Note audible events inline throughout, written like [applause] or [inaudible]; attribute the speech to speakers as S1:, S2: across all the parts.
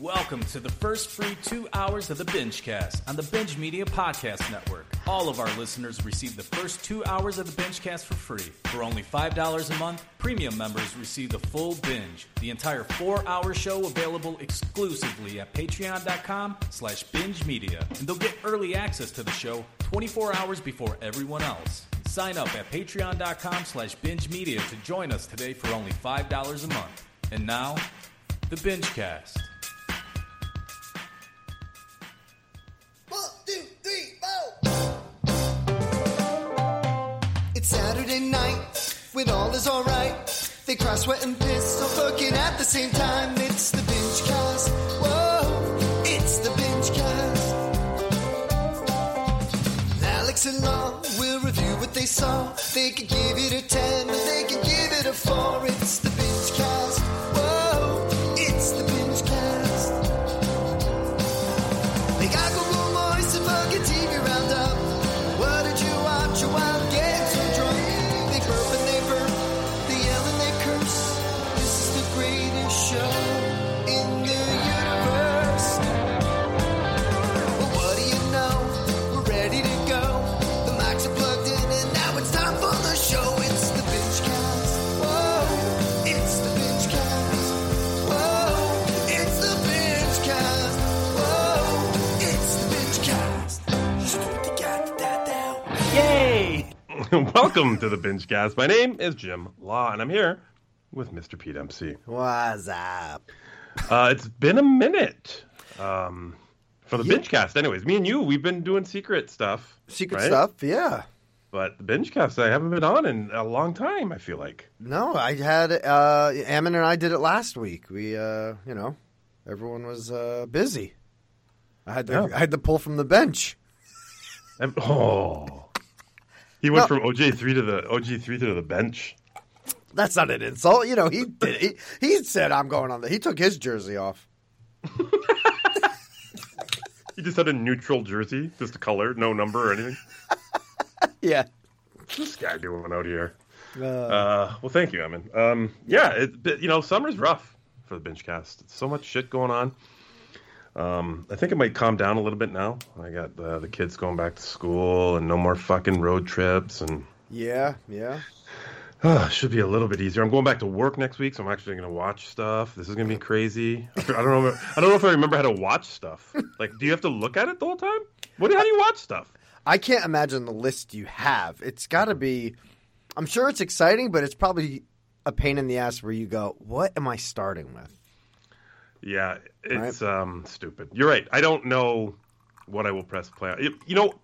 S1: Welcome to the first free two hours of the Bingecast on the Binge Media Podcast Network. All of our listeners receive the first two hours of the Bingecast for free. For only $5 a month, premium members receive the full binge. The entire four-hour show available exclusively at patreon.com slash binge media. And they'll get early access to the show 24 hours before everyone else. Sign up at patreon.com slash binge media to join us today for only $5 a month. And now, the Bingecast.
S2: When all is alright. They cry, sweat, and piss, all fucking at the same time. It's the binge cast. Whoa, it's the binge cast. Alex and Law will review what they saw. They could give it a 10, or they could give it a 4. It's the [laughs]
S3: Welcome to the Binge Cast. My name is Jim Law, and I'm here with Mr. Pete MC.
S4: What's up?
S3: Uh, it's been a minute um, for the
S4: Yeah.
S3: Binge Cast. Anyways, me and you, we've been doing secret stuff.
S4: Secret
S3: right?
S4: stuff? Yeah.
S3: But the Binge Cast, I haven't been on in a long time, I feel like.
S4: No, I had uh Ammon and I did it last week. We uh you know, everyone was uh busy. I had to
S3: Yeah.
S4: I had to pull from the bench.
S3: Oh. He went
S4: No.
S3: from OJ3 to the OG3 to the bench.
S4: That's not an insult. You know, he did he, he said I'm going on the he took his jersey off. [laughs]
S3: He just had a neutral jersey, just a color, no number or anything. [laughs]
S4: Yeah.
S3: What's this guy doing out here?
S4: Uh,
S3: Uh, well, thank you, Emin. Um, yeah, it, you know, summer's rough for the binge cast. It's so much shit going on. Um, I think it might calm down a little bit now. I got the, the kids going back to school and no more fucking road trips, and
S4: yeah, yeah.
S3: uh, should be a little bit easier. I'm going back to work next week, so I'm actually going to watch stuff. This is going to be crazy. I don't know. I don't know if I remember how to watch stuff. [laughs] Like, do you have to look at it the whole time? What? How do you watch stuff?
S4: I can't imagine the list you have. It's got to be I'm sure it's exciting, but it's probably a pain in the ass where you go, "What am I starting with?"
S3: Yeah, it's um stupid. You're right. I don't know what I will press play. on. You, you know,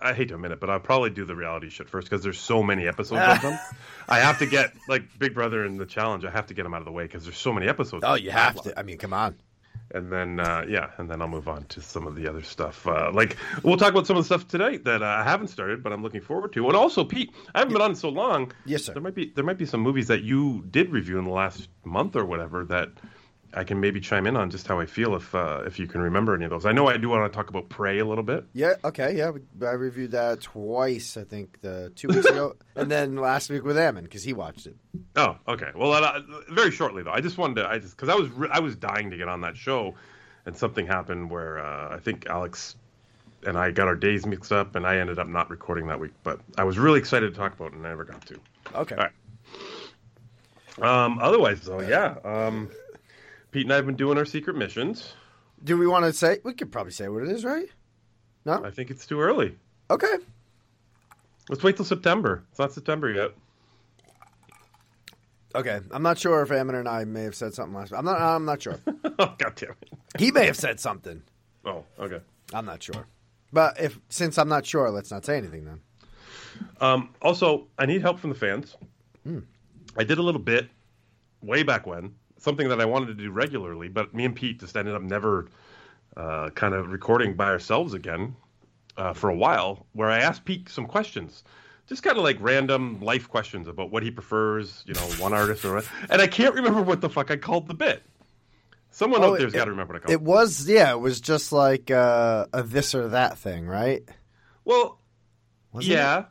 S3: I hate to admit it, but I'll probably do the reality shit first because there's so many episodes of them. [laughs] I have to get like Big Brother and the challenge. I have to get them out of the way because there's so many episodes.
S4: Oh, you have to. I mean, come on.
S3: And then uh, yeah, and then I'll move on to some of the other stuff. Uh, like we'll talk about some of the stuff tonight that uh, I haven't started, but I'm looking forward to. And also, Pete, I haven't been on so long.
S4: Yes, sir.
S3: There might be there might be some movies that you did review in the last month or whatever that I can maybe chime in on just how I feel if uh, if you can remember any of those. I know I do want to talk about Prey a little bit.
S4: Yeah, okay, yeah. I reviewed that twice, I think, the two weeks ago, [laughs] and then last week with Ammon because he watched it.
S3: Oh, okay. Well, uh, very shortly though. I just wanted to. I just because I was re- I was dying to get on that show, and something happened where uh, I think Alex and I got our days mixed up, and I ended up not recording that week. But I was really excited to talk about it, and I never got to.
S4: Okay.
S3: All right. Um. Otherwise, though, yeah. Um. Pete and I have been doing our secret missions.
S4: Do we want to say? We could probably say what it is, right? No.
S3: I think it's too early.
S4: Okay.
S3: Let's wait till September. It's not September yet.
S4: Okay. I'm not sure if Ammon and I may have said something last. I'm not. I'm not sure. [laughs]
S3: oh, God damn it.
S4: he may have said something.
S3: Oh, okay.
S4: I'm not sure. But if since I'm not sure, let's not say anything then.
S3: Um, also, I need help from the fans. I did a little bit way back when, something that I wanted to do regularly, but me and Pete just ended up never uh, kind of recording by ourselves again uh, for a while, where I asked Pete some questions. Just kind of like random life questions about what he prefers, you know, one artist or what. and I can't remember what the fuck I called the bit. Someone
S4: Oh,
S3: out there's got to remember what I called
S4: It was yeah. It was just like uh, a this or that thing, right?
S3: Well,
S4: Wasn't
S3: yeah.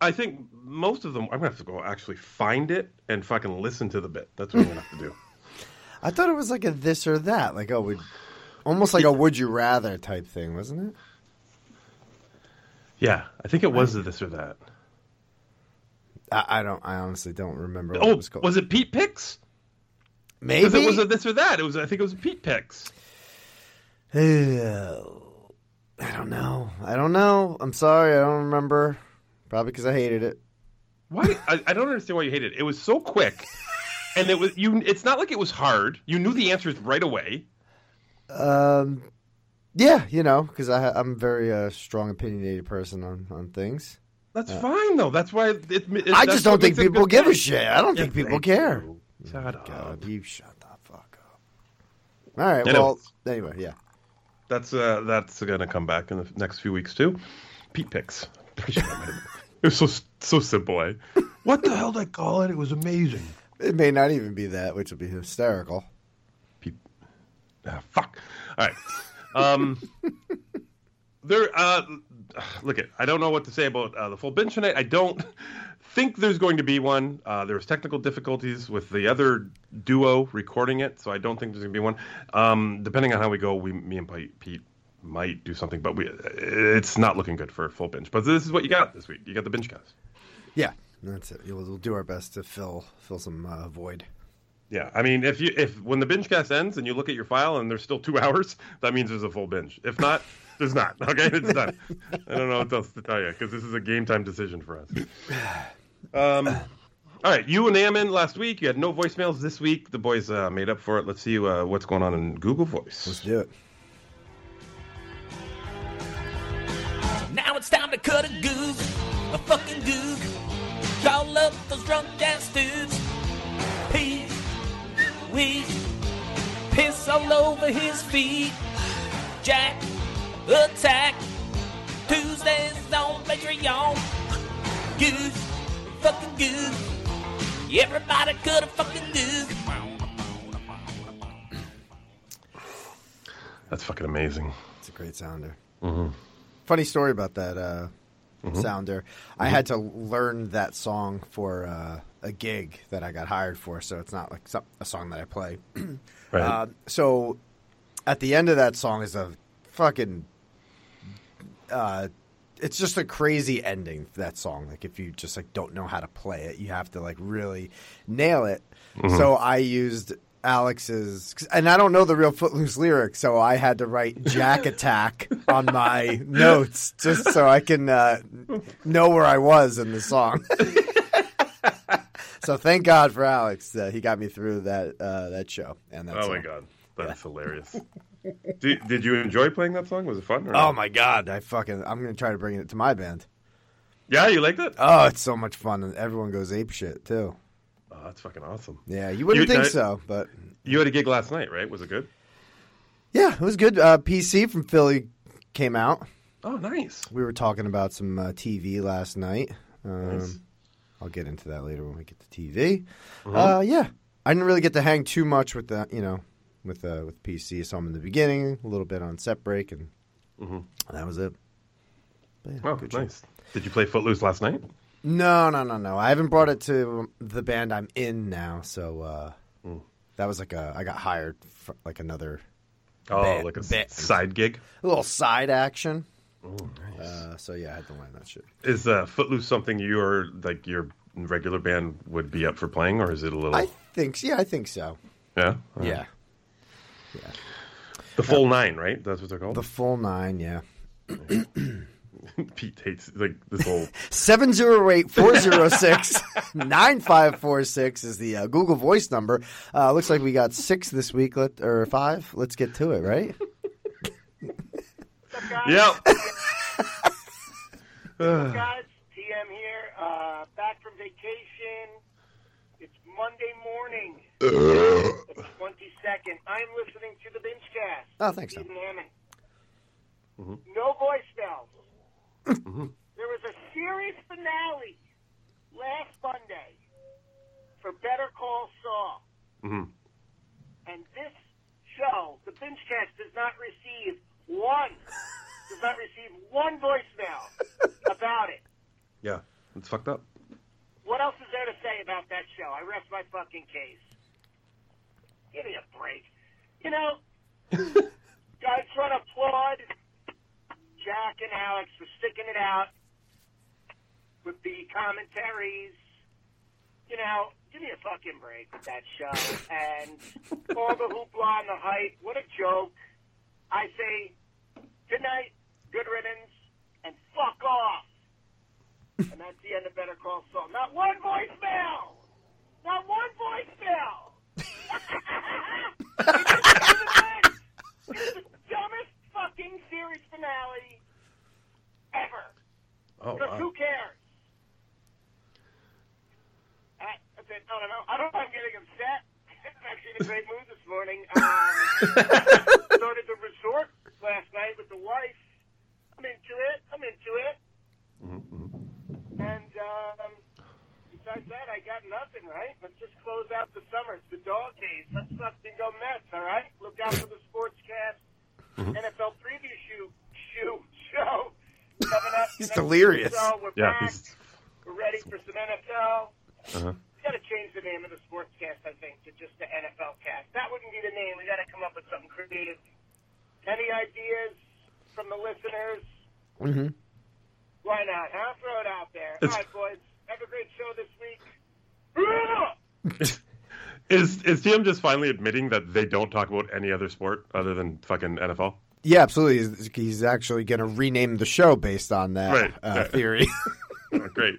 S3: I think most of them. I'm gonna have to go actually find it and fucking listen to the bit. That's what I'm gonna have to do.
S4: I thought it was like a this or that, like oh, would almost like a would you rather type thing, wasn't it?
S3: Yeah, I think it was a this or that.
S4: I, I don't. I honestly don't remember. What it
S3: Oh,
S4: was called.
S3: was it Pete Picks?
S4: Maybe
S3: it was a this or that. It was. I think it was Pete Picks.
S4: I don't know. I don't know. I'm sorry. I don't remember. Probably because I hated it.
S3: Why? I, I don't understand why you hated it. It was so quick, and it was you. It's not like it was hard. You knew the answers right away.
S4: Um, yeah, you know, because I'm a very uh, strong opinionated person on on things.
S3: That's fine though. That's why it. it
S4: I just don't think people
S3: good
S4: give a shit. I don't
S3: Yeah,
S4: think people care.
S3: you. Shut up.
S4: God, you shut the fuck up. All right.
S3: Anyways.
S4: Well, anyway, yeah.
S3: That's uh, that's gonna come back in the next few weeks too. Pete Picks. [laughs] Pretty sure that might have been- It was so so simple, eh? [laughs] What the hell did I call it? It was amazing.
S4: It may not even be that, which would be hysterical.
S3: Pete. Ah, fuck. All right. Um. [laughs] there. Uh. Look at. I don't know what to say about uh, the full bench tonight. I don't think there's going to be one. Uh, there was technical difficulties with the other duo recording it, so I don't think there's going to be one. Um, depending on how we go, we, me and Pete, Pete might do something, but we, it's not looking good for full bench. But this is what you got this week. You got the bench cast.
S4: Yeah, that's it. We'll, we'll do our best to fill fill some uh, void.
S3: Yeah, I mean, if you if when the binge cast ends and you look at your file and there's still two [laughs] hours, that means there's a full binge. If not, there's not. [laughs] Okay, it's done. I don't know what else to tell you because this is a game time decision for us. Um, all right, you and Ammon last week. You had no voicemails this week. The boys uh, made up for it. Let's see uh, what's going on in Google Voice.
S4: Let's do it.
S1: Now it's time to cut a goog, a fucking goog. Call up those drunk ass dudes. Pee, wee, piss all over his feet. Jack, attack. Tuesdays on Patreon. Goose, fucking goose. Everybody cut a fucking goog.
S3: That's fucking amazing.
S4: It's a great sounder. Funny story about that uh, sounder. I had to learn that song for uh, a gig that I got hired for, so it's not like some, a song that I play. [clears throat]
S3: Right.
S4: Uh, so at the end of that song is a fucking. Uh, it's just a crazy ending. That song, like if you just like don't know how to play it, you have to like really nail it. So I used Alex's, and I don't know the real Footloose lyrics, so I had to write Jack [laughs] Attack on my notes just so I can uh, know where I was in the song. [laughs] so thank God for Alex that he got me through that uh, that show and that
S3: oh
S4: song.
S3: my god, that's hilarious. did, did you enjoy playing that song? Was it fun? Or
S4: Oh my God! I fucking I'm gonna try to bring it to my band.
S3: Yeah, you liked it?
S4: Oh, it's so much fun, and everyone goes ape shit too.
S3: Oh, that's fucking awesome.
S4: Yeah, you wouldn't
S3: You-
S4: think
S3: uh,
S4: so, but
S3: You had a gig last night, right? Was it good?
S4: yeah, it was good. Uh, PC from Philly came out.
S3: Oh, nice.
S4: We were talking about some uh, TV last night. Um,
S3: Nice.
S4: I'll get into that later when we get to TV.
S3: Uh-huh.
S4: Uh, yeah, I didn't really get to hang too much with the you know with uh, with PC. Saw him in the beginning, a little bit on set break, and that was it. But yeah,
S3: Oh,
S4: good show.
S3: nice. Did you play Footloose last night?
S4: No, no, no, no. I haven't brought it to the band I'm in now, so uh,
S3: Hmm.
S4: that was like a I got hired for like another
S3: Oh,
S4: Band-
S3: like a
S4: band.
S3: side gig.
S4: a little side action.
S3: Oh, nice.
S4: Uh, so yeah, I had to learn that shit.
S3: Is uh, Footloose something your like your regular band would be up for playing, or is it a little?
S4: I think, yeah, I think so.
S3: yeah, right.
S4: Yeah,
S3: The full nine, right? That's what they're called.
S4: the full nine. Yeah, [clears throat] [laughs]
S3: Pete hates like this whole. [laughs]
S4: seven zero eight four zero six nine five four six is the uh, Google Voice number. Uh, looks like we got six this week, let, or five. Let's get to it, right?
S3: yep. [laughs] [sighs]
S5: guys. TM here, uh, back from vacation. It's Monday morning, the 22nd. I'm listening to the binge cast.
S4: Oh, thanks,
S5: Stephen
S4: Tom.
S5: Hammond. No voicemails. There was a series finale last Monday for Better Call Saul.
S3: Mhm.
S5: And this show, the binge cast, does not receive one, does not receive one voicemail about it.
S3: Yeah, it's fucked up.
S5: What else is there to say about that show? I rest my fucking case. Give me a break. You know, guys want to applaud Jack and Alex for sticking it out with the commentaries. You know, give me a fucking break with that show and all the hoopla and the hype. What a joke. I say good night, good riddance, and fuck off. And that's the end of Better Call Saul. Not one voicemail! Not one voicemail! [laughs] it's the dumbest fucking series finale ever.
S3: Oh,
S5: Because
S3: wow.
S5: who cares? It. I don't know. I don't know. I'm getting upset. I'm actually in a great mood this morning. Um, [laughs] started the resort last night with the wife. I'm into it. I'm into it. And um, besides that, I got nothing. Right? Let's just close out the summer. It's the dog days. Let's fucking go Mets. All right. Look out for the sportscast. NFL preview shoot, shoot show coming up.
S4: Delirious.
S5: So we're
S3: Yeah,
S5: back.
S3: he's
S5: We're ready for some NFL.
S3: uh-huh.
S5: We got to change the name of the sportscast, I think, to just the NFL cast. That wouldn't be the name. We got to come up with something creative. Any ideas from the listeners?
S4: Mm-hmm.
S5: Why not? Huh? Throw it out there.
S3: It's-
S5: All right, boys. Have a great show this week. [laughs]
S3: Is is TM just finally admitting that they don't talk about any other sport other than fucking NFL?
S4: Yeah, absolutely. He's, he's actually going to rename the show based on that
S3: Right.
S4: uh, theory. [laughs] [laughs]
S3: Oh, great.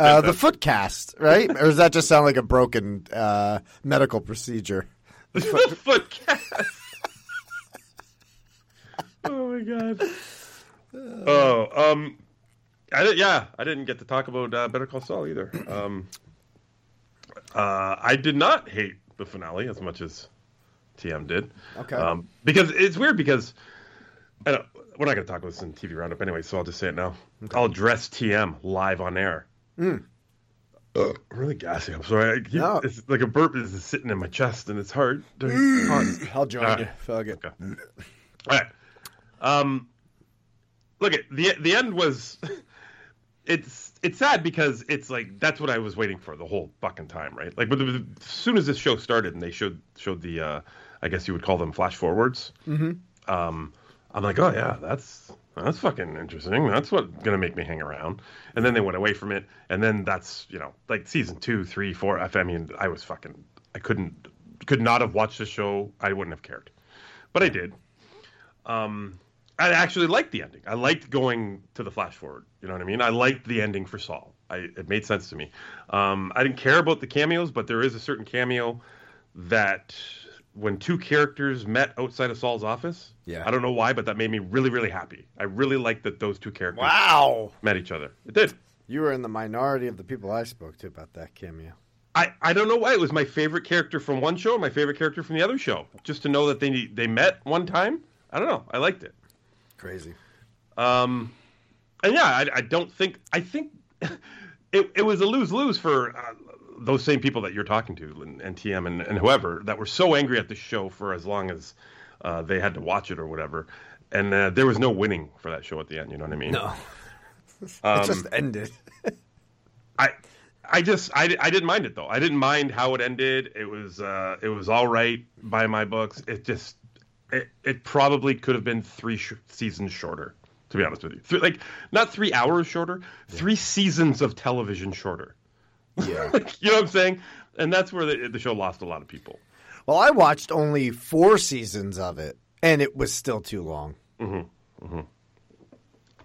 S4: uh, the Footcast, right? Or does that just sound like a broken uh, medical procedure?
S3: the foot [laughs] cast. oh my god. Oh, um, I did, yeah, I didn't get to talk about uh, Better Call Saul either. Um, uh, I did not hate the finale as much as TM did.
S4: Okay.
S3: Um, because it's weird because I don't, we're not going to talk about this in TV roundup anyway, so I'll just say it now. I'll address TM live on air. Uh, I'm really gassy. I'm sorry. Keep,
S4: No.
S3: It's like a burp is sitting in my chest, and it's hard. to-
S4: I'll join
S3: Uh,
S4: you. Fuck it.
S3: Okay. All right. Um, look at the the end was. [laughs] It's it's sad because it's like that's what I was waiting for the whole fucking time, right? Like, but as soon as this show started and they showed showed the, uh, I guess you would call them flash forwards. Mm-hmm. Um, I'm like, oh yeah, that's that's fucking interesting. That's what's gonna make me hang around. And then they went away from it, and then that's you know like season two, three, four. I mean, I was fucking, I couldn't, could not have watched the show. I wouldn't have cared, but I did. Um, I actually liked the ending. I liked going to the flash forward. You know what I mean? I liked the ending for Saul. I, it made sense to me. Um, I didn't care about the cameos, but there is a certain cameo that when two characters met outside of Saul's office.
S4: Yeah.
S3: I don't know why, but that made me really, really happy. I really liked that those two characters
S4: Wow.
S3: met each other. It did.
S4: You were in the minority of the people I spoke to about that cameo.
S3: I, I don't know why it was my favorite character from one show, my favorite character from the other show. Just to know that they they met one time. I don't know. I liked it.
S4: Crazy.
S3: Um, and yeah, I, I don't think I think [laughs] it, it was a lose lose for uh, those same people that you're talking to and, and TM and, and whoever that were so angry at the show for as long as uh, they had to watch it or whatever. And uh, there was no winning for that show at the end. You know what I mean?
S4: No.
S3: Um, [laughs]
S4: it just ended. [laughs]
S3: I I just I, I didn't mind it though. I didn't mind how it ended. It was uh, it was all right by my books. It just it, it probably could have been three sh- seasons shorter. To be honest with you, Three, like not three hours shorter, three seasons of television shorter.
S4: Yeah. [laughs]
S3: You know what I'm saying? And that's where the, the show lost a lot of people.
S4: Well, I watched only four seasons of it, and it was still too long. Mm-hmm. Mm-hmm.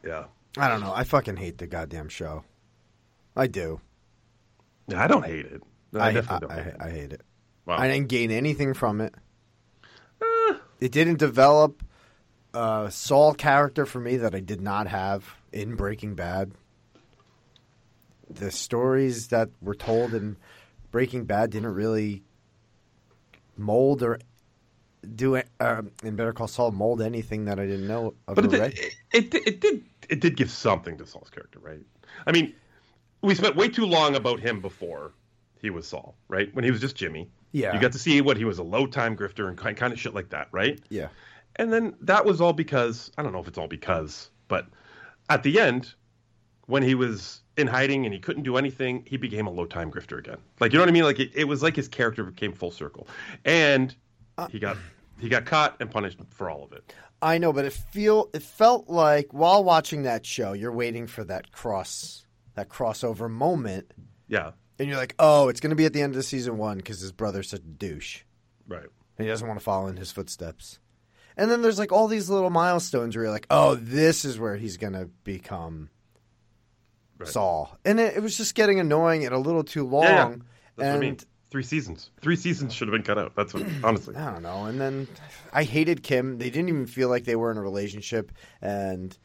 S3: Yeah.
S4: I don't know. I fucking hate the goddamn show. I do.
S3: I don't hate it. I,
S4: I,
S3: definitely
S4: I,
S3: don't. hate
S4: I,
S3: it.
S4: I hate it.
S3: Wow.
S4: I didn't gain anything from it. Eh. It didn't develop a Saul character for me that I did not have in Breaking Bad. The stories that were told in Breaking Bad didn't really mold or do it um, in Better Call Saul mold anything that I didn't know of
S3: But it did, it, it, it did it did give something to Saul's character, right? I mean, we spent way too long about him before he was Saul, right? When he was just Jimmy.
S4: Yeah.
S3: You got to see what he was a low time grifter and kind, kind of shit like that, right?
S4: yeah,
S3: And then that was all because I don't know if it's all because, but at the end, when he was in hiding and he couldn't do anything, he became a low time grifter again. Like you know what I mean? Like it, it was like his character became full circle. And uh, he got he got caught and punished for all of it.
S4: I know, but it feel it felt like while watching that show, you're waiting for that cross that crossover moment,
S3: Yeah,
S4: and you're like, oh, it's going to be at the end of season one because his brother's such a douche,
S3: right.
S4: and he doesn't want to follow in his footsteps. And then there's like all these little milestones where you're like, oh, this is where he's going to become
S3: Right.
S4: Saul, and it, it was just getting annoying and a little too long.
S3: Yeah, yeah. That's what
S4: and
S3: I mean. Three seasons. Three seasons should have been cut out. That's what [clears throat] honestly.
S4: I don't know. And then I hated Kim. They didn't even feel like they were in a relationship, and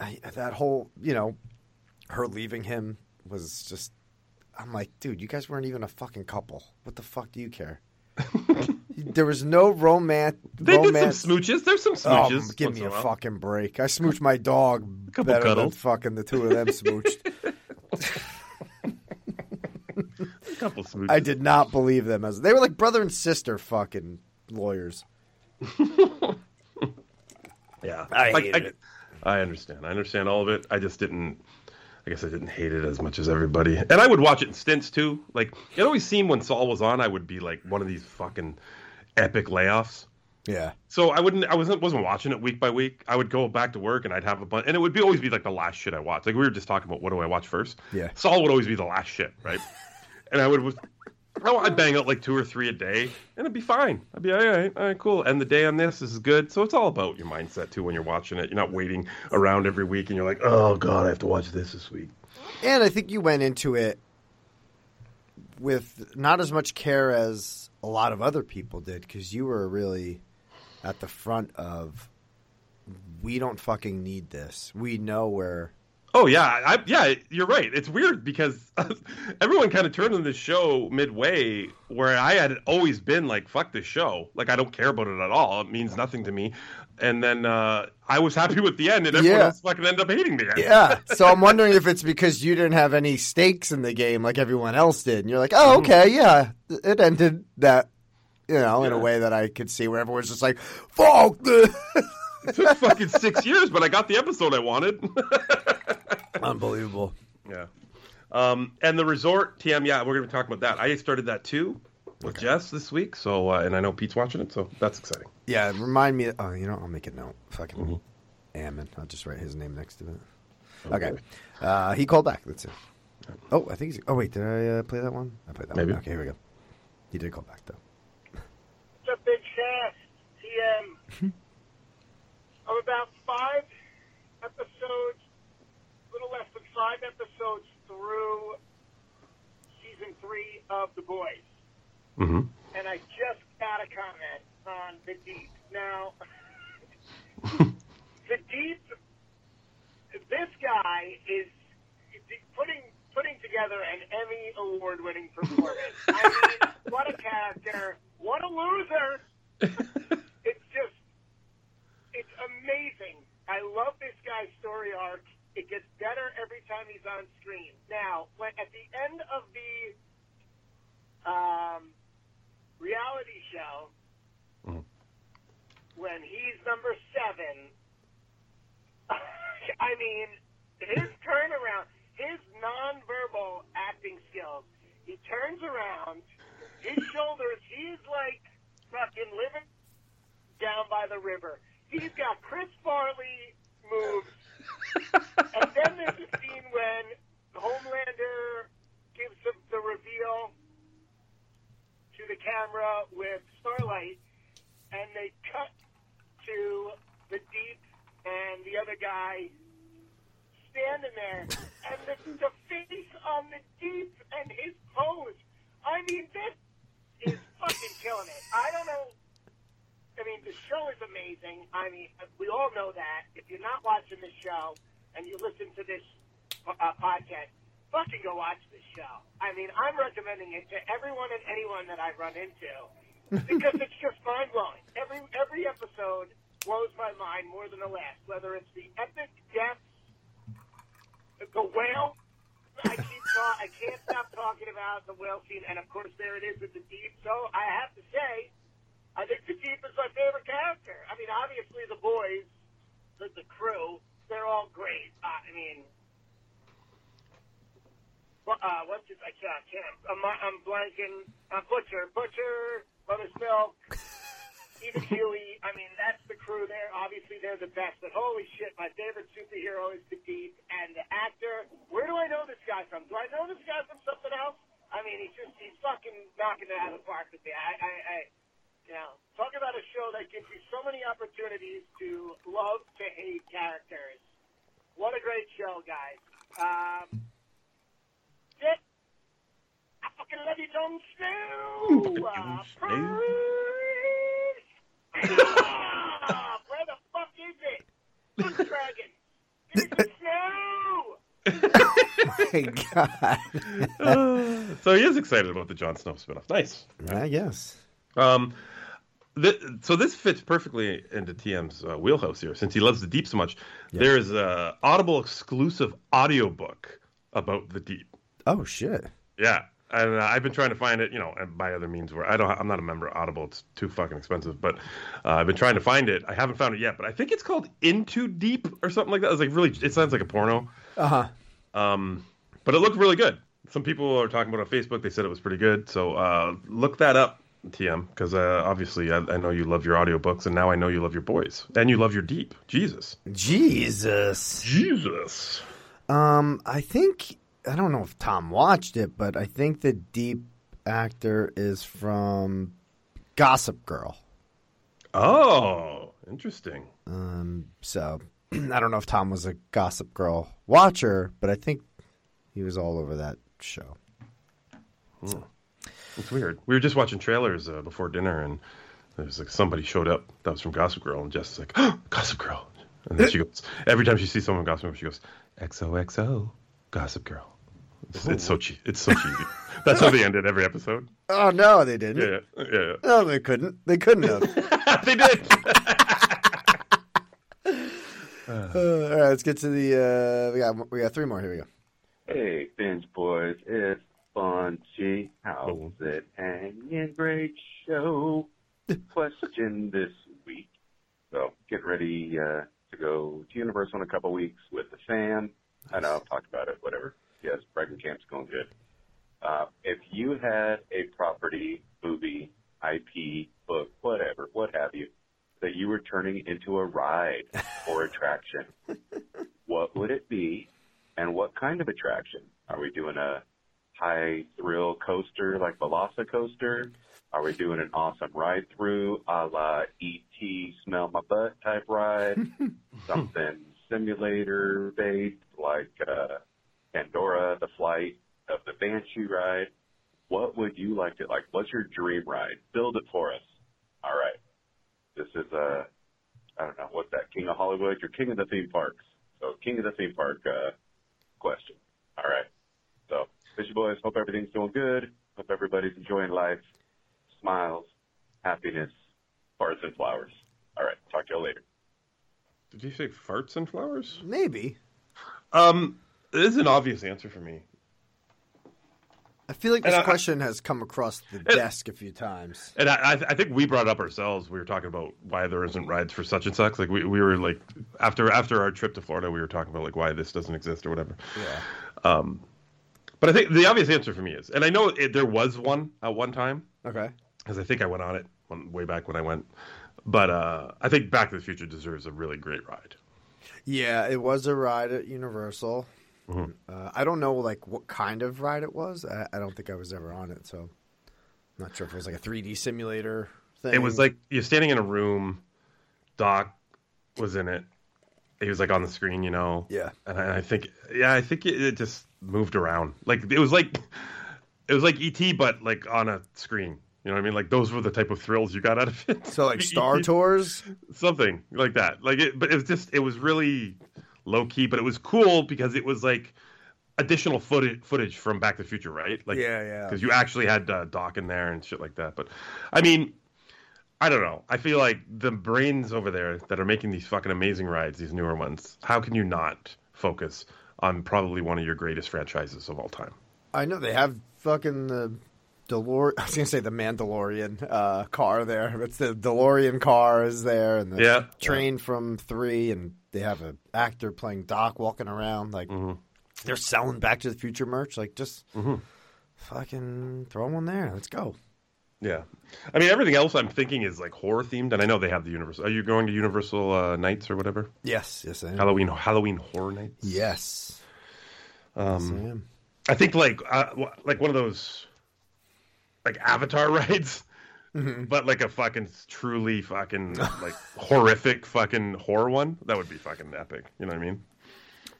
S4: I, that whole, you know, her leaving him was just. I'm like, dude, you guys weren't even a fucking couple. What the fuck do you care? [laughs] [laughs] there was no romance.
S3: They
S4: romance.
S3: did some smooches. There's some smooches.
S4: Oh,
S3: smooches.
S4: give me a fucking break. I smooched my dog
S3: Couple
S4: better than fucking the two of them smooched. [laughs]
S3: A couple smooches.
S4: I did not believe them as they were like brother and sister fucking lawyers. [laughs]
S3: Yeah,
S4: I
S3: Like,
S4: it.
S3: I understand. I understand all of it. I just didn't. I guess I didn't hate it as much as everybody. And I would watch it in stints too. Like it always seemed when Saul was on, I would be like one of these fucking epic layoffs.
S4: Yeah.
S3: So I wouldn't. I wasn't wasn't watching it week by week. I would go back to work and I'd have a bunch, and it would be always be like the last shit I watched. Like we were just talking about, what do I watch first?
S4: Yeah.
S3: Saul would always be the last shit, right? [laughs] and I would. Oh, I'd bang out like two or three a day, and it'd be fine. I'd be all right, all right, cool. And the day on this, this is good. So it's all about your mindset too when you're watching it. You're not waiting around every week, and you're like, oh god, I have to watch this this week.
S4: And I think you went into it with not as much care as a lot of other people did because you were really at the front of we don't fucking need this. We know where
S3: Oh yeah, I, yeah, you're right. It's weird because [laughs] everyone kind of turned on this show midway, where I had always been like, "Fuck this show," like I don't care about it at all. It means nothing to me. And then uh, I was happy with the end, and everyone
S4: Yeah.
S3: else fucking ended up hating the end.
S4: Yeah. [laughs] So I'm wondering if it's because you didn't have any stakes in the game like everyone else did. And you're like, oh, okay, yeah. It ended that, you know, in a way that I could see where everyone's just like, fuck this. [laughs]
S3: It took fucking six years, but I got the episode I wanted. [laughs]
S4: Unbelievable.
S3: yeah. Um, and the resort TM, yeah, we're gonna be talking about that. I started that too with Jess this week, so uh, and I know Pete's watching it, so that's exciting.
S4: Yeah, remind me. Oh, you know, I'll make a note. Fucking
S3: Mm-hmm.
S4: Ammon. I'll just write his name next to it. Okay. Uh, he called back. That's it. Oh, I think he's. Oh, wait. Did I uh, play that one? I played that
S3: Maybe.
S4: one. Okay, here we go. He did call back, though.
S5: It's a big fast TM. [laughs] I'm about five episodes, a little less than five episodes through season three of The Boys.
S3: Mm-hmm.
S5: and I just got a comment on the deep. Now, [laughs] the deep, this guy is putting putting together an Emmy award winning performance. I mean, what a character! What a loser! [laughs] It's just, it's amazing. I love this guy's story arc. It gets better every time he's on screen. Now, when at the end of the um, reality show
S3: Mhm.
S5: when he's number seven. [laughs] I mean, his [laughs] turnaround, his nonverbal acting skills. He turns around, his shoulders. He's like fucking living down by the river. He's got Chris Farley moves, [laughs] and then there's a scene when Homelander gives the, the reveal to the camera with Starlight, and they cut to the Deep and the other guy standing there, and the, the face on the Deep and his pose. I mean, this is fucking killing it. I don't know. I mean, the show is amazing. I mean, we all know that. If you're not watching the show and you listen to this uh, podcast, fucking go watch this show. I mean, I'm recommending it to everyone and anyone that I run into [laughs] because it's just mind blowing. Every every episode blows my mind more than the last. Whether it's the epic deaths, the whale. I keep ta- I can't stop talking about the whale scene, and of course there it is with the deep. So I have to say, I think the deep is my favorite character. I mean, obviously the boys, the, the crew, they're all great. Uh, I mean, well, uh, what's his? I can't. I can't. I'm, I'm blanking. Uh, Butcher. Butcher. Mother's Milk, [laughs] even Huey. I mean, that's the crew there. Obviously, they're the best. But holy shit, my favorite superhero is the Deep. And the actor, where do I know this guy from? Do I know this guy from something else? I mean, he's just, he's fucking knocking it out of the park with me. I, I, I you know, talk about a show that gives you so many opportunities to love to hate characters. What a great show, guys. Um, shit. I fucking love you, Jon Snow. Uh, ah, where the fuck is it? Fuck [laughs] dragon. Give me snow. [laughs]
S4: My God. [laughs]
S3: so he is excited about the Jon Snow spinoff. Nice.
S4: I guess.
S3: Um, th- so this fits perfectly into TM's uh, wheelhouse here, since he loves the deep so much. There is a Audible exclusive audiobook about the deep.
S4: Oh shit.
S3: Yeah, and uh, I've been trying to find it, you know, and by other means where I don't, I'm not a member of Audible. It's too fucking expensive, but uh, I've been trying to find it. I haven't found it yet, but I think it's called Into Deep or something like that. It's like really, it sounds like a porno.
S4: Uh huh.
S3: Um, but it looked really good. Some people are talking about it on Facebook. They said it was pretty good. So uh, look that up, TM, because uh, obviously I, I know you love your audiobooks, and now I know you love your boys, and you love your deep. Jesus,
S4: Jesus.
S3: Jesus.
S4: Um, I think I don't know if Tom watched it, but I think the deep actor is from Gossip Girl.
S3: Oh, interesting.
S4: Um, so [clears throat] I don't know if Tom was a Gossip Girl watcher, but I think he was all over that show.
S3: It's weird. We were just watching trailers uh, before dinner, and there was like somebody showed up that was from Gossip Girl, and Jess is like, oh, "Gossip Girl," and then she [laughs] goes, every time she sees someone from Gossip Girl, she goes, "XOXO, Gossip Girl." It's, it's so cheesy. It's so cheesy. [laughs] That's how they ended every episode.
S4: Oh no, they didn't.
S3: Yeah, yeah, yeah.
S4: No, they couldn't. They couldn't have. [laughs]
S3: they did.
S4: Uh, all right, let's get to the. Uh, we got we got three more. Here we go.
S6: Hey, Binge Boys, it's Bunchy. How's it hanging? Great show. Question [laughs] this week. So, get ready uh, to go to Universal in a couple weeks with the fam. I know, I've talked about it, whatever. Yes, Brighton Camp's going good. Uh, if you had a property, movie, IP, book, whatever, what have you, that you were turning into a ride or attraction, [laughs] what would it be and what kind of attraction? Are we doing a high thrill coaster like Velocicoaster? Are we doing an awesome ride through a la ET smell my butt type ride? [laughs] Something simulator based like uh, Pandora, the flight of the Banshee ride? What would you like to like? What's your dream ride? Build it for us. All right. This is uh, I don't know what's that? King of Hollywood? You're king of the theme parks. So king of the theme park uh, question. All right. So, Fishy Boys, hope everything's doing good. Hope everybody's enjoying life. Smiles, happiness, farts, and flowers. All right. Talk to y'all later.
S3: Did you say farts and flowers?
S4: Maybe.
S3: Um, this is an obvious answer for me.
S4: I feel like this
S3: I-
S4: question has come across the desk a few times.
S3: And I, I, I think we brought it up ourselves. We were talking about why there isn't rides for such and such. Like we, we were like after after our trip to Florida, we were talking about like why this doesn't exist or whatever.
S4: Yeah.
S3: But I think the obvious answer for me is, and I know it, there was one at one time
S4: Okay.
S3: because I think I went on it one, way back when I went. But uh, I think Back to the Future deserves a really great ride.
S4: Yeah, it was a ride at Universal.
S3: Mhm.
S4: Uh, I don't know like what kind of ride it was. I, I don't think I was ever on it, so I'm not sure if it was like a 3D simulator thing.
S3: It was like you're standing in a room. Doc was in it. He was like on the screen, you know.
S4: yeah,
S3: and I, I think yeah, I think it, it just moved around. Like it was like it was like ET, but like on a screen. You know what I mean? Like those were the type of thrills you got out of it.
S4: so like [laughs] Star Tours.
S3: something like that. Like it, but it was just it was really low key, but it was cool because it was like additional footage footage from Back to the Future, right? Like
S4: Yeah, yeah.
S3: because you actually had uh, Doc in there and shit like that. But I mean. I don't know. I feel like the brains over there that are making these fucking amazing rides, these newer ones, how can you not focus on probably one of your greatest franchises of all time?
S4: I know they have fucking the DeLorean. [laughs] I was gonna say the Mandalorian uh, car there. It's the DeLorean car is there, and the
S3: Yeah.
S4: train from three, and they have an actor playing Doc walking around. Like
S3: Mhm.
S4: they're selling Back to the Future merch. Like just
S3: Mhm.
S4: fucking throw one there. Let's go.
S3: Yeah, I mean everything else I'm thinking is like horror themed, and I know they have the Universal. Are you going to Universal uh, Nights or whatever?
S4: Yes, yes, I am.
S3: Halloween Halloween Horror Nights.
S4: Yes.
S3: Um,
S4: yes, I am.
S3: I think like uh, like one of those like Avatar [laughs] rides,
S4: Mm-hmm.
S3: but like a fucking truly fucking like horrific fucking horror one. That would be fucking epic. You know what I mean?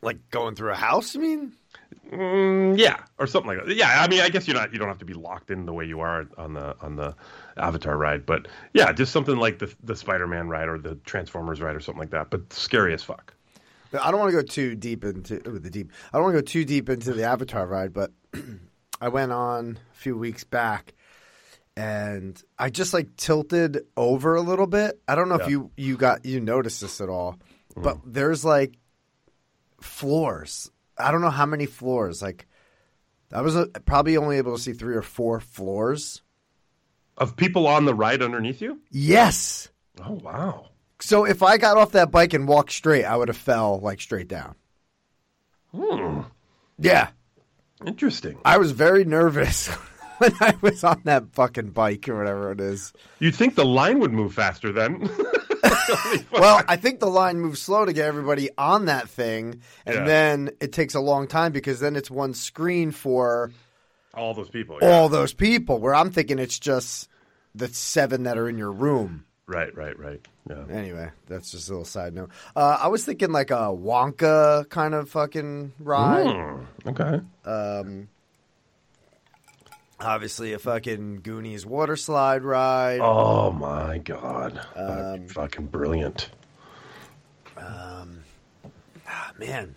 S4: Like going through a house, you mean?
S3: Mm, yeah, or something like that. Yeah, I mean, I guess you're not you don't have to be locked in the way you are on the on the Avatar ride, but yeah, just something like the the Spider-Man ride or the Transformers ride or something like that. But scary as fuck.
S4: I don't want to go too deep into ooh, the deep. I don't want to go too deep into the Avatar ride, but [clears throat] I went on a few weeks back, and I just like tilted over a little bit. I don't know if you you got you noticed this at all, but there's like floors. I don't know how many floors. Like I was uh, probably only able to see three or four floors.
S3: Of people on the ride underneath you?
S4: Yes.
S3: Oh wow.
S4: So if I got off that bike and walked straight, I would have fell like straight down.
S3: Hmm.
S4: Yeah.
S3: Interesting.
S4: I was very nervous [laughs] when I was on that fucking bike or whatever it is.
S3: You'd think the line would move faster then. [laughs] [laughs]
S4: Well, I think the line moves slow to get everybody on that thing, and
S3: Yeah.
S4: then it takes a long time because then it's one screen for
S3: all those people. Yeah.
S4: all those people. Where I'm thinking it's just the seven that are in your room.
S3: Right, right, right. Yeah.
S4: Anyway, that's just a little side note. Uh, I was thinking like a Wonka kind of fucking ride.
S3: Hmm, okay.
S4: Um, obviously, a fucking Goonies water slide ride.
S3: Oh my god.
S4: Um,
S3: fucking brilliant.
S4: Ah, man.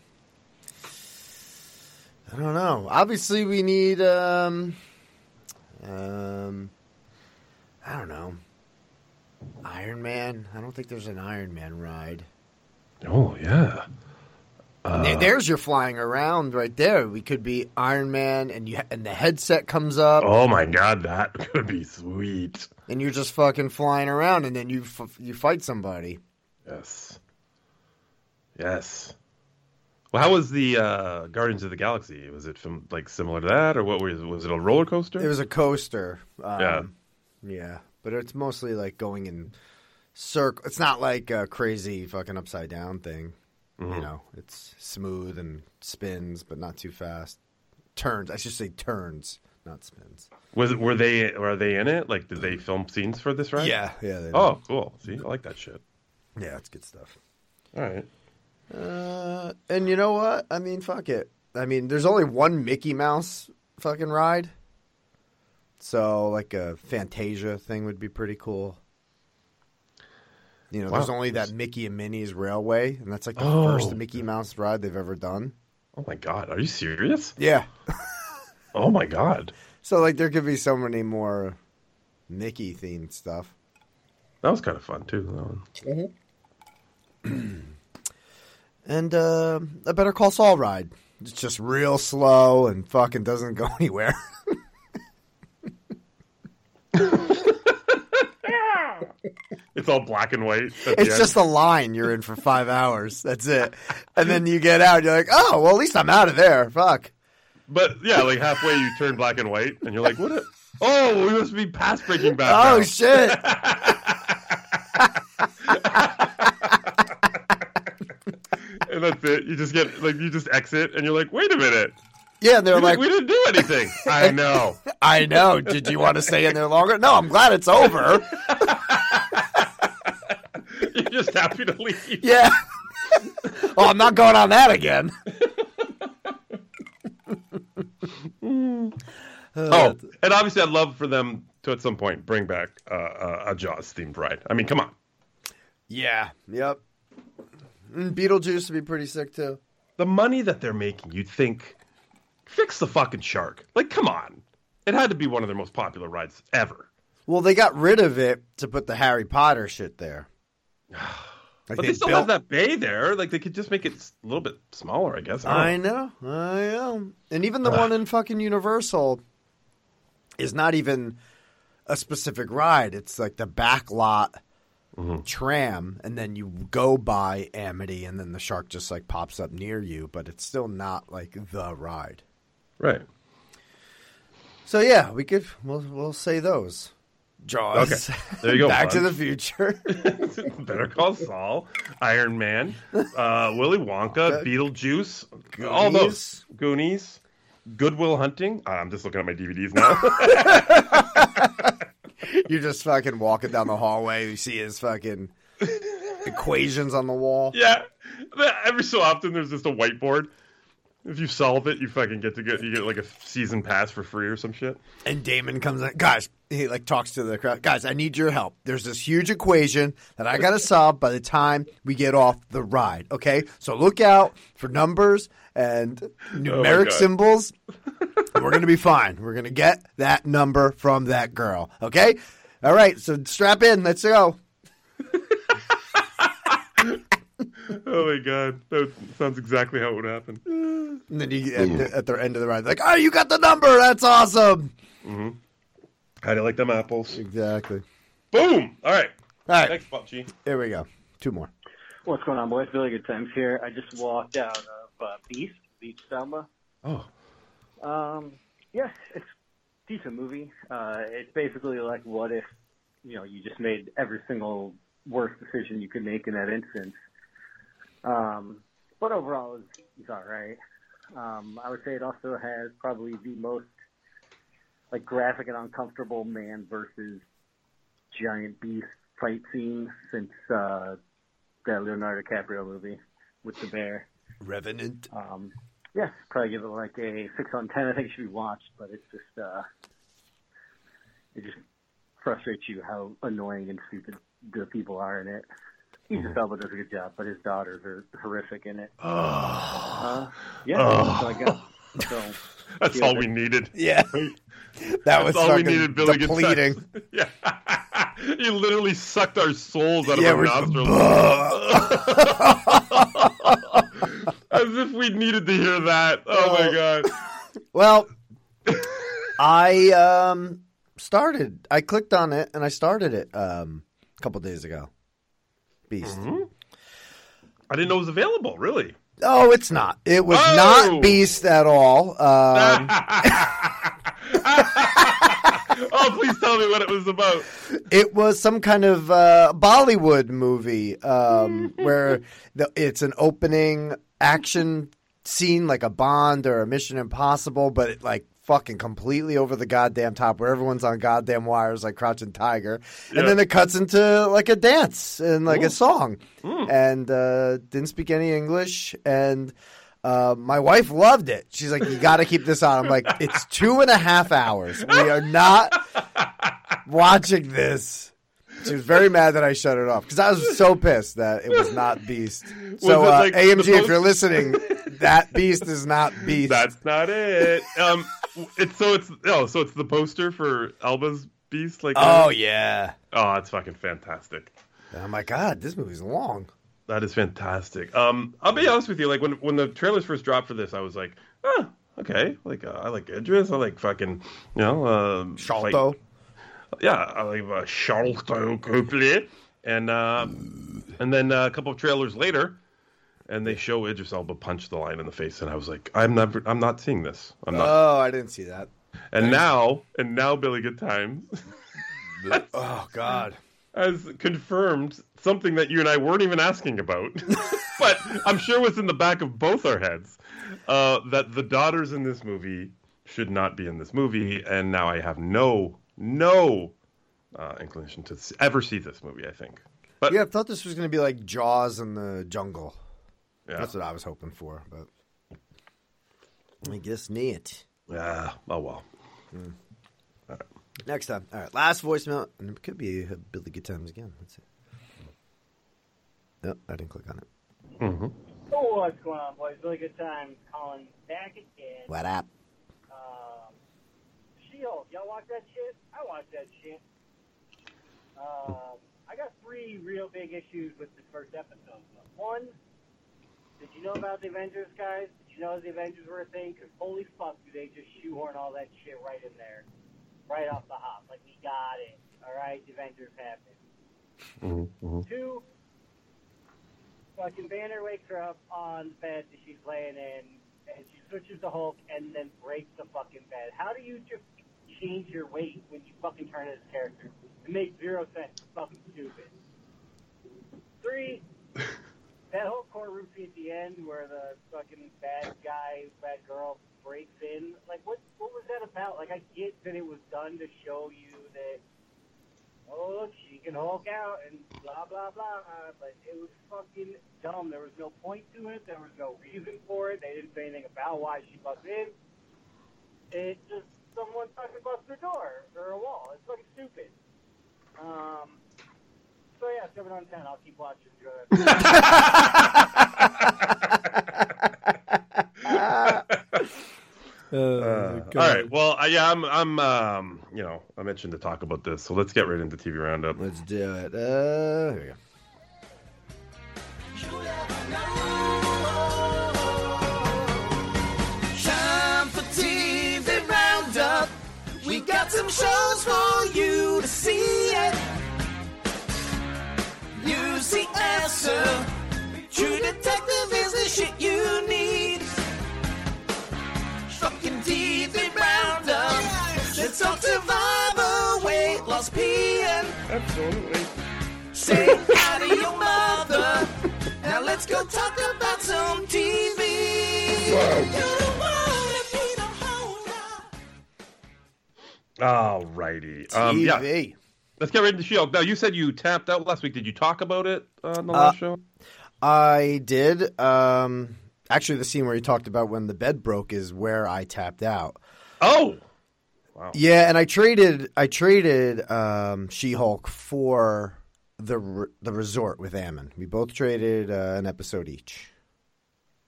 S4: I don't know. Obviously, we need. Um, um, I don't know. Iron Man. I don't think there's an Iron Man ride.
S3: Oh yeah.
S4: There- there's your flying around right there. We could be Iron Man, and you and the headset comes up,
S3: Oh my god, that [laughs] could be sweet.
S4: and you're just fucking flying around, and then you f- you fight somebody.
S3: Yes. Yes. Well, how was the uh, Guardians of the Galaxy? Was it from like similar to that, or what was was it a roller coaster?
S4: It was a coaster. Um,
S3: Yeah.
S4: Yeah, but it's mostly like going in circle. It's not like a crazy fucking upside down thing.
S3: Mm-hmm.
S4: You know, it's smooth and spins, but not too fast. Turns. I should say turns, not spins.
S3: Was were they were they in it? Like, did they film scenes for this ride?
S4: Yeah, yeah.
S3: Oh, cool. See, I like that shit.
S4: yeah, it's good stuff.
S3: All right.
S4: Uh, and you know what? I mean, fuck it. I mean, there's only one Mickey Mouse fucking ride. So, like a Fantasia thing would be pretty cool. You know, there's only that Mickey and Minnie's Railway, and that's like the
S3: Oh.
S4: first Mickey Mouse ride they've ever done.
S3: Oh my god, are you serious?
S4: Yeah. [laughs]
S3: Oh my god,
S4: So, like, there could be so many more Mickey themed stuff.
S3: that was kind of fun too. that [clears throat] one.
S4: And uh, a Better Call Saul ride. It's just real slow and fucking doesn't go [laughs] anywhere. [laughs]
S3: It's all black and white.
S4: It's just a line you're in for five hours. That's it. And then you get out. You're like, oh, well, at least I'm out of there. Fuck.
S3: But yeah, like halfway you turn black and white, and you're like, "What? A- oh, we must be past Breaking Bad."
S4: Oh
S3: now.
S4: shit. [laughs]
S3: and that's it. You just get like you just exit, and you're like, "Wait a minute,
S4: Yeah, and they're
S3: we,
S4: like,
S3: didn't, we didn't do anything." I [laughs] know.
S4: I know. Did you want to stay in there longer? No, I'm glad it's over. [laughs]
S3: just happy to leave.
S4: Yeah. [laughs] oh, I'm not going on that again. [laughs]
S3: Oh, and obviously, I'd love for them to at some point bring back uh, uh, a Jaws themed ride. I mean, come on.
S4: Yeah. Yep. And Beetlejuice would be pretty sick too.
S3: The money that they're making, you'd think, fix the fucking shark. Like, come on. It had to be one of their most popular rides ever.
S4: Well, they got rid of it to put the Harry Potter shit there. [sighs] Like
S3: But they, still have that bay there. Like, they could just make it a little bit smaller, I guess. I
S4: I
S3: know.
S4: know, I know. And even the one in fucking Universal is not even a specific ride. It's like the back lot mm-hmm. tram, and then you go by Amity, and then the shark just like pops up near you, but it's still not like the ride.
S3: Right.
S4: So yeah, we could we'll we'll say those. Jaws.
S3: Okay. There you go, [laughs]
S4: Back to the Future. [laughs]
S3: Better Call Saul, Iron Man, uh, Willy Wonka, Beetlejuice, all those Goonies, Good Will Hunting. Uh, I'm just looking at my DVDs now. [laughs]
S4: You're just fucking walking down the hallway. You see his fucking equations on the wall.
S3: yeah, every so often there's just a whiteboard. If you solve it, you fucking get to get you get like a season pass for free or some shit.
S4: And Damon comes in. Guys, he like talks to the crowd. Guys, I need your help. There's this huge equation that I got to solve by the time we get off the ride. Okay, so look out for numbers and oh numeric
S3: God.
S4: symbols. we're gonna be fine. We're gonna get that number from that girl. Okay. All right. So strap in. Let's go. [laughs]
S3: Oh my god, that sounds exactly how it would happen.
S4: And then you at, the, at the end of the ride, like, oh, you got the number. That's awesome. Mm-hmm.
S3: How do you like them apples?
S4: Exactly.
S3: Boom! All right,
S4: All right.
S3: next PUBG.
S4: There we go. Two more.
S7: What's going on, boys? Really Good Times here. I just walked out of uh, Beast, Beach Selma.
S3: Oh,
S7: Um, yeah, it's a decent movie. Uh, it's basically like what if, you know, you just made every single worst decision you could make in that instance. Um, but overall, it's, it's all right. Um, I would say it also has probably the most like graphic and uncomfortable man versus giant beast fight scene since uh, that Leonardo DiCaprio movie with the bear.
S4: Revenant.
S7: Um, yeah, probably give it like a six on ten. I think it should be watched, but it's just uh, it just frustrates you how annoying and stupid the people are in it. Idris Elba does a good job, but his daughters are horrific in it. Uh, yeah, that's what I got. So [laughs]
S3: that's all
S7: but-
S3: we needed.
S4: Yeah. [laughs] That was
S3: all we needed, Billy
S4: depleting. [laughs]
S3: Yeah, [laughs] you literally sucked our souls out of our nostrils. As if we needed to hear that. Oh my god.
S4: Well, I um started. I clicked on it and I started it um a couple days ago. Beast.
S3: Mm-hmm. I didn't know it was available. Really?
S4: Oh, it's not. It was
S3: Oh!
S4: not Beast at all. Um, [laughs]
S3: oh, please tell me what it was about.
S4: it was some kind of uh, Bollywood movie um, [laughs] where the, it's an opening action scene like a Bond or a Mission Impossible, but it, like fucking completely over the goddamn top where everyone's on goddamn wires like Crouching Tiger,
S3: Yeah.
S4: and then it cuts into like a dance and like a song, and uh, didn't speak any English and. Uh, my wife loved it. She's like, "You got to keep this on." I'm like, "It's two and a half hours. We are not watching this." She was very mad that I shut it off because I was so pissed that it was not Beast. So, uh,
S3: like
S4: AMG,
S3: the
S4: if you're listening, that Beast is not Beast.
S3: That's not it. Um, it's so it's oh so it's the poster for Elba's Beast. Like
S4: oh yeah.
S3: oh, it's fucking fantastic.
S4: Oh my god, this movie's long.
S3: That is fantastic. Um, I'll be honest with you. Like when when the trailers first dropped for this, I was like, oh, okay. Like uh, I like Idris. I like fucking you know um,
S4: Sharlto.
S3: like- yeah, I like uh, Sharlto Copley. And uh, and then uh, a couple of trailers later, and they show Idris Elba punch the lion in the face, and I was like, I'm never, I'm not seeing this. I'm not.
S4: Oh, I didn't see that.
S3: and now, and now, Billy Good Times [laughs]
S4: Oh god.
S3: has confirmed something that you and I weren't even asking about, [laughs] but I'm sure was in the back of both our heads uh, that the daughters in this movie should not be in this movie, and now I have no, no uh, inclination to ever see this movie. I think, but
S4: Yeah, I thought this was going to be like Jaws in the jungle.
S3: yeah,
S4: That's what I was hoping for, but I guess not.
S3: yeah. Oh well.
S4: Next time. All right, last voicemail, and it could be uh, Billy Good Times again. Let's see. Nope, I didn't click on it.
S8: Oh, what's going on, boys? Really good time calling back again.
S4: What up?
S8: Um, She-Hulk, y'all watch that shit? I watch that shit. Um, I got three real big issues with this first episode. One, did you know about the Avengers, guys? Did you know the Avengers were a thing? Because holy fuck, do they just shoehorn all that shit right in there, right off the hop. Like, we got it. All right, the Avengers happened. Two, fucking Banner wakes her up on the bed that she's laying in, and she switches to Hulk and then breaks the fucking bed. How do you just change your weight when you fucking turn into this character. It makes zero sense. It's fucking stupid. Three, [laughs] that whole courtroom scene at the end where the fucking bad guy, bad girl breaks in. Like, what what was that about? Like, I get that it was done to show you that, oh, look, she can Hulk out and blah, blah, blah. But it was fucking dumb. There was no point to it. There was no reason for it. They didn't say anything about why she buzzed in. It just, someone fucking busted her door or a wall. It's fucking stupid. Um, so yeah, 7 on 10. I'll keep watching. Go [laughs] ahead.
S4: Uh,
S3: Uh, all right. Well, I, yeah, I'm. I'm. Um, you know, I mentioned to talk about this, so let's get right into TV roundup.
S4: Let's do it. Uh, here we go.
S2: Time for TV Roundup. We got some shows for you to see it. Use the answer. True Detective is the shit you need. Let's talk Survivor, weight loss, peeing.
S3: Absolutely.
S2: Say hi to your mother. Now let's go talk about some TV. You don't wanna be the holder.
S3: Alrighty. Um, yeah.
S4: TV.
S3: Let's get right into Shield. Now, you said you tapped out last week. Did you talk about it uh, on the last show?
S4: I did. Um, actually, the scene where you talked about when the bed broke is where I tapped out.
S3: Oh,
S4: Yeah, and I traded. I traded um, She-Hulk for the re- the resort with Ammon. We both traded uh, an episode each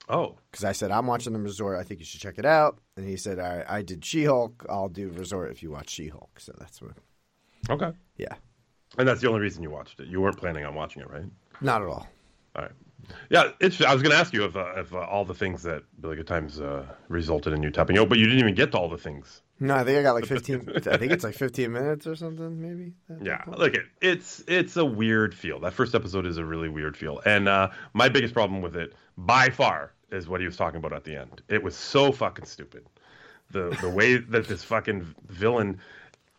S3: oh,
S4: because I said I'm watching the resort. I think you should check it out, and he said I, I did She-Hulk. I'll do resort if you watch She-Hulk. So that's what.
S3: okay.
S4: Yeah,
S3: And that's the only reason you watched it. You weren't planning on watching it, right?
S4: not at all.
S3: All right. Yeah, it's. I was going to ask you if uh, if uh, all the things that Billy Good Times uh, resulted in you tapping out, but you didn't even get to all the things.
S4: No, I think I got like 15. I think it's like 15 minutes or something, maybe.
S3: Yeah,
S4: point.
S3: look, it it's it's a weird feel. That first episode is a really weird feel, and uh, my biggest problem with it, by far, is what he was talking about at the end. It was so fucking stupid. The the way [laughs] that this fucking villain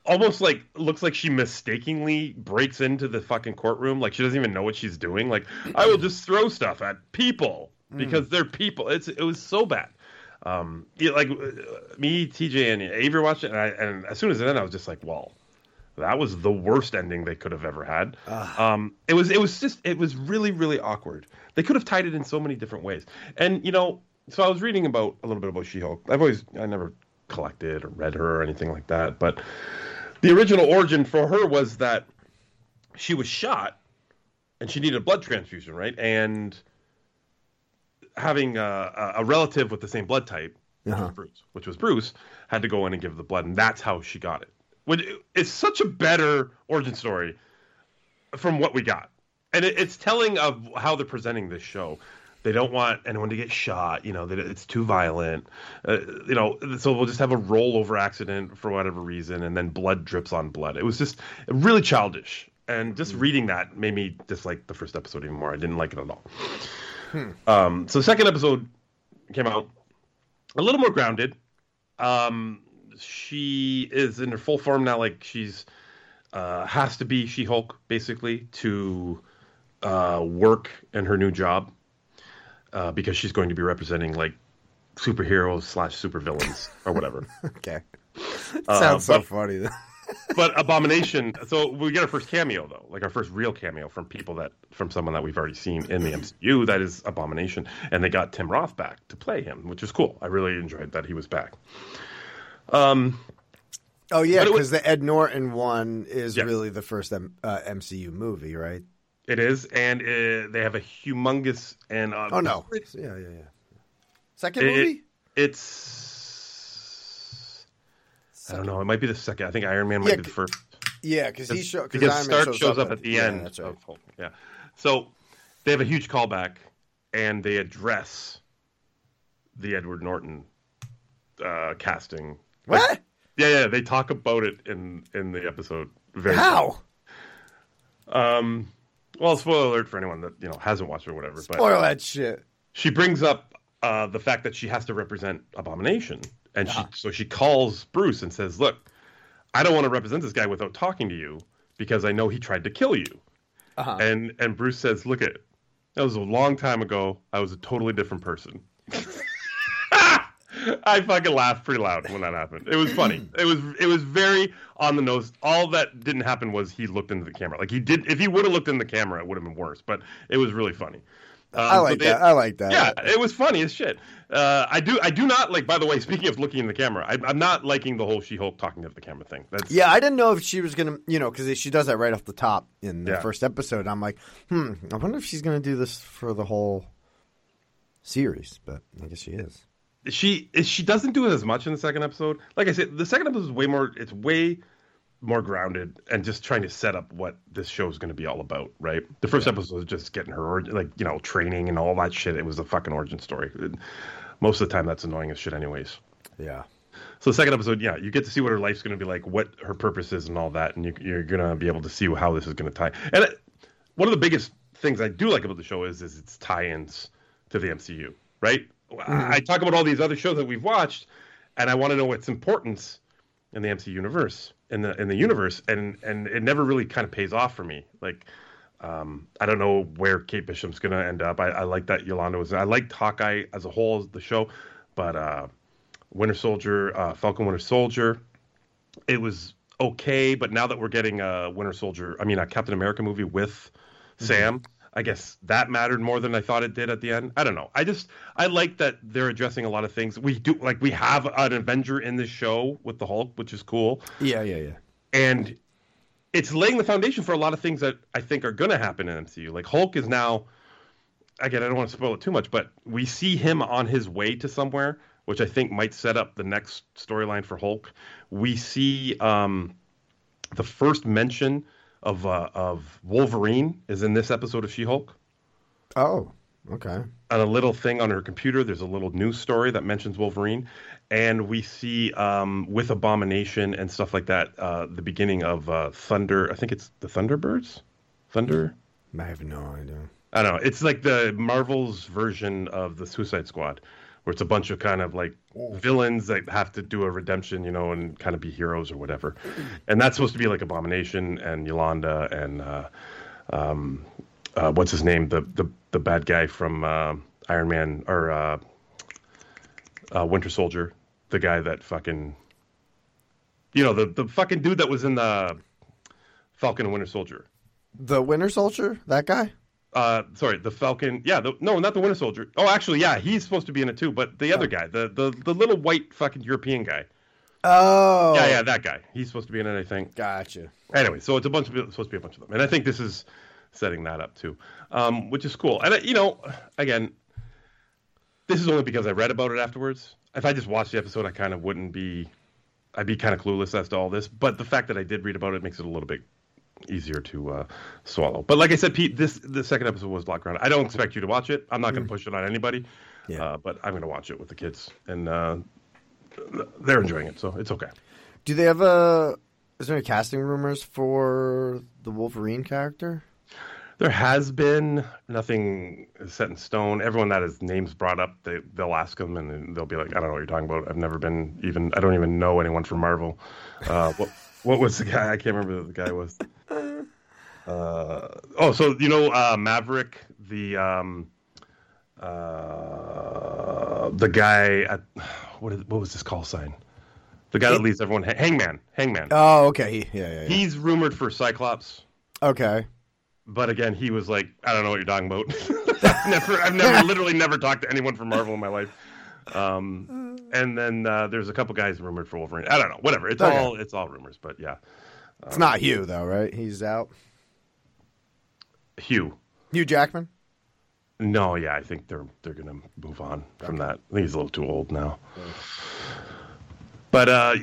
S3: almost like looks like she mistakenly breaks into the fucking courtroom like she doesn't even know what she's doing like i will just throw stuff at people because they're people it's it was so bad um yeah, like uh, me tj and avery watched it and, I, and as soon as it ended i was just like well that was the worst ending they could have ever had. Um it was it was just it was really really awkward. They could have tied it in so many different ways. And you know so i was reading about a little bit about she-hulk. I've always i never collected or read her or anything like that but the original origin for her was that she was shot and she needed a blood transfusion, right? And having a, a relative with the same blood type, which, was Bruce, which was Bruce, had to go in and give the blood, and that's how she got it. Which it's such a better origin story from what we got, and it, it's telling of how they're presenting this show. They don't want anyone to get shot. You know, that it's too violent. Uh, you know, so we'll just have a rollover accident for whatever reason, and then blood drips on blood. It was just really childish, and just reading that made me dislike the first episode even more. I didn't like it at all. Um, so the second episode came out a little more grounded. Um, she is in her full form now. Like she's uh, has to be She Hulk basically to uh, work in her new job uh, because she's going to be representing like superheroes slash supervillains or whatever. [laughs]
S4: Okay.
S3: Uh,
S4: Sounds so funny. [laughs]
S3: but Abomination. So we get our first cameo though, like our first real cameo from people that from someone that we've already seen in the MCU. That is Abomination, and they got Tim Roth back to play him, which was cool. I really enjoyed that he was back. Um,
S4: Oh yeah,
S3: it
S4: because the Ed Norton one is
S3: Yeah.
S4: really the first M- uh, MCU movie, right?
S3: it is, and uh, they have a humongous and uh,
S4: Oh no, yeah, yeah, yeah. Second
S3: It-
S4: movie?
S3: It's I don't know. It might be the second. I think Iron Man might
S4: Yeah,
S3: be the first.
S4: yeah, because he show,
S3: because
S4: Iron Man
S3: Stark
S4: shows,
S3: shows up at the
S4: yeah,
S3: end.
S4: That's right.
S3: of Yeah. So they have a huge callback, and they address the Edward Norton uh, casting.
S4: What?
S3: Yeah, yeah. They talk about it in in the episode. Very
S4: How?
S3: Um. Well, spoiler alert for anyone that you know hasn't watched or whatever. But
S4: Spoil that shit.
S3: she brings up uh, the fact that she has to represent Abomination, and she so she calls Bruce and says, "Look, I don't want to represent this guy without talking to you because I know he tried to kill you.
S4: Uh-huh.
S3: And and Bruce says, "Look at that was a long time ago. I was a totally different person." [laughs] I fucking laughed pretty loud when that happened. It was funny. [laughs] It was it was very on the nose. All that didn't happen was he looked into the camera. Like he did. If he would have looked in the camera, it would have been worse. But it was really funny. Um,
S4: I like
S3: they-
S4: that. I like that.
S3: yeah, it was funny as shit. Uh, I do. I do not like. By the way, speaking of looking in the camera, I, I'm not liking the whole She-Hulk talking to the camera thing. That's
S4: Yeah, I didn't know if she was gonna, you know, because she does that right off the top in the
S3: Yeah.
S4: first episode. I'm like, hmm, I wonder if she's gonna do this for the whole series. But I guess she is.
S3: she she doesn't do it as much in the second episode. Like I said, the second episode is way more. It's way more grounded and just trying to set up what this show is going to be all about. Right. The first episode was just getting her like you know training and all that shit. It was a fucking origin story. Most of the time, that's annoying as shit, anyways.
S4: Yeah.
S3: So the second episode, yeah, you get to see what her life's going to be like, what her purpose is, and all that, and you, you're going to be able to see how this is going to tie. And it, one of the biggest things I do like about the show is is its tie-ins to the MCU. Right? I I talk about all these other shows that we've watched, and I want to know its importance in the MC universe, in the in the universe, and and it never really kind of pays off for me. Like. Um, I don't know where Kate Bishop's gonna end up. I, I like that Yelena was. I liked Hawkeye as a whole, as the show, but uh, Winter Soldier, uh, Falcon Winter Soldier. It was okay, but now that we're getting a Winter Soldier, I mean a Captain America movie with Sam, I guess that mattered more than I thought it did at the end. I don't know. I just I like that they're addressing a lot of things. We do like we have an Avenger in this show with the Hulk, which is cool,
S4: Yeah, yeah, yeah.
S3: and it's laying the foundation for a lot of things that I think are going to happen in MCU. Like Hulk is now again, I don't want to spoil it too much, but we see him on his way to somewhere, which I think might set up the next storyline for Hulk. We see um, the first mention of uh, of Wolverine is in this episode of She-Hulk.
S4: Oh, okay.
S3: On a little thing on her computer, there's a little news story that mentions Wolverine, and we see um, with Abomination and stuff like that uh, the beginning of uh, Thunder. I think it's the Thunderbirds. Thunder.
S4: I have no idea.
S3: I don't know. It's like the Marvel's version of the Suicide Squad, where it's a bunch of kind of like villains that have to do a redemption, you know, and kind of be heroes or whatever. And that's supposed to be like Abomination and Yelena and uh, um, uh, what's his name, the the the bad guy from uh, Iron Man or uh, uh, Winter Soldier, the guy that fucking, you know, the the fucking dude that was in the Falcon and Winter Soldier.
S4: The Winter Soldier, that guy.
S3: Uh, sorry, the Falcon. Yeah, the, no, not the Winter Soldier. Oh, actually, yeah, he's supposed to be in it too. But the other guy, the the the little white fucking European guy.
S4: Oh,
S3: Yeah, yeah, that guy. He's supposed to be in it, I think.
S4: Gotcha.
S3: Anyway, so it's a bunch of it's supposed to be a bunch of them, and I think this is setting that up too, um, which is cool. And uh, you know, again, this is only because I read about it afterwards. If I just watched the episode, I kind of wouldn't be. I'd be kind of clueless as to all this. But the fact that I did read about it makes it a little bit easier to uh, swallow. But like I said, Pete, this the second episode was block ground. I don't expect you to watch it. I'm not going to push it on anybody.
S4: Yeah.
S3: Uh, but I'm going to watch it with the kids, and uh, they're enjoying it, so it's okay.
S4: Do they have a? Is there any casting rumors for the Wolverine character?
S3: There has been nothing set in stone. Everyone that his name's brought up, they they'll ask them, and they'll be like, "I don't know what you're talking about. I've never been even. I don't even know anyone from Marvel." Uh, what what was the guy? I can't remember who the guy was. Uh, oh, so you know uh, Maverick, the um, uh, the guy at what is, what was his call sign? The guy that leads everyone, Hangman, Hangman.
S4: Oh, okay. He, yeah, yeah, yeah.
S3: He's rumored for Cyclops.
S4: okay.
S3: But again, he was like, I don't know what you're talking about. [laughs] I've never, I've never, [laughs] literally never talked to anyone from Marvel in my life. Um, and then uh, there's a couple guys rumored for Wolverine. I don't know, whatever. It's
S4: Okay.
S3: all, it's all rumors. But yeah,
S4: It's not Hugh though, right? He's out.
S3: Hugh.
S4: Hugh Jackman.
S3: No, yeah, I think they're they're gonna move on from that. I think he's a little too old now. But uh,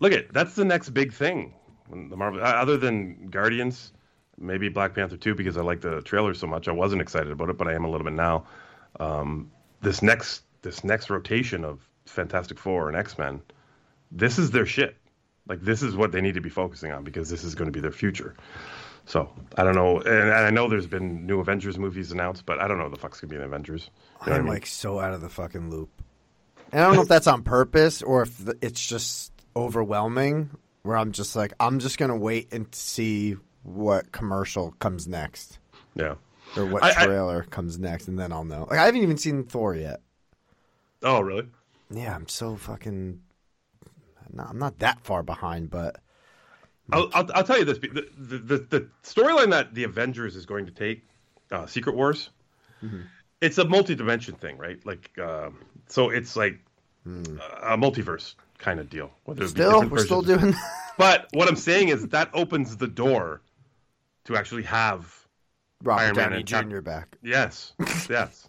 S3: look at that's the next big thing. The Marvel, other than Guardians, maybe Black Panther two because I like the trailer so much. I wasn't excited about it, but I am a little bit now. Um, this next this next rotation of Fantastic Four and X Men, this is their shit. Like this is what they need to be focusing on because this is going to be their future. So I don't know, and, and I know there's been new Avengers movies announced, but I don't know what the fuck's gonna be in Avengers. You know what I
S4: I'm
S3: mean?
S4: like so out of the fucking loop. And I don't know if that's on purpose or if it's just overwhelming where I'm just like, I'm just gonna wait and see what commercial comes next
S3: Yeah.
S4: or what
S3: I- I-
S4: trailer comes next, and then I'll know. Like I haven't even seen Thor yet.
S3: Oh, really?
S4: Yeah, I'm so fucking. Not, I'm not that far behind, but
S3: I'll, I'll, I'll tell you this: the the, the, the storyline that the Avengers is going to take, uh, Secret Wars,
S4: Mm-hmm.
S3: it's a multi-dimension thing, right? Like, um, so it's like a multiverse kind of deal. Whether
S4: still, we're still
S3: versions-
S4: doing. [laughs]
S3: But what I'm saying is that opens the door to actually have
S4: Robert
S3: Iron Man
S4: Downey
S3: and Cap-
S4: Jr. back.
S3: yes, [laughs] yes.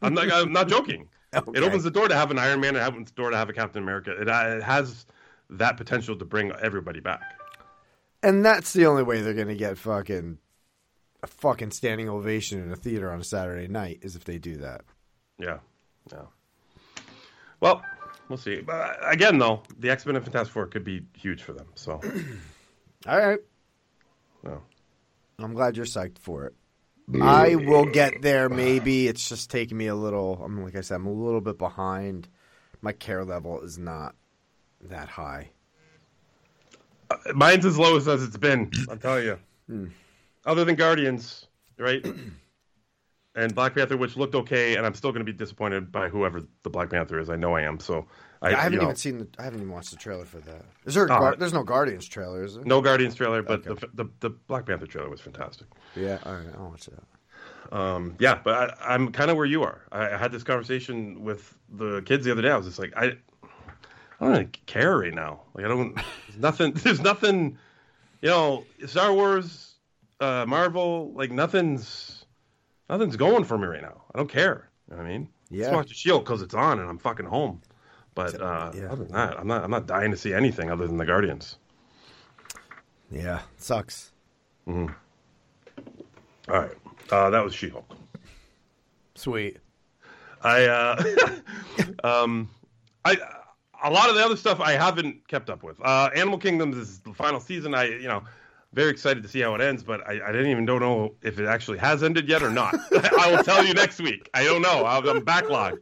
S3: I'm not. I'm not joking.
S4: Okay.
S3: It opens the door to have an Iron Man. It opens the door to have a Captain America. It, uh, it has that potential to bring everybody back.
S4: And that's the only way they're gonna get fucking a fucking standing ovation in a theater on a Saturday night is if they do that.
S3: Yeah, yeah. Well, we'll see. But uh, again, though, the X Men and Fantastic Four could be huge for them. So, [clears throat]
S4: All right.
S3: no.
S4: I'm glad you're psyched for it. I will get there. Maybe it's just taking me a little. I'm like I said, I'm a little bit behind. My care level is not that high.
S3: Mine's as low as it's been. I'll tell you. Other than Guardians, right? and Black Panther, which looked okay, and I'm still going to be disappointed by whoever the Black Panther is. I know I am. So, I,
S4: I, haven't
S3: you know,
S4: even seen. The, I haven't even watched the trailer for that. Is there? A
S3: Oh,
S4: there's no Guardians trailer, is there?
S3: no Guardians trailer, but
S4: Okay.
S3: the, the the Black Panther trailer was fantastic.
S4: Yeah. All right. I'll watch that.
S3: Um, yeah, but I, I'm kind of where you are. I, I had this conversation with the kids the other day. I was just like, I, I don't really care right now. Like, I don't. There's nothing. [laughs] There's nothing. You know, Star Wars, uh, Marvel. Like, nothing's, nothing's going for me right now. I don't care. You know what I mean?
S4: Yeah.
S3: Just watch the Shield because it's on and I'm fucking home. But uh,
S4: Yeah.
S3: other than that, I'm not. I'm not dying to see anything other than the Guardians.
S4: Yeah. Sucks. Hmm.
S3: All right, uh, that was She-Hulk.
S4: Sweet.
S3: I uh [laughs] um I a lot of the other stuff I haven't kept up with. Uh Animal Kingdoms is the final season. I you know very excited to see how it ends, but I, I didn't even don't know if it actually has ended yet or not. [laughs] I will tell you next week. I don't know. I'm I'm backlogged.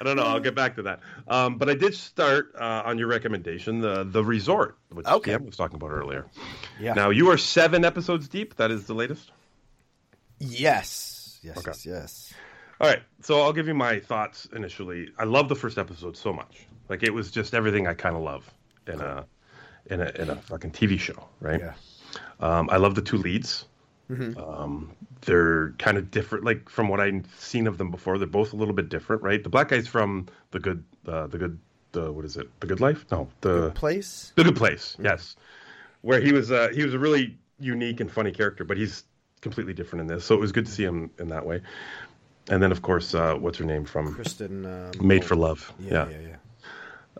S3: I don't know. I'll get back to that. Um, but I did start uh, on your recommendation, the the resort, which
S4: Okay.
S3: Cam was talking about earlier.
S4: Yeah.
S3: Now you are seven episodes deep. That is the latest.
S4: Yes. Yes.
S3: Okay.
S4: Yes. Yes.
S3: All right, so I'll give you my thoughts initially. I love the first episode so much. Like it was just everything I kind of love in a in a in a fucking TV show, right?
S4: Yeah.
S3: Um, I love the two leads. Um, they're kind of different, like from what I've seen of them before. They're both a little bit different, right? The black guy's from the good, uh, the good, the what is it? The Good Life? No, the
S4: Place.
S3: the Good Place. Yes, where he was uh, he was a really unique and funny character, but he's completely different in this. So it was good to see him in that way. And then, of course, uh, what's her name from
S4: Kristen. Um,
S3: Made for Love?
S4: Yeah. Yeah. Yeah.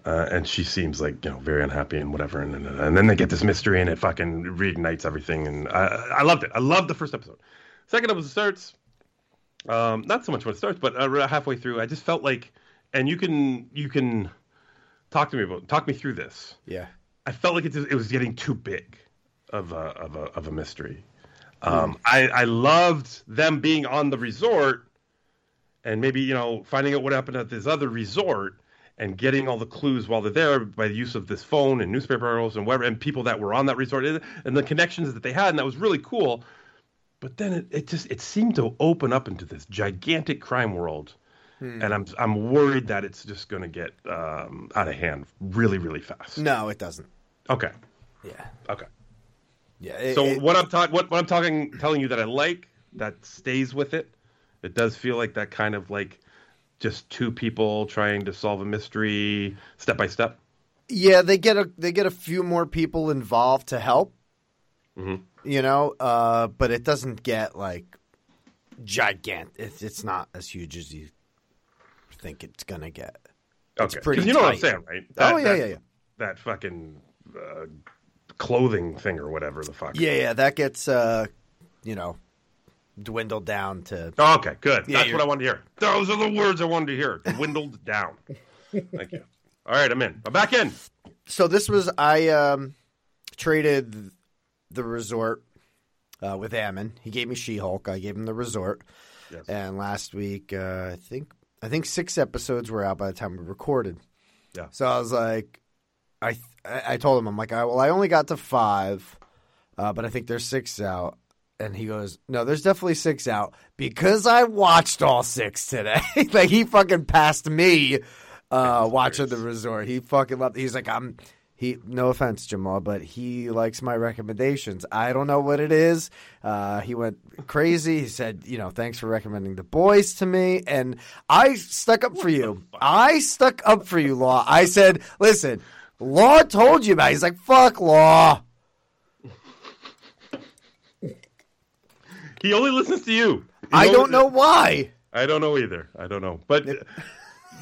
S3: Uh, and she seems like you know very unhappy and whatever, and, and, and then they get this mystery and it fucking reignites everything, and I, I loved it. I loved the first episode. Second episode starts, um, not so much when it starts, but uh, halfway through, I just felt like, and you can you can talk to me about talk me through this.
S4: Yeah.
S3: I felt like it, just, it was getting too big of a of a of a mystery. Um, I I loved them being on the resort, and maybe you know finding out what happened at this other resort and getting all the clues while they're there by the use of this phone and newspaper articles and whatever and people that were on that resort and the connections that they had and that was really cool. But then it, it just it seemed to open up into this gigantic crime world. And I'm I'm worried that it's just going to get um, out of hand really really fast.
S4: No, it doesn't.
S3: Okay.
S4: Yeah.
S3: Okay.
S4: Yeah. it-
S3: So
S4: it-
S3: what I'm talking, what, what I'm talking, telling you that I like that stays with it. It does feel like that kind of like just two people trying to solve a mystery step by step.
S4: Yeah, they get a they get a few more people involved to help.
S3: Mhm.
S4: You know, uh, but it doesn't get like gigantic. It's, it's not as huge as you think it's gonna get.
S3: Okay,
S4: pretty
S3: you know what I'm saying, right?
S4: Oh, yeah,
S3: that,
S4: yeah, yeah.
S3: That fucking uh, clothing thing or whatever the fuck.
S4: Yeah, yeah, that gets uh, you know, dwindled down to.
S3: Oh, okay, good.
S4: Yeah,
S3: That's
S4: you're-
S3: what I wanted to hear. Those are the words I wanted to hear. Dwindled [laughs] down. Thank you. All right, I'm in. I'm back in.
S4: So this was I um, traded the resort uh, with Ammon. He gave me She Hulk. I gave him the resort.
S3: Yes.
S4: And last week, uh, I think I think six episodes were out by the time we recorded.
S3: Yeah.
S4: So I was like, I I told him I'm like, I, well, I only got to five, uh, but I think there's six out. And he goes, no, there's definitely six out because I watched all six today. [laughs] like he fucking passed me uh, watching the resort. He fucking loved. He's like, I'm. He, no offense, Jamal, but he likes my recommendations. I don't know what it is. Uh, he went crazy. He said, you know, thanks for recommending the boys to me. And I stuck up for you. I stuck up for you, Law. I said, listen, Law told you about it. He's like, fuck Law.
S3: He only listens to you. He
S4: I don't know why.
S3: I don't know either. I don't know. But uh,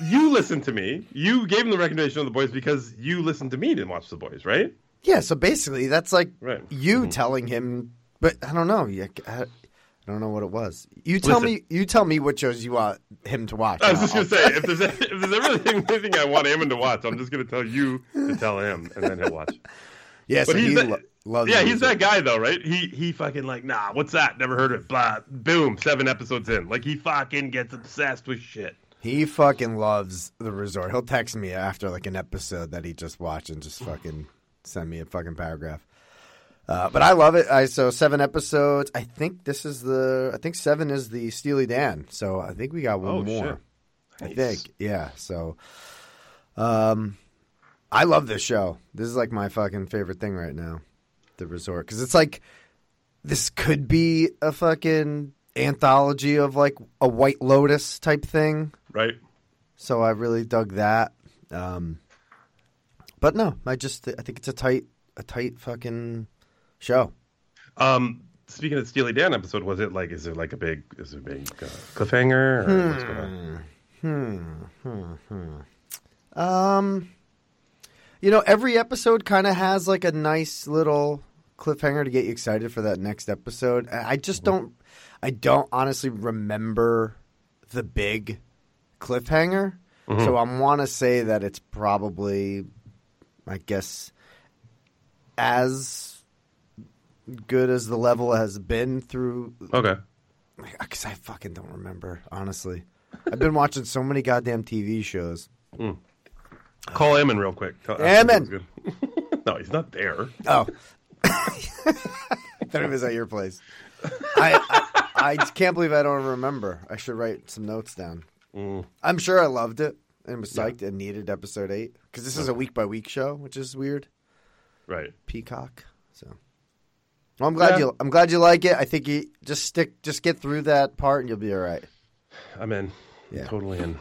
S3: you listened to me. You gave him the recommendation of the boys because you listened to me to watch the boys, right?
S4: Yeah, so basically, that's like
S3: Right.
S4: you mm-hmm. telling him, but I don't know. I, don't know what it was. You tell
S3: Listen.
S4: me. You tell me what shows you want him to watch.
S3: I was just gonna say if there's [laughs] if there's everything anything I want Ammon to watch, I'm just gonna tell you to tell him, and then he'll watch.
S4: yeah, so
S3: But he's
S4: he lo- loves.
S3: yeah, he's that guy though, right? He he fucking like nah, what's that? Never heard of it. Blah, boom, seven episodes in, like he fucking gets obsessed with shit.
S4: He fucking loves the resort. He'll text me after like an episode that he just watched and just fucking send me a fucking paragraph. Uh, but I love it. I so seven episodes. I think this is the. I think seven is the Steely Dan. So I think we got one
S3: Oh,
S4: more.
S3: shit.
S4: I think yeah. So, um, I love this show. This is like my fucking favorite thing right now, the resort, because it's like this could be a fucking anthology of like a White Lotus type thing.
S3: Right?
S4: So I really dug that. Um, but no, I just I think it's a tight a tight fucking show.
S3: Um, speaking of Steely Dan episode, was it like is there like a big is there a big uh, cliffhanger or what's hmm, on?
S4: Um, you know, every episode kind of has like a nice little cliffhanger to get you excited for that next episode. I just mm-hmm. don't, I don't honestly remember the big cliffhanger. So mm-hmm. I want to say that it's probably, I guess, as good as the level has been through
S3: Okay.
S4: because I fucking don't remember, honestly. I've been watching so many goddamn TV shows. Mm.
S3: Call Ammon real quick.
S4: Ammon! [laughs]
S3: No, he's not there.
S4: Oh. [laughs] Thought it was at your place. I, I I can't believe I don't remember. I should write some notes down. I'm sure I loved it and was psyched and needed episode eight because this is a week by week show, which is weird.
S3: Right.
S4: Peacock. So, well, I'm glad
S3: Yeah.
S4: you. I'm glad you like it. I think you just stick, just get through that part, and you'll be all right.
S3: I'm in.
S4: Yeah.
S3: Totally in.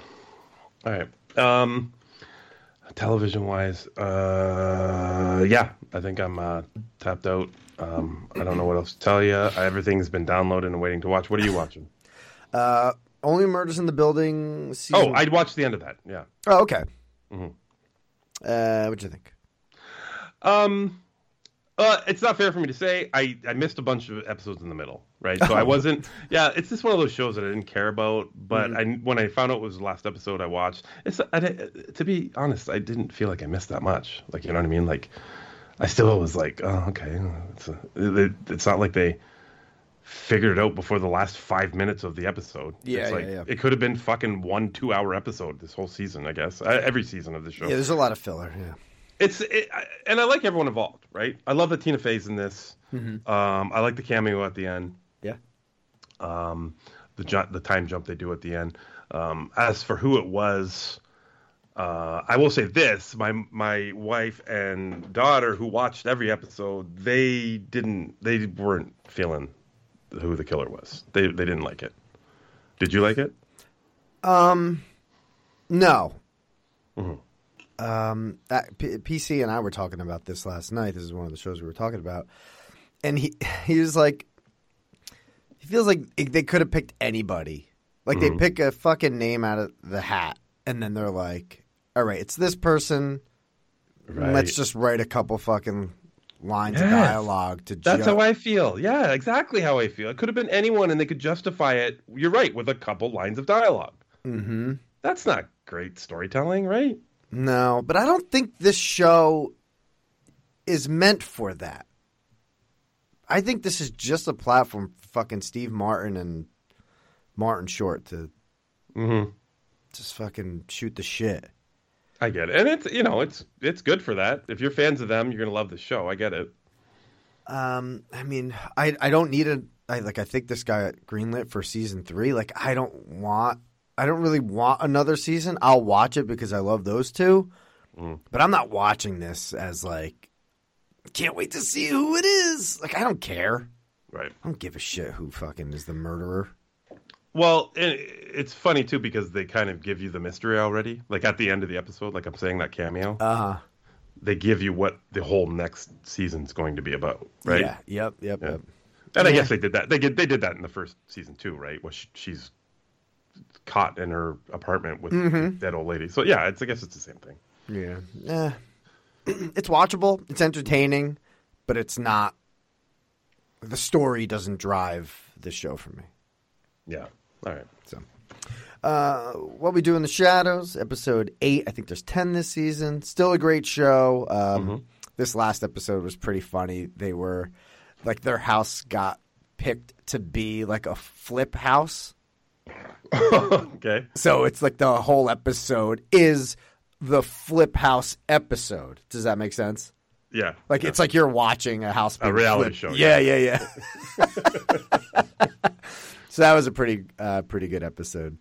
S3: All right. Um, television wise, uh, yeah, I think I'm uh, tapped out. Um, I don't know what else to tell you. Everything's been downloaded and waiting to watch. What are you watching?
S4: Uh, only murders in the building. Season...
S3: Oh, I'd watched the end of that. Yeah.
S4: Oh, okay.
S3: Mm-hmm.
S4: Uh, what'd you think?
S3: Um, uh, it's not fair for me to say. I, I missed a bunch of episodes in the middle, right? So I wasn't. Yeah, it's just one of those shows that I didn't care about. But I, when I found out it was the last episode I watched, it's I, to be honest, I didn't feel like I missed that much. Like you know what I mean? Like I still was like, oh, okay. It's, a, it, it's not like they figured it out before the last five minutes of the episode.
S4: Yeah,
S3: it's
S4: yeah,
S3: like,
S4: yeah.
S3: It could have been fucking one two hour episode this whole season. I guess uh, every season of the show
S4: Yeah, there's a lot of filler. Yeah.
S3: it's it, I- and I like everyone involved, right? I love the Tina Fey's in this. Um, I like the cameo at the end.
S4: Yeah.
S3: Um, the ju- the time jump they do at the end. Um, as for who it was, uh, I will say this: my my wife and daughter, who watched every episode, they didn't they weren't feeling who the killer was. They they didn't like it. Did you like it?
S4: Um, No. Um, that, P- PC and I were talking about this last night. This is one of the shows we were talking about, and he [laughs] he was like, he feels like they could have picked anybody. Like they pick a fucking name out of the hat, and then they're like, "All right, it's this person. Let's just write a couple fucking lines of dialogue to."
S3: That's
S4: ju-
S3: how I feel. Yeah, exactly how I feel. It could have been anyone, and they could justify it. You're right with a couple lines of dialogue. Mm-hmm. That's not great storytelling, right?
S4: No, but I don't think this show is meant for that. I think this is just a platform for fucking Steve Martin and Martin Short to
S3: Mm-hmm.
S4: just fucking shoot the shit.
S3: I get it, and it's you know it's it's good for that. If you're fans of them, you're gonna love the show. I get it.
S4: Um, I mean, I I don't need a I like I think this guy greenlit for season three. Like I don't want I don't really want another season. I'll watch it because I love those two, but I'm not watching this as like can't wait to see who it is. Like I don't care.
S3: Right.
S4: I don't give a shit who fucking is the murderer.
S3: Well, it, it's funny too because they kind of give you the mystery already. Like at the end of the episode, like I'm saying that cameo,
S4: Uh huh.
S3: they give you what the whole next season's going to be about, right?
S4: Yeah. Yep. Yep.
S3: Yeah.
S4: Yep.
S3: And I guess they did that. They did they did that in the first season too, right? Where she, she's caught in her apartment with
S4: Mm-hmm.
S3: dead old lady. So yeah, it's I guess it's the same thing.
S4: Yeah. Eh. [clears throat] it's watchable. It's entertaining, but it's not. The story doesn't drive the show for me.
S3: Yeah. All right.
S4: So, uh, what we do in the shadows, episode eight. I think there's ten this season. Still a great show. Um, This last episode was pretty funny. They were like their house got picked to be like a flip house. [laughs]
S3: okay.
S4: So it's like the whole episode is the flip house episode. Does that make sense?
S3: Yeah.
S4: Like it's like you're watching a house being
S3: reality
S4: flipped.
S3: show,
S4: Yeah, yeah, yeah. [laughs] [laughs] so that was a pretty uh, pretty good episode.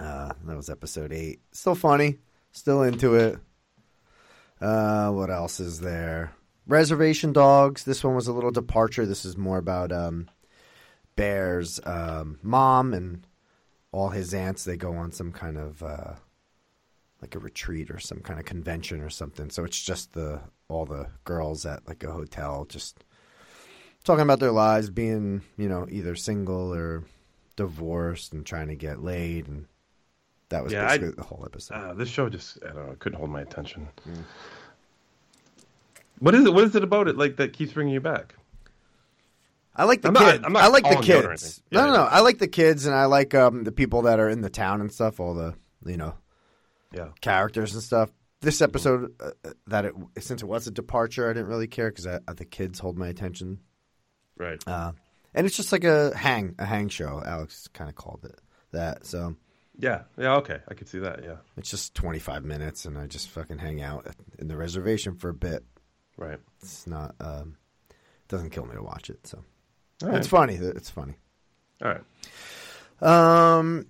S4: Uh, that was episode eight. Still funny. Still into it. Uh, what else is there? Reservation Dogs. This one was a little departure. This is more about um, Bear's um, mom and all his aunts. They go on some kind of uh, like a retreat or some kind of convention or something. So it's just the all the girls at like a hotel just talking about their lives, being you know either single or divorced and trying to get laid, and that was
S3: Yeah, I-
S4: the whole episode.
S3: Uh, this show just I don't know, couldn't hold my attention.
S4: Mm.
S3: What is it? What is it about it like that keeps bringing you back?
S4: I like the
S3: I'm not-
S4: kids.
S3: I'm not
S4: I like the
S3: calling you out or
S4: kids.
S3: anything.
S4: No, no, no.
S3: yeah.
S4: I like the kids, and I like um, the people that are in the town and stuff. All the you know
S3: Yeah.
S4: characters and stuff. This episode, uh, uh, that it since it was a departure, I didn't really care because the kids hold my attention.
S3: Right.
S4: Uh, and it's just like a hang, a hang show. Alex kind of called it that. So
S3: Yeah. Yeah. Okay. I could see that. Yeah.
S4: it's just 25 minutes, and I just fucking hang out in the reservation for a bit.
S3: Right.
S4: It's not, um, it doesn't kill me to watch it. So
S3: right.
S4: it's funny. It's funny.
S3: All right.
S4: Um,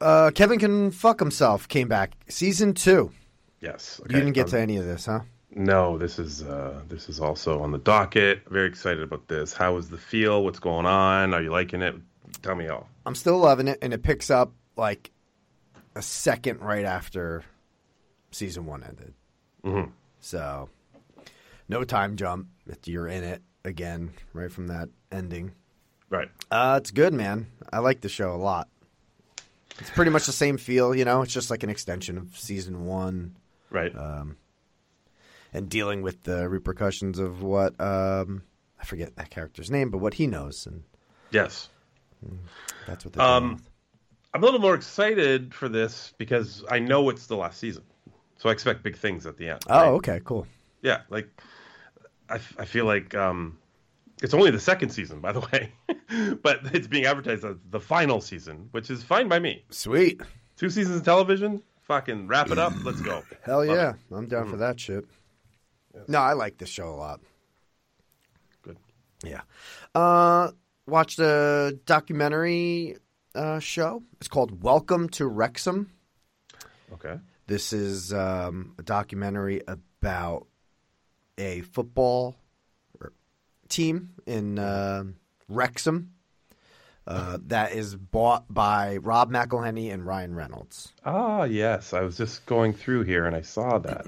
S4: uh, Kevin can fuck himself. Came back season two.
S3: Yes.
S4: you didn't get
S3: um,
S4: to any of this, huh?
S3: No, this is uh, this is also on the docket. Very excited about this. How is the feel? What's going on? Are you liking it? Tell me all.
S4: I'm still loving it, and it picks up like a second right after season one ended.
S3: Mhm.
S4: So, no time jump. You're in it again right from that ending.
S3: Right.
S4: Uh, it's good, man. I like the show a lot. It's pretty much the same feel, you know. It's just like an extension of season one,
S3: Right.
S4: And dealing with the repercussions of what um, I forget that character's name, but what he knows, and
S3: yes.
S4: that's what
S3: Um. I'm a little more excited for this because I know it's the last season, so I expect big things at the end.
S4: Oh,
S3: right?
S4: okay, cool.
S3: Yeah, like I, f- I feel like um, it's only the second season, by the [laughs] way, but it's being advertised as the final season, which is fine by me.
S4: Sweet.
S3: Two seasons of television, fucking wrap it up. Let's go.
S4: Hell
S3: Love
S4: yeah,
S3: it.
S4: I'm down for that shit. No, I like this show a lot.
S3: Good.
S4: Yeah. Uh, watched a documentary uh, show. It's called Welcome to Wrexham.
S3: Okay.
S4: This is um, a documentary about a football er, team in uh, Wrexham uh, that is bought by Rob McElhenney and Ryan Reynolds.
S3: Ah, yes. I was just going through here and I saw that.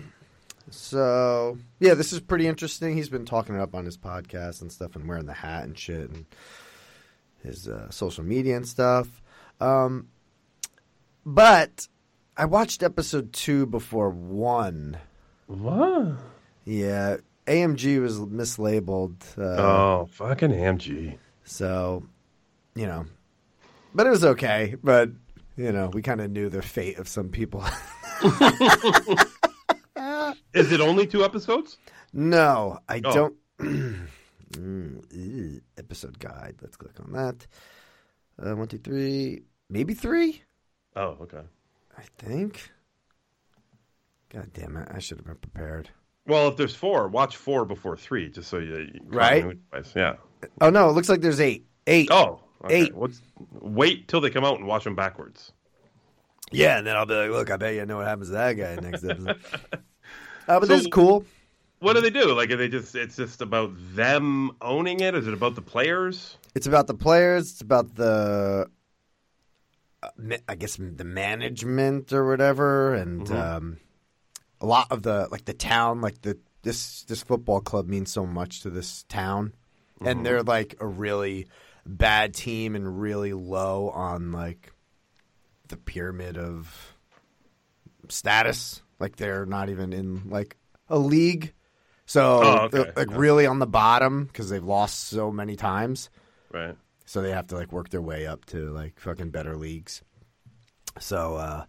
S4: So yeah, this is pretty interesting. He's been talking it up on his podcast and stuff, and wearing the hat and shit, and his uh, social media and stuff. Um, but I watched episode two before one.
S3: What?
S4: Yeah, AMG was mislabeled. Uh,
S3: Oh, fucking AMG.
S4: So, you know, but it was okay. But you know, we kind of knew the fate of some people. [laughs] [laughs]
S3: Is it only two episodes?
S4: No, I
S3: Oh.
S4: don't. [clears throat] Mm, episode guide. Let's click on that. Uh, one, two, three, maybe three.
S3: Oh, okay.
S4: I think. God damn it! I should have been prepared.
S3: Well, if there's four, watch four before three, just so you, you
S4: Right.
S3: Yeah.
S4: Oh no, it looks like there's eight. Eight.
S3: Oh, okay.
S4: Eight.
S3: What's, wait till they come out and watch them backwards.
S4: Yeah, and then I'll be like, look, I bet you know what happens to that guy next episode. [laughs] uh, but
S3: So-
S4: this is cool.
S3: What do they do? Like, are they just? It's just about them owning it. Is it about the players?
S4: It's about the players. It's about the, uh, I guess, the management or whatever, and um, a lot of the like the town. Like the this this football club means so much to this town, and they're like a really bad team and really low on like the pyramid of status. Like they're not even in like a league. So
S3: Oh, okay.
S4: like really on the bottom because they've lost so many times.
S3: Right.
S4: So they have to like work their way up to like fucking better leagues. So uh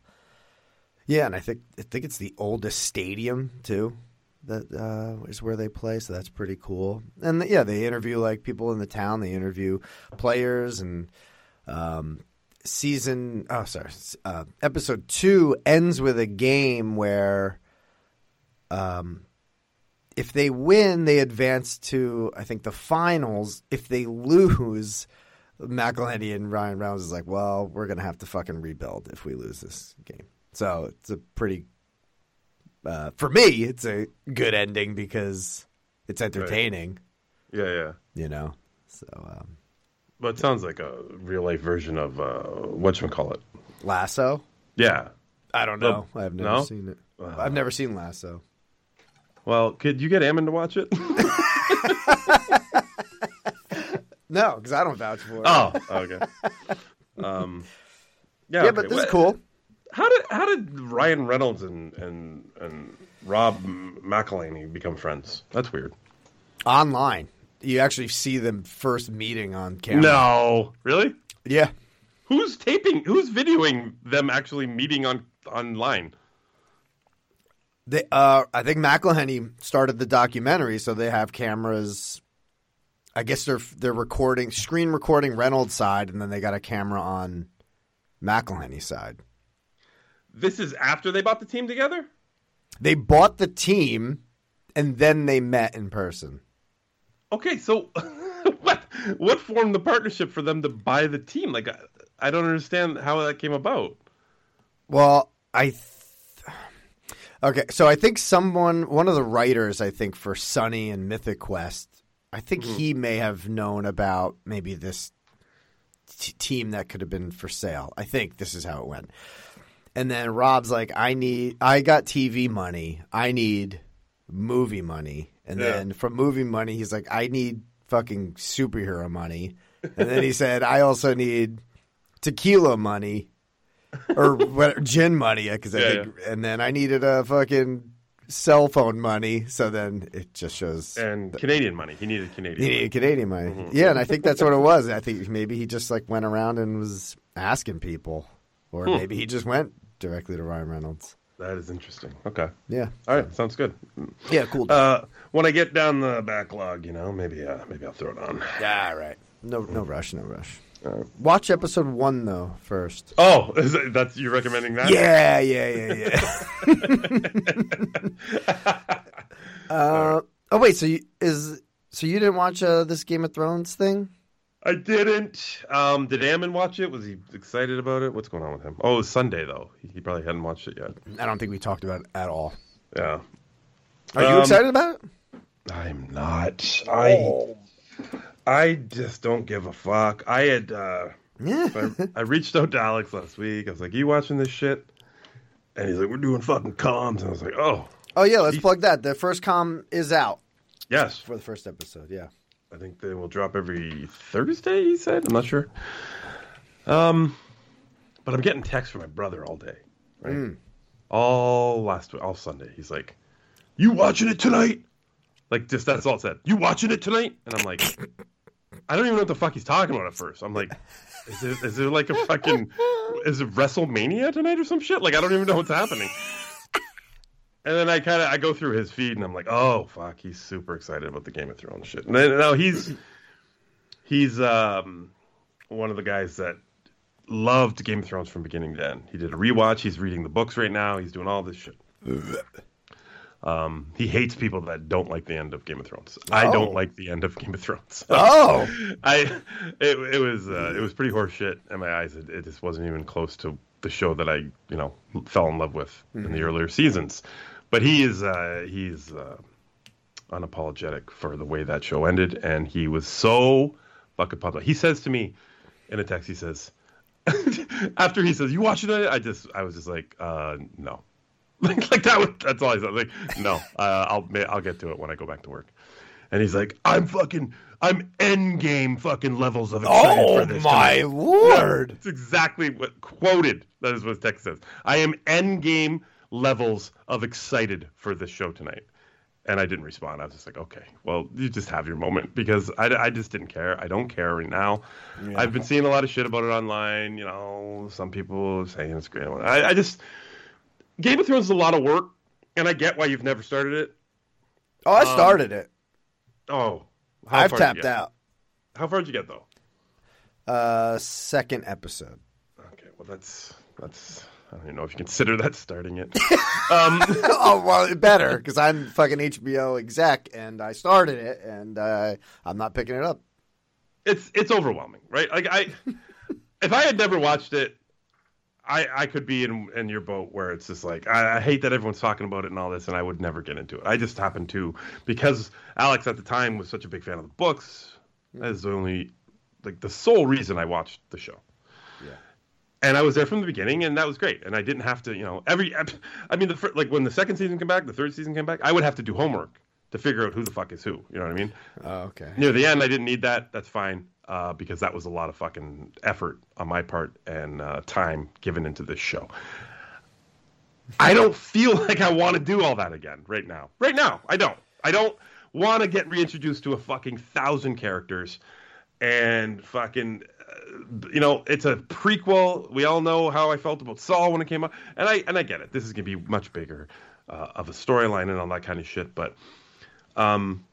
S4: yeah, and I think I think it's the oldest stadium too that uh is where they play, so that's pretty cool. And yeah, they interview like people in the town, they interview players and um season oh sorry, uh episode 2 ends with a game where um if they win, they advance to I think the finals. If they lose, McElhenney and Ryan Reynolds is like, well, we're gonna have to fucking rebuild if we lose this game. So it's a pretty, uh, for me, it's a good ending because it's entertaining,
S3: Yeah, yeah.
S4: you know. So um,
S3: But it sounds like a real life version of uh, what you call it.
S4: Lasso,
S3: Yeah.
S4: I don't know. I've never
S3: no?
S4: seen it. I've never seen Lasso.
S3: Well, could you get Ammon to watch it? [laughs]
S4: No, because I don't vouch for it.
S3: oh, okay. Um, yeah,
S4: yeah,
S3: okay.
S4: but this
S3: What-
S4: is cool.
S3: How did how did Ryan Reynolds and and and Rob McElhenney become friends? That's weird.
S4: Online, you actually see them first meeting on camera.
S3: No, really?
S4: Yeah.
S3: Who's taping? Who's videoing them actually meeting on online?
S4: They, uh, I think McElhenney started the documentary, so they have cameras. I guess they're they're recording, screen recording Reynolds' side, and then they got a camera on McElhenney's side.
S3: This is after they bought the team together.
S4: They bought the team, and then they met in person.
S3: Okay, so [laughs] what what formed the partnership for them to buy the team? Like, I, I don't understand how that came about.
S4: Well, I. Th- okay, so I think someone, one of the writers, I think for Sunny and Mythic Quest, I think mm-hmm. he may have known about maybe this t- team that could have been for sale. I think this is how it went. And then Rob's like, I need, I got TV money. I need movie money. And
S3: Yeah.
S4: then from movie money, he's like, I need fucking superhero money. And then he [laughs] said, I also need tequila money or what, gin money because I
S3: Yeah,
S4: think, and then I needed a fucking cell phone money. So then it just shows
S3: And Canadian money. He needed Canadian.
S4: he
S3: money.
S4: needed Canadian money.
S3: Mm-hmm.
S4: Yeah, and I think that's what it was. I think maybe he just like went around and was asking people, or
S3: Hmm.
S4: maybe he just went directly to Ryan Reynolds.
S3: That is interesting. Okay.
S4: Yeah,
S3: All right. Sounds good.
S4: yeah, cool.
S3: Uh, when I get down the backlog, you know, maybe uh, maybe I'll throw it on.
S4: yeah, right. No, no rush, no rush. Watch episode one though first.
S3: Oh, [laughs] is that, that's you recommending that?
S4: Yeah, yeah, yeah, yeah. [laughs] uh, oh wait, so you is so you didn't watch uh, this Game of Thrones thing?
S3: I didn't. Um, did Ammon watch it? Was he excited about it? What's going on with him? Oh, it was Sunday though. He, probably hadn't watched it yet.
S4: I don't think we talked about it at all.
S3: Yeah.
S4: Are you
S3: Um,
S4: excited about it?
S3: I'm not. I I just don't give a fuck. I had uh,
S4: Yeah.
S3: I, I reached out to Alex last week. I was like, "You watching this shit?" And he's like, "We're doing fucking comms." And I was like, "Oh,
S4: Oh yeah, let's plug that. The first com is out
S3: yes."
S4: for the first episode. Yeah.
S3: I think they will drop every Thursday. He said. I'm not sure. Um, but I'm getting texts from my brother all day, right? All last week, all Sunday. He's like, "You watching it tonight?" Like, just that's all it said. You watching it tonight? And I'm like, I don't even know what the fuck he's talking about at first. I'm like, is it is there like a fucking is it WrestleMania tonight or some shit? Like, I don't even know what's happening. And then I kind of I go through his feed and I'm like, oh fuck, he's super excited about the Game of Thrones shit. And then, no, he's he's um one of the guys that loved Game of Thrones from beginning to end. He did a rewatch. He's reading the books right now. He's doing all this shit. Um, he hates people that don't like the end of Game of Thrones. I
S4: Oh.
S3: don't like the end of Game of Thrones. [laughs]
S4: Oh,
S3: I it, it was uh, it was pretty horseshit in my eyes. It, it just wasn't even close to the show that I you know fell in love with in the earlier seasons. But he is uh, he's uh, unapologetic for the way that show ended, and he was so fucking pumped. up. He says to me in a text, he says [laughs] after he says, "You watching it?" I just I was just like, uh, no. [laughs] like, like that was, that's all I said. Like, no, uh, I'll I'll get to it when I go back to work. And he's like, I'm fucking, I'm end game fucking levels of excited
S4: oh
S3: for this.
S4: Oh my
S3: tonight."
S4: lord!
S3: It's exactly what quoted. That is what his text says. I am end game levels of excited for this show tonight. And I didn't respond. I was just like, okay, well, you just have your moment because I, I just didn't care. I don't care right now. I've been seeing a lot of shit about it online. You know, some people saying it's great. I, I just, Game of Thrones is a lot of work, and I get why you've never started it.
S4: Oh, I started it.
S3: Oh, how
S4: I've tapped out.
S3: How far did you get though?
S4: Uh, second episode.
S3: Okay, well that's that's I don't even know if you consider that starting it. [laughs] um, [laughs]
S4: oh well, better because I'm fucking HBO exec and I started it and uh, I'm not picking it up.
S3: it's it's overwhelming, right? Like I, if I had never watched it, I I could be in in your boat where it's just like I, I hate that everyone's talking about it and all this, and I would never get into it. I just happened to because Alex at the time was such a big fan of the books. That is the only like the sole reason I watched the show. And I was there from the beginning, and that was great. And I didn't have to, you know, every. [laughs] I mean, the like when the second season came back, the third season came back, I would have to do homework to figure out who the fuck is who. You know what I mean?
S4: Oh, okay.
S3: near the end, I didn't need that. That's fine uh, because that was a lot of fucking effort on my part and uh, time given into this show. I don't feel [laughs] like I want to do all that again right now. Right now, I don't. I don't want to get reintroduced to a fucking thousand characters and fucking. You know, it's a prequel. We all know how I felt about Saul when it came out, and I and I get it. This is gonna be much bigger uh, of a storyline and all that kind of shit. But um,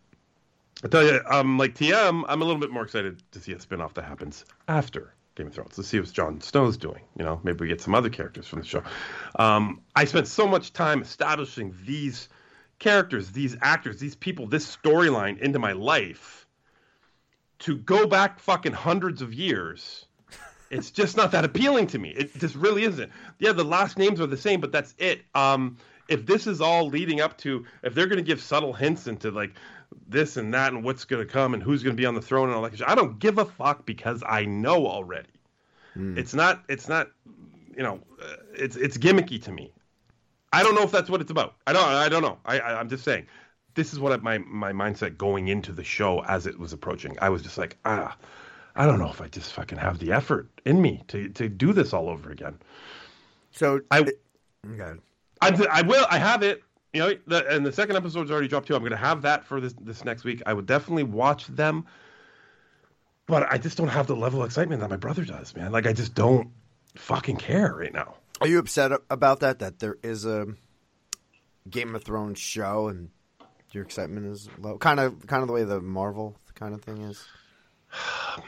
S3: I tell you, um, like TM, I'm a little bit more excited to see a spin-off that happens after Game of Thrones. Let's see what Jon Snow's doing. You know, maybe we get some other characters from the show. Um, I spent so much time establishing these characters, these actors, these people, this storyline into my life. To go back fucking hundreds of years, it's just not that appealing to me. It just really isn't. Yeah, the last names are the same, but that's it. Um, if this is all leading up to, if they're going to give subtle hints into like this and that and what's going to come and who's going to be on the throne and all that, shit, I don't give a fuck because I know already. It's not. It's not. You know, it's it's gimmicky to me. I don't know if that's what it's about. I don't. I don't know. I, I I'm just saying. This is what my my mindset going into the show as it was approaching. I was just like, ah, I don't know if I just fucking have the effort in me to to do this all over again.
S4: So
S3: I
S4: okay.
S3: I'm, I will. I have it. You know, the, and the second episode's already dropped too. I'm going to have that for this this next week. I would definitely watch them, but I just don't have the level of excitement that my brother does, man. Like I just don't fucking care right now.
S4: Are you upset about that? That there is a Game of Thrones show and your excitement is low? Kind of, kind of the way the Marvel kind of thing is. [sighs]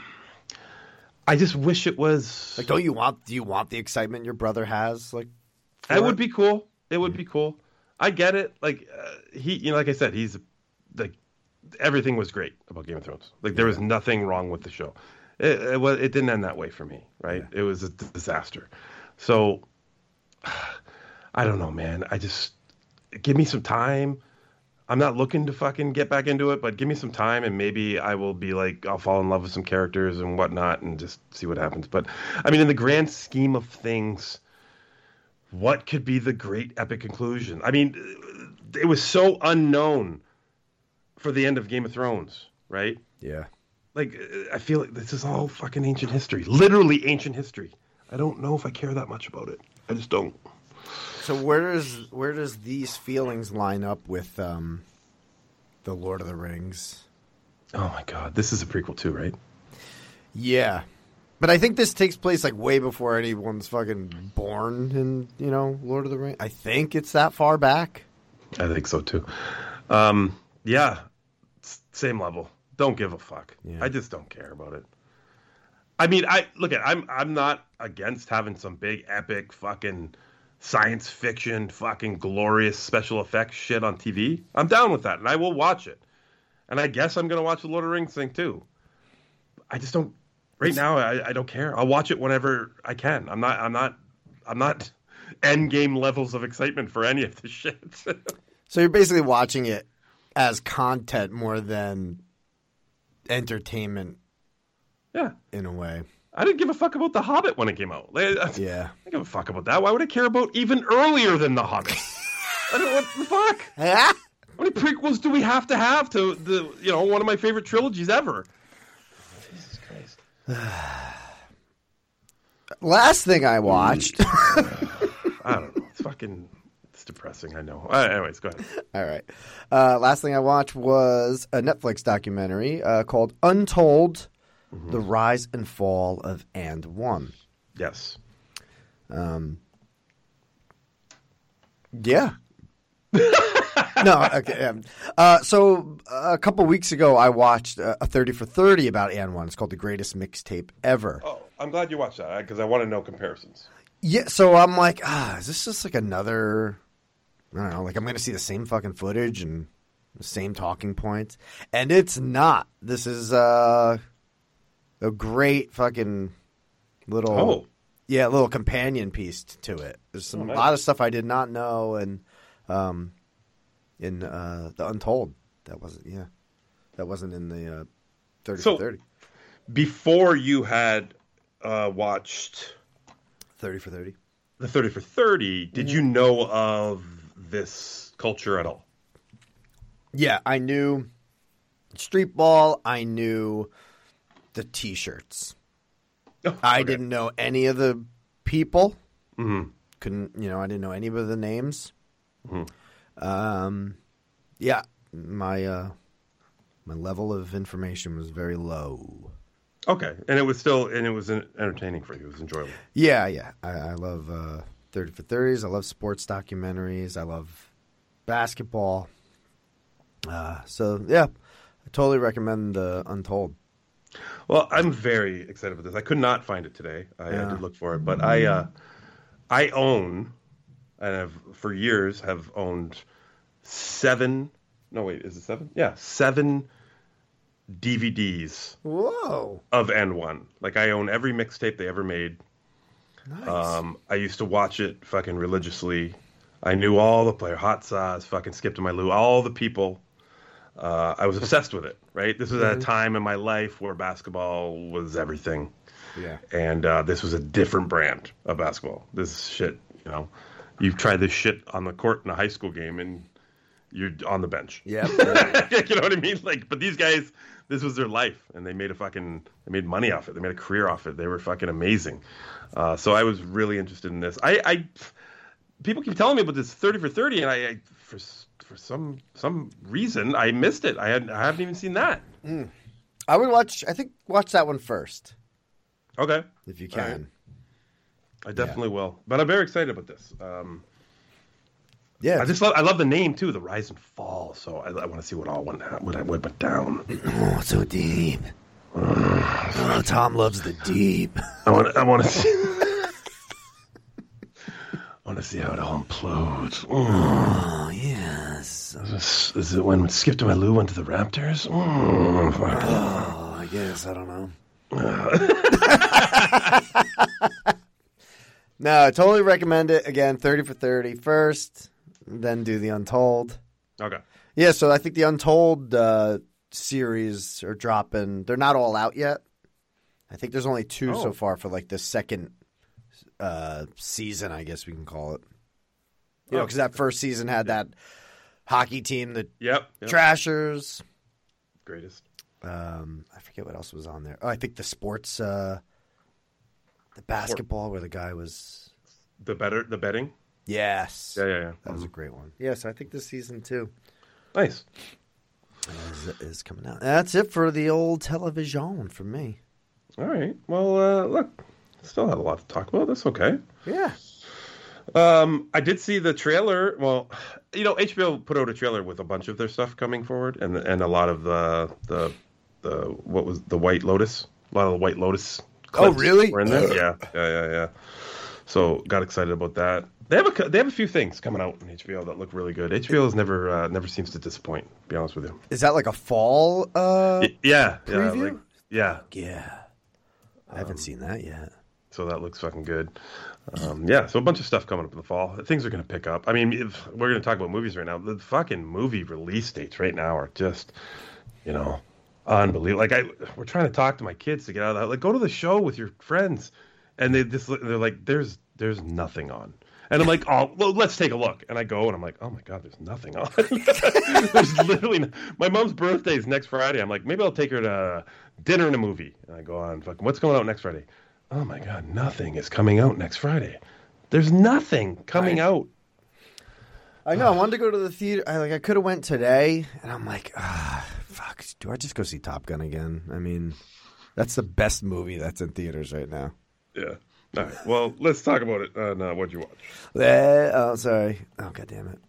S3: I just wish it was.
S4: Like, don't you want? Do you want the excitement your brother has? Like,
S3: It would be cool. It would be cool. I get it. Like uh, he, you know, like I said, he's like everything was great about Game of Thrones. Like there was nothing wrong with the show. It it, was, it didn't end that way for me, right? It was a disaster. So [sighs] I don't know, man. I just give me some time. I'm not looking to fucking get back into it, but give me some time and maybe I will be like I'll fall in love with some characters and whatnot and just see what happens. But I mean, in the grand scheme of things, what could be the great epic conclusion? I mean, it was so unknown for the end of Game of Thrones, right?
S4: yeah.
S3: Like, I feel like this is all fucking ancient history, literally ancient history. I don't know if I care that much about it. I just don't.
S4: So where does where does these feelings line up with um, the Lord of the Rings?
S3: Oh my god, this is a prequel too, right?
S4: Yeah, but I think this takes place like way before anyone's fucking born in you know Lord of the Rings. I think it's that far back.
S3: I think so too. Um, yeah, same level. Don't give a fuck.
S4: Yeah.
S3: I just don't care about it. I mean, I look at I'm I'm not against having some big epic fucking science fiction, fucking glorious special effects shit on TV, I'm down with that, and I will watch it. And I guess I'm gonna watch the Lord of the Rings thing too. I just don't. Right now, I, I don't care. I'll watch it whenever I can. I'm not. I'm not. I'm not. [laughs] End game levels of excitement for any of this shit. [laughs]
S4: So you're basically watching it as content more than entertainment
S3: yeah,
S4: in a way.
S3: I didn't give a fuck about the Hobbit when it came out. Like, I
S4: Yeah.
S3: I don't give a fuck about that. Why would I care about even earlier than the Hobbit? I don't what the fuck. [laughs] How many prequels do we have to have to the you know one of my favorite trilogies ever? Jesus Christ. [sighs]
S4: Last thing I watched. [laughs]
S3: I don't know. It's fucking. It's depressing. I know. Uh, anyways, go ahead.
S4: All right. Uh, last thing I watched was a Netflix documentary uh, called Untold The Rise and Fall of And One.
S3: Yes.
S4: Yeah. [laughs] no, okay. Um, uh, so a couple weeks ago, I watched uh, a 30 for 30 about And One. It's called The Greatest Mixtape Ever.
S3: Oh, I'm glad you watched that because I want to know comparisons.
S4: Yeah, so I'm like, ah, is this just like another? I don't know. Like I'm going to see the same fucking footage and the same talking points, and it's not. This is uh, a great fucking little,
S3: Oh.
S4: yeah, little companion piece to it. There's some
S3: Oh, nice.
S4: a lot of stuff I did not know, and um, in uh, the Untold, that wasn't yeah, that wasn't in the uh, thirty
S3: So-
S4: for 30.
S3: Before you had uh, watched
S4: 30 for thirty.
S3: the 30 for 30, did you know of this culture at all?
S4: Yeah, I knew street ball. I knew the T-shirts.
S3: Oh,
S4: I didn't know any of the people.
S3: Mhm.
S4: Couldn't you know? I didn't know any of the names.
S3: Mm-hmm.
S4: Um, yeah, my uh, my level of information was very low.
S3: Okay, and it was still and it was entertaining for you. It was enjoyable.
S4: Yeah, yeah. I, I love uh, thirty for thirties. I love sports documentaries. I love basketball. Uh, so yeah, I totally recommend the Untold.
S3: Well, I'm very excited about this. I could not find it today. I, I
S4: Yeah.
S3: did look for it, but I uh, I own and have for years have owned seven. No, wait, is it seven? Yeah, seven DVDs
S4: Whoa,
S3: of And One. Like I own every mixtape they ever made.
S4: nice.
S3: Um, I used to watch it fucking religiously. I knew all the player, Hot Sauce, fucking Skip to My Lou, all the people. Uh, I was obsessed with it. Right, this was at a time in my life where basketball was everything
S4: yeah.
S3: and uh, this was a different brand of basketball. This shit, you know, you've tried this shit on the court in a high school game, and you're on the bench.
S4: Yeah, [laughs]
S3: you know what I mean? Like, but these guys, this was their life, and they made a fucking, they made money off it. They made a career off it. They were fucking amazing. Uh, so I was really interested in this. I, I, people keep telling me about this thirty for thirty, and I, I for for some some reason I missed it. I had I haven't even seen that.
S4: I would watch. I think watch that one first
S3: Okay.
S4: if you
S3: All right.
S4: can.
S3: I definitely will. But I'm very excited about this. Um,
S4: Yeah,
S3: I just love I love the name too, the rise and fall. So I, I want to see what all went what I went down.
S4: oh, so deep. [sighs] Oh, Tom loves the deep.
S3: I want I want to see. I want to see how it all implodes. Mm.
S4: Oh yes.
S3: Is, this, is it when Skip to my Lou went to the Raptors? Mm.
S4: Oh, I guess I don't know. [laughs] no, I totally recommend it. Again, thirty for 30 first, then do the Untold.
S3: Okay.
S4: Yeah, so I think the Untold uh, series are dropping. They're not all out yet. I think there's only two so
S3: Oh.
S4: far for like the second uh, season, I guess we can call it. You know,
S3: Oh.
S4: because that first season had that hockey team, the
S3: Yep. yep.
S4: Trashers.
S3: Greatest.
S4: Um, I forget what else was on there. Oh, I think the sports, uh, the basketball, where the guy was.
S3: The better the betting.
S4: Yes,
S3: Yeah, yeah, yeah.
S4: that was a great one. Yes, I think this season too
S3: Nice.
S4: is, is coming out. That's it for the old television for me.
S3: All right. Well, uh, look, still had a lot to talk about. That's okay.
S4: Yeah.
S3: Um, I did see the trailer. Well, you know, HBO put out a trailer with a bunch of their stuff coming forward, and and a lot of the the the what was the White Lotus, a lot of the White Lotus.
S4: Oh, really?
S3: Were in there? yeah, yeah, yeah, yeah. So got excited about that. They have a they have a few things coming out on HBO that look really good. HBO is never uh, never seems to disappoint. To be honest with you.
S4: Is that like a fall? Uh,
S3: Y- yeah, yeah,
S4: Preview?
S3: like, yeah.
S4: yeah. I haven't seen that yet.
S3: So that looks fucking good. Um, yeah, so a bunch of stuff coming up in the fall. Things are going to pick up. I mean, we're going to talk about movies right now. The fucking movie release dates right now are just, you know, unbelievable. Like I, we're trying to talk to my kids to get out of that. Like, go to the show with your friends, and they just they're like, there's there's nothing on. And I'm like, oh, well, let's take a look. And I go, and I'm like, oh my god, there's nothing on. [laughs] there's literally no- my mom's birthday is next Friday. I'm like, maybe I'll take her to dinner and a movie. And I go on, fucking, what's going out next Friday? Oh my god, nothing is coming out next Friday. There's nothing coming out.
S4: I know. I wanted to go to the theater. I like. I could have went today, and I'm like, ah, fuck. Do I just go see Top Gun again? I mean, that's the best movie that's in theaters right now.
S3: Yeah. All right. Well, [laughs] let's talk about it. Uh, no, what'd you watch?
S4: Eh, oh, sorry. Oh, god damn it.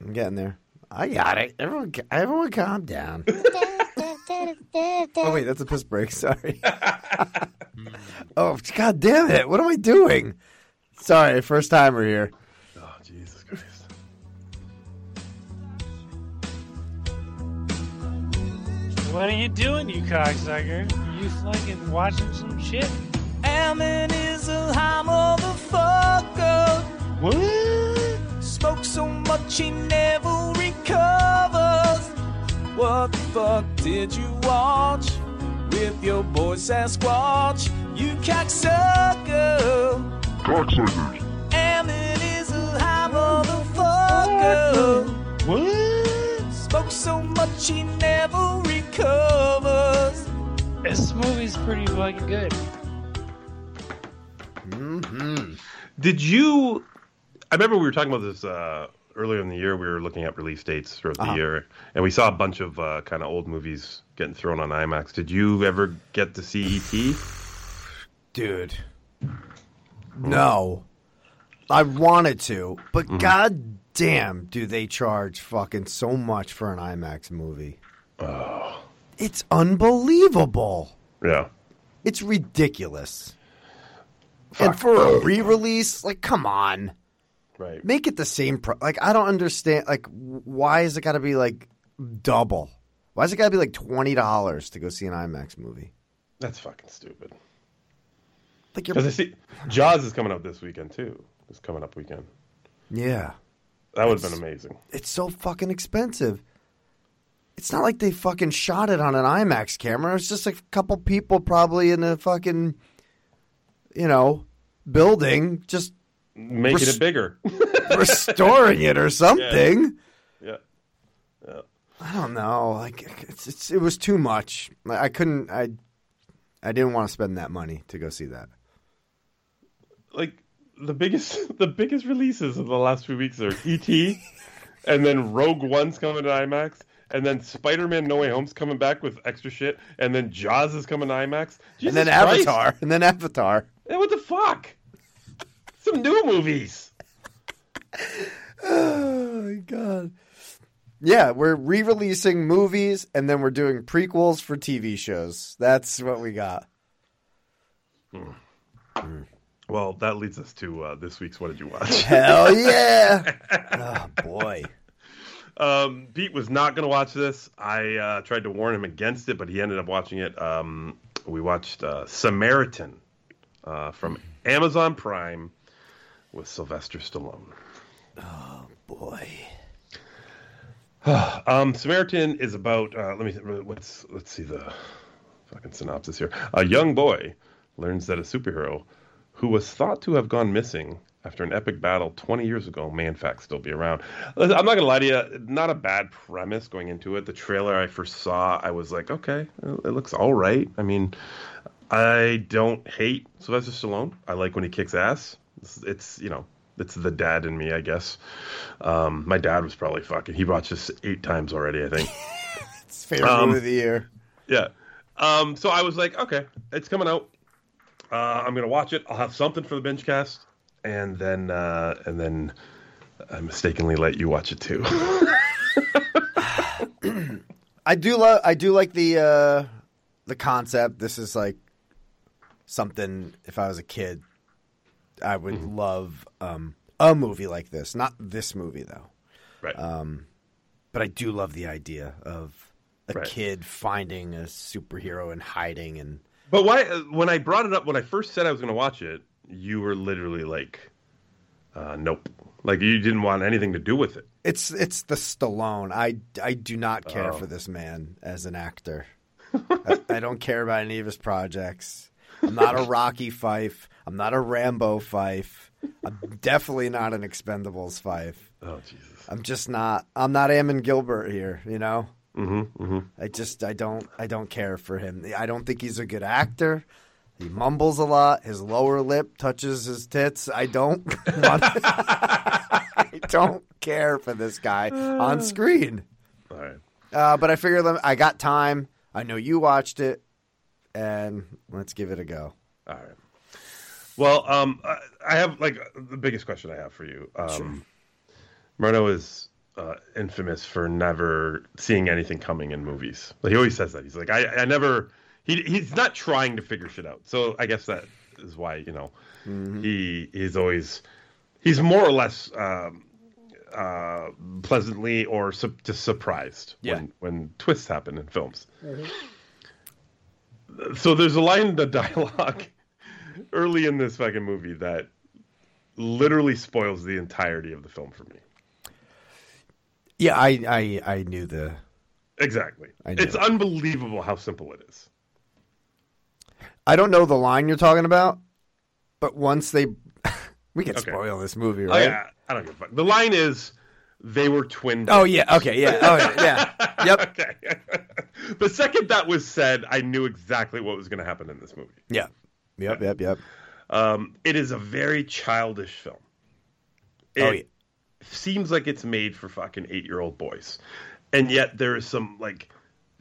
S4: I'm getting there. I got it. Everyone, everyone, calm down. [laughs] oh wait, that's a piss break. [laughs] Sorry. [laughs] oh god damn it! What am I doing? Sorry, first timer here.
S3: Oh Jesus Christ.
S9: What are you doing, you cocksucker? You fucking watching some shit?
S2: Ammon is a high motherfucker.
S9: What?
S2: Smoke so much he never recovers. What the fuck did you watch with your boy Sasquatch? You cocksucker.
S10: Cocksuckers.
S2: And it is a high motherfucker.
S9: What?
S2: Smoke so much he never recovers.
S9: This movie's pretty fucking good. Hmm.
S3: Did you? I remember we were talking about this uh, earlier in the year. We were looking at release dates throughout the year, and we saw a bunch of uh, kind of old movies getting thrown on IMAX. Did you ever get to see ET?
S4: Dude. No. I wanted to, but god damn, do they charge fucking so much for an IMAX movie? Oh. It's unbelievable.
S3: Yeah.
S4: It's ridiculous. And for a re-release, like come on.
S3: Right.
S4: Make it the same pro- like I don't understand like why is it got to be like double? Why is it got to be like $20 to go see an IMAX movie?
S3: That's fucking stupid.
S4: Like
S3: Because I see Jaws is coming up this weekend too. It's coming up weekend.
S4: Yeah.
S3: That would have been amazing.
S4: it's so fucking expensive. It's not like they fucking shot it on an IMAX camera. It's just a couple people probably in a fucking, you know, building just
S3: Making
S4: Res-
S3: it bigger. [laughs]
S4: restoring it or something.
S3: yeah. yeah.
S4: I don't know. Like it's, it's it was too much. Like, I couldn't. I I didn't want to spend that money to go see that.
S3: Like the biggest [laughs] the biggest releases of the last few weeks are ET [laughs] and then Rogue One's coming to IMAX and then Spider-Man No Way Home's coming back with extra shit and then Jaws is coming to IMAX. Jesus
S4: and then
S3: Christ.
S4: Avatar. And then Avatar.
S3: Hey, what the fuck? Some new movies.
S4: Oh my god. Yeah, we're re-releasing movies and then we're doing prequels for TV shows. That's what we got.
S3: Well, that leads us to uh, this week's What Did You Watch? [laughs]
S4: Hell yeah! [laughs] oh boy.
S3: Um, Pete was not going to watch this. I uh, tried to warn him against it, but he ended up watching it. Um, we watched uh, Samaritan uh, from Amazon Prime with Sylvester Stallone.
S4: Oh boy. [sighs]
S3: Um, Samaritan is about. Uh, let me. Let's let's see the fucking synopsis here. A young boy learns that a superhero who was thought to have gone missing after an epic battle 20 years ago may in fact still be around. I'm not gonna lie to you. Not a bad premise going into it. The trailer I first saw, I was like, okay, it looks all right. I mean, I don't hate Sylvester Stallone. I like when he kicks ass. It's, it's you know. It's the dad in me, I guess. Um, my dad was probably fucking. He watched this eight times already, I think. [laughs]
S4: It's favorite
S3: Um,
S4: of the year.
S3: Yeah. Um, so I was like, okay, it's coming out. Uh, I'm gonna watch it. I'll have something for the binge cast, and then uh, and then I mistakenly let you watch it too. [laughs]
S4: I do love. I do like the uh, the concept. This is like something. If I was a kid, I would love um, a movie like this. Not this movie though.
S3: Right.
S4: Um, but I do love the idea of a
S3: Right.
S4: kid finding a superhero and hiding and
S3: But why? uh, When I brought it up, when I first said I was going to watch it, you were literally like, uh, "Nope." Like you didn't want anything to do with it.
S4: it's it's the Stallone. I I do not care
S3: Oh.
S4: for this man as an actor. [laughs] I, I don't care about any of his projects. I'm not a Rocky Fife. I'm not a Rambo Fife. I'm definitely not an Expendables Fife.
S3: Oh Jesus.
S4: I'm just not. I'm not Ammon Gilbert here. You know.
S3: Mm-hmm. Mm-hmm.
S4: I just I don't I don't care for him. I don't think he's a good actor. He mumbles a lot. His lower lip touches his tits. I don't [laughs] I don't care for this guy on [sighs] screen.
S3: All right.
S4: Uh, but I figured I got time. I know you watched it, and let's give it a go.
S3: All right. Well, um, I, have like the biggest question I have for you. Um, Murno is uh, infamous for never seeing anything coming in movies. Like, he always says that. He's like, I, I never. He he's not trying to figure shit out. So I guess that is why you know he he's always he's more or less um, uh, pleasantly or su- just surprised
S4: Yeah.
S3: when when twists happen in films. So there's a line in the [laughs] dialogue early in this fucking movie that literally spoils the entirety of the film for me.
S4: Yeah, I I, I knew the.
S3: Exactly.
S4: Knew
S3: It's
S4: it.
S3: unbelievable how simple it is.
S4: I don't know the line you're talking about, but once they, [laughs] we can
S3: Okay.
S4: spoil this movie,
S3: Oh,
S4: right?
S3: yeah, I don't give a fuck. The line is, they were twin.
S4: Oh yeah, okay, yeah, oh yeah, yeah. [laughs] Yep.
S3: okay. [laughs] the second that was said, I knew exactly what was going to happen in this movie.
S4: Yeah. Yep, yep, yep.
S3: Um, it is a very childish film. It
S4: Oh, yeah.
S3: seems like it's made for fucking eight-year-old boys, and yet there is some like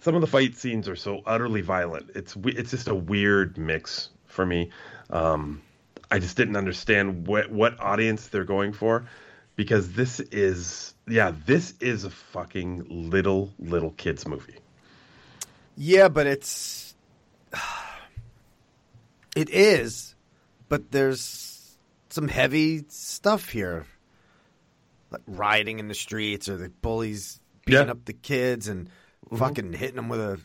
S3: some of the fight scenes are so utterly violent. It's it's just a weird mix for me. Um, I just didn't understand what what audience they're going for because this is yeah this is a fucking little little kids movie.
S4: Yeah, but it's it is, but there's some heavy stuff here, like rioting in the streets or the bullies beating
S3: Yeah.
S4: up the kids and mm-hmm. fucking hitting them with a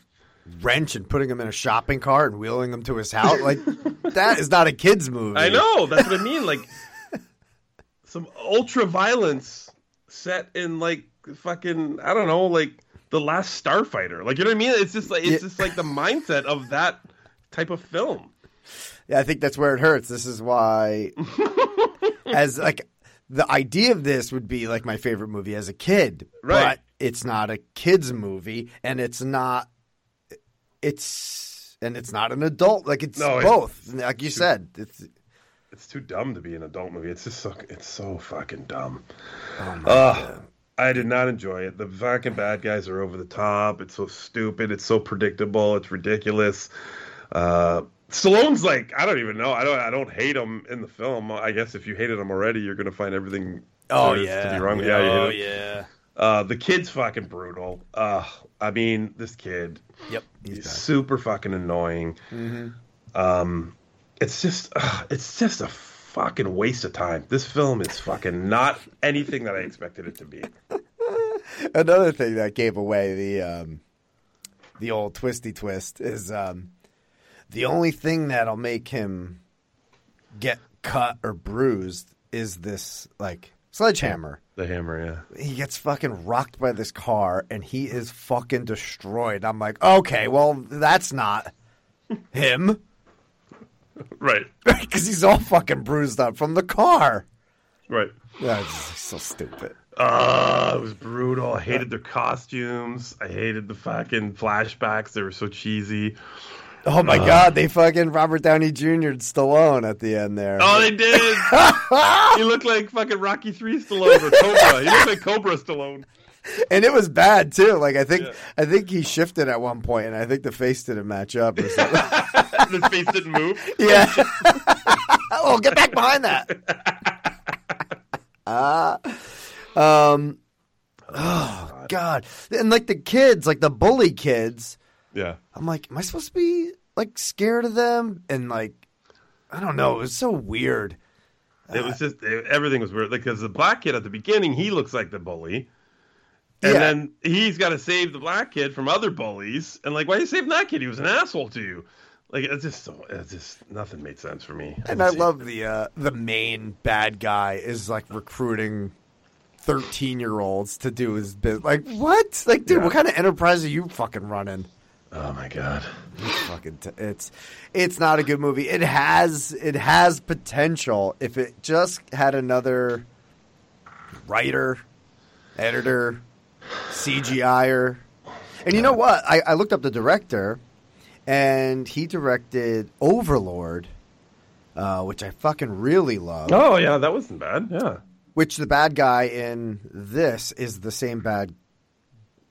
S4: wrench and putting them in a shopping cart and wheeling them to his house. Like [laughs] that is not a kids movie.
S3: I know. That's what I mean. Like [laughs] some ultra violence set in like fucking I don't know, like the last Starfighter. Like you know what I mean? It's just like it's just like the mindset of that type of film.
S4: Yeah, I think that's where it hurts. This is why, [laughs] as like the idea of this would be like my favorite movie as a kid,
S3: Right.
S4: but it's not a kids movie, and it's not. It's and it's not an adult. Like it's
S3: No, it's-
S4: both. Like you said, it's
S3: It's too dumb to be an adult movie. It's just so it's so fucking dumb.
S4: oh my
S3: Ugh.
S4: God.
S3: I did not enjoy it. The fucking bad guys are over the top. It's so stupid. It's so predictable. It's ridiculous. Uh, Stallone's like I don't even know. I don't. I don't hate him in the film. I guess if you hated him already, you're gonna find everything.
S4: Oh yeah,
S3: to be wrong. Yeah, you
S4: oh
S3: him.
S4: yeah.
S3: Uh, the kid's fucking brutal. Uh, I mean, this kid,
S4: Yep,
S3: he's
S4: he's
S3: super fucking annoying. Um, it's just, uh, it's just a fucking waste of time. This film is fucking not anything that I expected it to be. [laughs]
S4: Another thing that gave away the um, the old twisty twist is um, the only thing that'll make him get cut or bruised is this like sledgehammer.
S3: The hammer, yeah.
S4: He gets fucking rocked by this car and he is fucking destroyed. I'm like, okay, well that's not him [laughs]
S3: Right, [laughs]
S4: because he's all fucking bruised up from the car.
S3: right.
S4: That's so stupid.
S3: Uh, it was brutal. I hated their costumes. I hated the fucking flashbacks. They were so cheesy.
S4: Oh my god, they fucking Robert Downey Jr. Stallone at the end there.
S3: Oh, they did. [laughs] he looked like fucking Rocky Three Stallone or Cobra. He looked like Cobra Stallone.
S4: and it was bad too. Like I think
S3: Yeah.
S4: I think he shifted at one point, and I think the face didn't match up or something. [laughs]
S3: His face didn't move.
S4: yeah. [laughs] oh, get back behind that. Ah. um. Oh God! And like the kids, like the bully kids,
S3: Yeah.
S4: I'm like, am I supposed to be like scared of them? And like, I don't know. It was so weird.
S3: It was just it- everything was weird because the black kid at the beginning he looks like the bully, and
S4: Yeah.
S3: then he's got to save the black kid from other bullies. And like, why are you saving that kid? He was an asshole to you. Like it's just so it's just nothing made sense for me.
S4: And I love the uh, the main bad guy is like recruiting thirteen year olds to do his business. Like what? Like, dude,
S3: Yeah.
S4: what kind of enterprise are you fucking running?
S3: Oh my god.
S4: It's fucking t- it's it's not a good movie. It has it has potential if it just had another writer, editor, CGIer. And you know what? I, I looked up the director, and he directed Overlord, uh, which I fucking really love.
S3: Oh yeah, that wasn't bad. Yeah.
S4: Which the bad guy in this is the same bad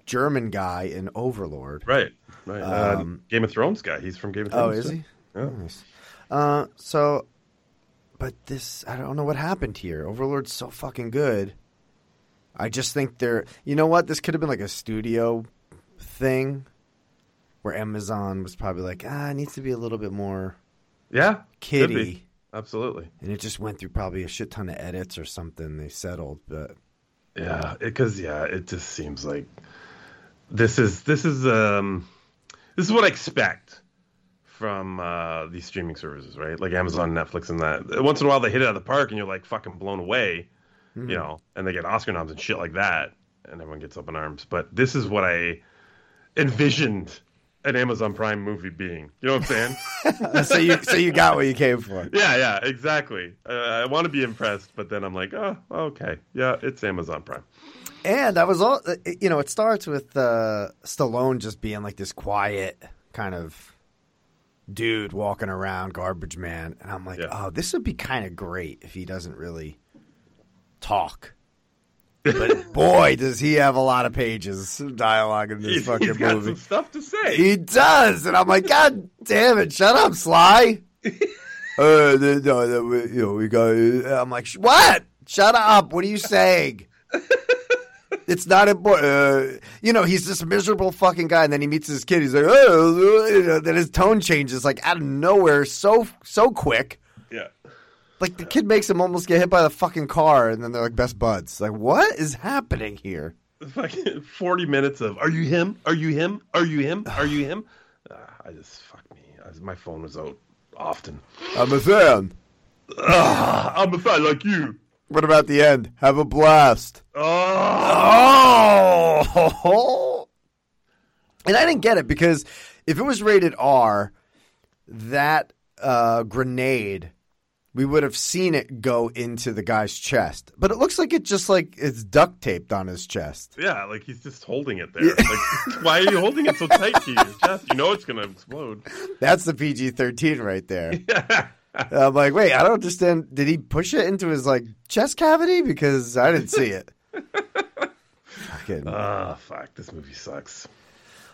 S4: German guy in Overlord.
S3: Right. Right. Uh,
S4: Um,
S3: Game of Thrones guy. He's from Game of Thrones.
S4: Oh, is
S3: too.
S4: he?
S3: Yeah.
S4: Nice. Uh, so, but this, I don't know what happened here. Overlord's so fucking good. I just think they're, you know what? This could have been like a studio thing where Amazon was probably like, ah, it needs to be a little bit more
S3: Yeah.
S4: Kitty.
S3: Absolutely.
S4: And it just went through probably a shit ton of edits or something. They settled, but
S3: Yeah, because yeah, it just seems like this is this is um this is what I expect from uh these streaming services, right? Like Amazon, Netflix, and that. Once in a while, they hit it out of the park, and you're like fucking blown away,
S4: Mm-hmm.
S3: you know. And they get Oscar noms and shit like that, and everyone gets up in arms. But this is what I envisioned an Amazon Prime movie being. You know what I'm saying? [laughs]
S4: so you so you got what you came for.
S3: yeah, yeah, exactly. Uh, I want to be impressed, but then I'm like, oh, okay, yeah, it's Amazon Prime.
S4: And I was all, you know, it starts with uh, Stallone just being like this quiet kind of dude walking around, garbage man, and I'm like,
S3: Yeah.
S4: oh, this would be kind of great if he doesn't really talk. But boy, does he have a lot of pages of dialogue in this
S3: He's-
S4: fucking
S3: he's got
S4: movie.
S3: some stuff to say.
S4: He does, and I'm like, God damn it! Shut up, Sly. [laughs] uh, the- no, the- we- you know, we got. I'm like, what? Shut up! What are you saying? [laughs] it's not important. Uh, you know, he's this miserable fucking guy, and then he meets his kid. He's like, oh, you know, then his tone changes like out of nowhere, so so quick. Like the kid makes him almost get hit by the fucking car, and then they're like best buds. Like, what is happening here?
S3: Fucking 40 minutes of, are you him? Are you him? Are you him? Are you him? Uh, [sighs] I just, fuck me. I, my phone was out often.
S4: I'm a fan.
S3: Ah, I'm a fan like you.
S4: What about the end? Have a blast.
S3: Oh,
S4: Oh! And I didn't get it because if it was rated R, that uh, grenade, we would have seen it go into the guy's chest. But it looks like it just like it's duct taped on his chest.
S3: yeah, like he's just holding it there. Like, why are you holding it so tight to your chest? You know it's going to explode.
S4: That's the PG thirteen right there. [laughs] I'm like, wait, I don't understand. Did he push it into his like chest cavity? Because I didn't see it. Fucking-
S3: Ah, fuck. This movie sucks.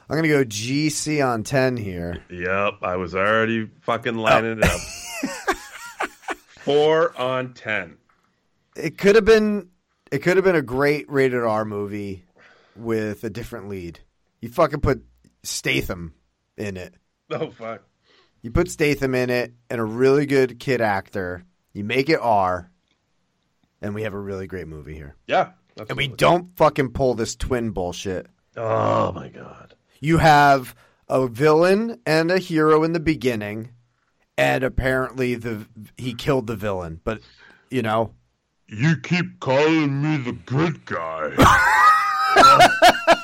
S4: I'm gonna go GC on ten here.
S3: Yep, I was already fucking lining it up. [laughs] Four on ten.
S4: It could have been it could have been a great rated R movie with a different lead. You fucking put Statham in it.
S3: Oh, fuck.
S4: You put Statham in it and a really good kid actor. You make it R, and we have a really great movie here.
S3: Yeah.
S4: And we don't fucking pull this twin bullshit.
S3: Oh, my God.
S4: You have a villain and a hero in the beginning, and apparently the he killed the villain. But you know,
S3: You keep calling me the good guy.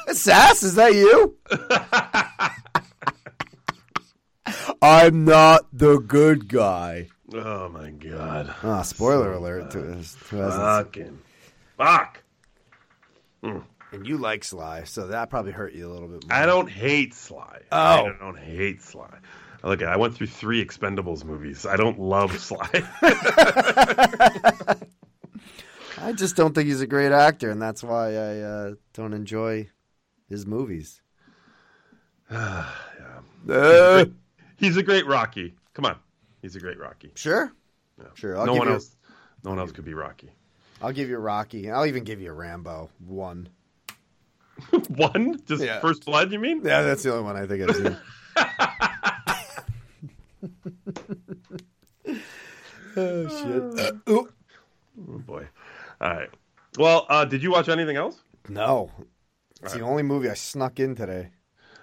S3: [laughs]
S4: Sass, is that you? [laughs] I'm not the good guy.
S3: oh, my God.
S4: Ah, spoiler alert to this. to.
S3: Fucking. Fuck.
S4: And you like Sly, so that probably hurt you a little bit more.
S3: I don't hate Sly.
S4: Oh.
S3: I don't hate Sly. Look, at! I went through three Expendables movies. I don't love [laughs] Sly.
S4: I just don't think he's a great actor, and that's why I uh, don't enjoy his movies. [sighs] Uh, [sighs]
S3: He's a great Rocky. Come on. He's a great Rocky.
S4: sure, sure. I'll
S3: no
S4: give
S3: one
S4: you,
S3: else. No one else could be Rocky.
S4: I'll give you Rocky. I'll even give you Rambo one. [laughs]
S3: one? Just
S4: Yeah.
S3: First Blood, you mean?
S4: Yeah, that's the only one I think I've seen. [laughs] oh shit! Uh. [sighs]
S3: Oh boy. All right. Well, uh, did you watch anything else?
S4: No, it's the only movie I snuck in today.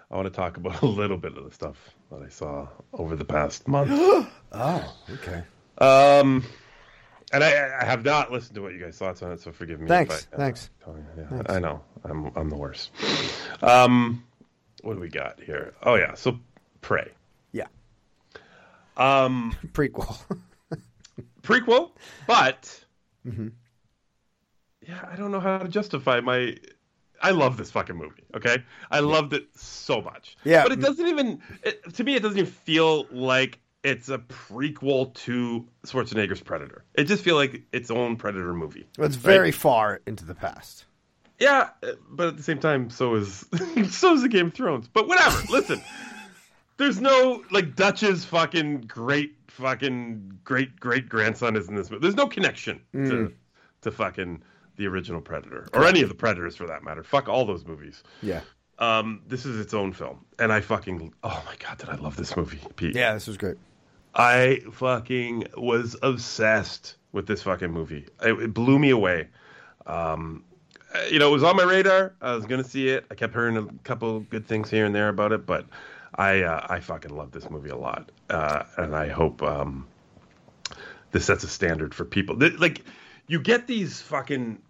S3: I want to talk about [laughs] a little bit of the stuff that I saw over the past [gasps] month.
S4: Oh, okay.
S3: um, and I, I have not listened to what you guys thoughts on it, so forgive me.
S4: Thanks,
S3: I-
S4: thanks.
S3: Yeah, I know. I'm I'm the worst. Um, what do we got here? Oh yeah, so
S4: Prey.
S3: Um, [laughs]
S4: prequel. [laughs]
S3: prequel, but
S4: Mm-hmm.
S3: yeah, I don't know how to justify my. I love this fucking movie. Okay, I loved it so much.
S4: Yeah.
S3: but it doesn't even. It, to me, it doesn't even feel like it's a prequel to Schwarzenegger's Predator. It just feels like its own Predator movie.
S4: it's very far into the past.
S3: Yeah, but at the same time, so is [laughs] so is the Game of Thrones. But whatever. Listen, there's no like Dutch's fucking great fucking great great grandson is in this movie. There's no connection to to fucking the original Predator or any of the Predators for that matter. Fuck all those movies.
S4: Yeah,
S3: Um, this is its own film, and I fucking oh my god, did I love this movie, Pete?
S4: yeah, this was great.
S3: I fucking was obsessed with this fucking movie. It, it blew me away. Um, you know, it was on my radar. I was gonna see it. I kept hearing a couple good things here and there about it, but I uh, I fucking love this movie a lot, uh, and I hope um, this sets a standard for people. Like, you get these fucking,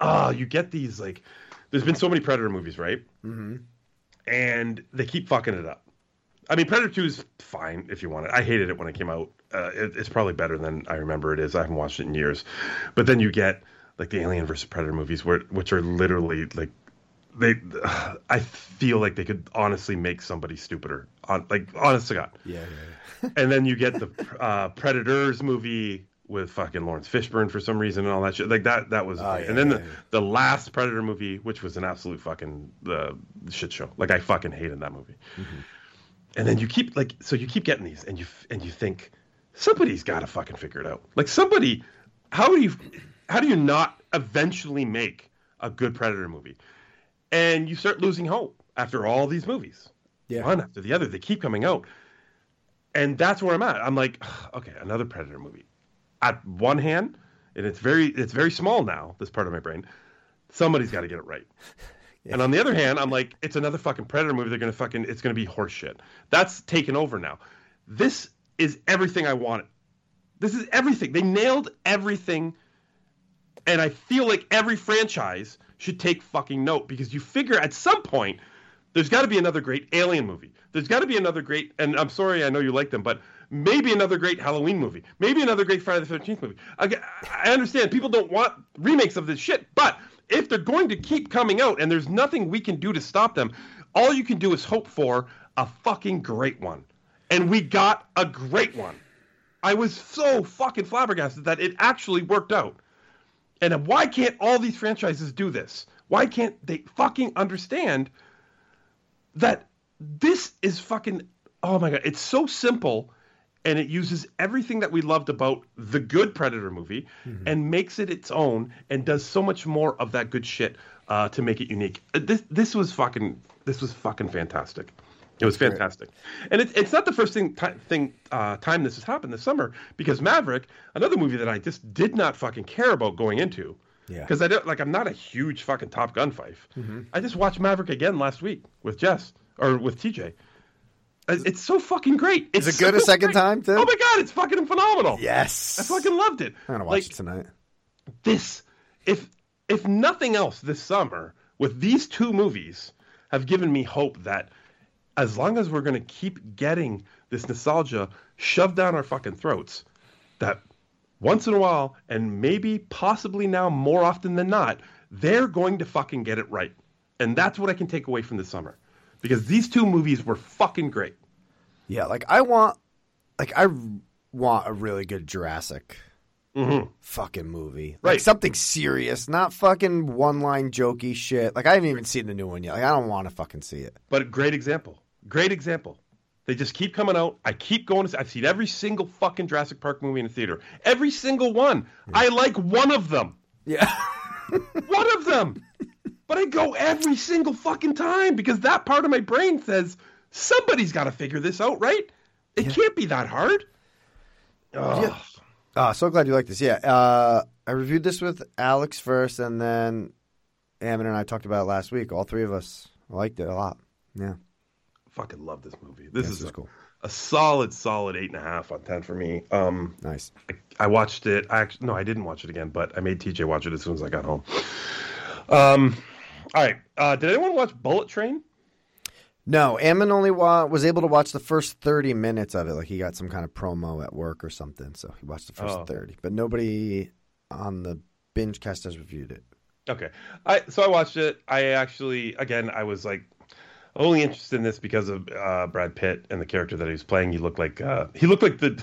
S3: ah, you get these like. There's been so many Predator movies, right? Mm-hmm. And they keep fucking it up. I mean, Predator Two is fine if you want it. I hated it when it came out. Uh, it, it's probably better than I remember it is. I haven't watched it in years. But then you get like the Alien versus Predator movies, where which are literally like they. I feel like they could honestly make somebody stupider. On like honest to God.
S4: Yeah, yeah,
S3: and then you get the [laughs] uh, Predators movie with fucking Laurence Fishburne for some reason and all that shit. Like that, that was.
S4: Oh, yeah,
S3: and then
S4: yeah,
S3: the,
S4: yeah.
S3: the last Predator movie, which was an absolute fucking uh, shit show. Like I fucking hated that movie.
S4: Mm-hmm.
S3: And then you keep like, so you keep getting these, and you and you think somebody's got to fucking figure it out. Like somebody, how do you, how do you not eventually make a good Predator movie? And you start losing hope after all these movies
S4: Yeah.
S3: one after the other. They keep coming out, and that's where I'm at. I'm like, [sighs] okay, another Predator movie. At one hand, and it's very it's very small now. This part of my brain, somebody's got to get it right. [laughs] And on the other hand, I'm like, it's another fucking Predator movie. They're gonna fucking it's gonna be horseshit. That's taken over now. This is everything I wanted. This is everything. They nailed everything and I feel like every franchise should take fucking note because you figure at some point there's got to be another great Alien movie. There's got to be another great, and I'm sorry, I know you like them, but maybe another great Halloween movie. Maybe another great Friday the 13th movie. I, I understand people don't want remakes of this shit, but if they're going to keep coming out and there's nothing we can do to stop them, all you can do is hope for a fucking great one. And we got a great one. I was so fucking flabbergasted that it actually worked out. And why can't all these franchises do this? Why can't they fucking understand that this is fucking oh my god, it's so simple and it uses everything that we loved about the good Predator movie and makes it its own and does so much more of that good shit uh, to make it unique. Uh, This this was fucking this was fucking fantastic. It was fantastic, and it's it's not the first thing ti thing uh, time this has happened this summer because Maverick, another movie that I just did not fucking care about going into,
S4: Yeah.
S3: because I don't like I'm not a huge fucking Top Gun fife. I just watched Maverick again last week with Jess or with TJ. Uh, It's so fucking great. It's
S4: Is it good a second
S3: great.
S4: time, too?
S3: Oh my god, it's fucking phenomenal.
S4: Yes.
S3: I fucking loved it.
S4: I'm gonna watch
S3: like
S4: it tonight.
S3: this, if if nothing else, this summer with these two movies have given me hope that as long as we're gonna keep getting this nostalgia shoved down our fucking throats, that once in a while, and maybe possibly now more often than not, they're going to fucking get it right. And that's what I can take away from the summer. Because these two movies were fucking great.
S4: Yeah, like I want, like I want a really good Jurassic Mm-hmm. fucking movie, like
S3: Right.
S4: something serious, not fucking one line jokey shit. Like I haven't even seen the new one yet. Like I don't want to fucking see it.
S3: But great example. Great example. They just keep coming out. I keep going to. I've seen every single fucking Jurassic Park movie in the theater. Every single one. I like one of them.
S4: Yeah, [laughs]
S3: One of them. But I go every single fucking time because that part of my brain says somebody's got to figure this out, right? It can't be that hard. Ugh.
S4: Uh, so glad you like this. Yeah, uh, I reviewed this with Alex first, and then Ammon and I talked about it last week. All three of us liked it a lot. Yeah,
S3: Fucking love this movie. This
S4: Yeah,
S3: is
S4: this is
S3: a,
S4: cool.
S3: a solid, solid eight and a half on ten for me. Um,
S4: nice.
S3: I watched it. I actually no, I didn't watch it again, but I made TJ watch it as soon as I got home. Um, all right. Uh, did anyone watch Bullet Train?
S4: No, Ammon only wa- was able to watch the first thirty minutes of it. Like he got some kind of promo at work or something, so he watched the first
S3: Oh.
S4: thirty. But nobody on the binge cast has reviewed it.
S3: Okay. I so I watched it. I actually again I was like only interested in this because of uh, Brad Pitt and the character that he was playing. He looked like uh, he looked like the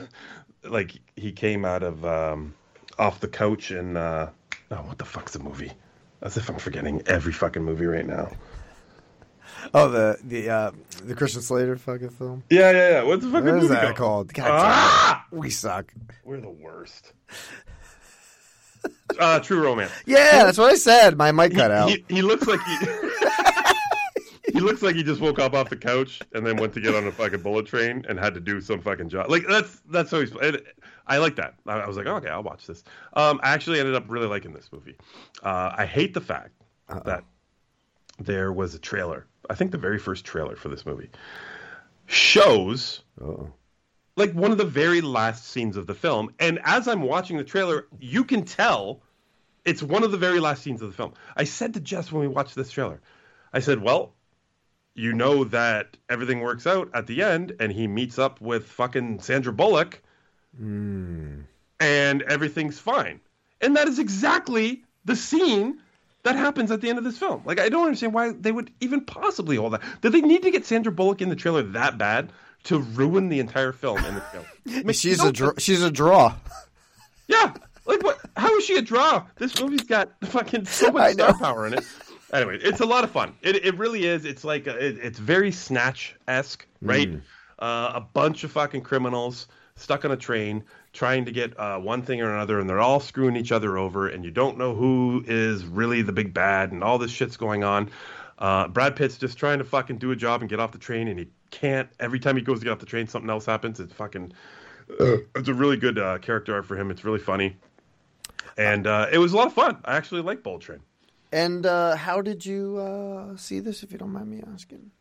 S3: like he came out of um, off the couch and uh, oh what the fuck's the movie? As if I'm forgetting every fucking movie right now.
S4: Oh, the the uh, the Christian Slater fucking film.
S3: Yeah, yeah, yeah. What's the fucking
S4: What is that called? God.
S3: Ah!
S4: We suck.
S3: We're the worst. uh, True Romance.
S4: Yeah, that's what I said. My mic cut out.
S3: He, he looks like he. [laughs] he looks like he just woke up off the couch and then went to get on a fucking bullet train and had to do some fucking job. Like that's that's how he's. It, I like that. I, I was like, okay, I'll watch this. Um, I actually ended up really liking this movie. Uh, I hate the fact that there was a trailer. I think the very first trailer for this movie shows
S4: Uh-oh.
S3: like one of the very last scenes of the film. And as I'm watching the trailer, you can tell it's one of the very last scenes of the film. I said to Jess when we watched this trailer, I said, well, you know that everything works out at the end and he meets up with fucking Sandra Bullock hmm. and everything's fine. And that is exactly the scene that happens at the end of this film. Like, I don't understand why they would even possibly hold that. Did they need to get Sandra Bullock in the trailer that bad to ruin the entire film in the film? It makes
S4: She's a dr- she's a draw. [laughs]
S3: yeah, like what? How is she a draw? This movie's got fucking so much [laughs] star power in it. Anyway, it's a lot of fun. It it really is. It's like a, it, it's very snatch esque, right? Uh, a bunch of fucking criminals stuck on a train trying to get uh, one thing or another, and they're all screwing each other over, and you don't know who is really the big bad, and all this shit's going on. Uh, Brad Pitt's just trying to fucking do a job and get off the train, and he can't. Every time he goes to get off the train, something else happens. It's fucking. it's a really good uh, character arc for him. It's really funny, and uh, it was a lot of fun. I actually like Bull Train.
S4: And uh, how did you uh, see this, if you don't mind me asking?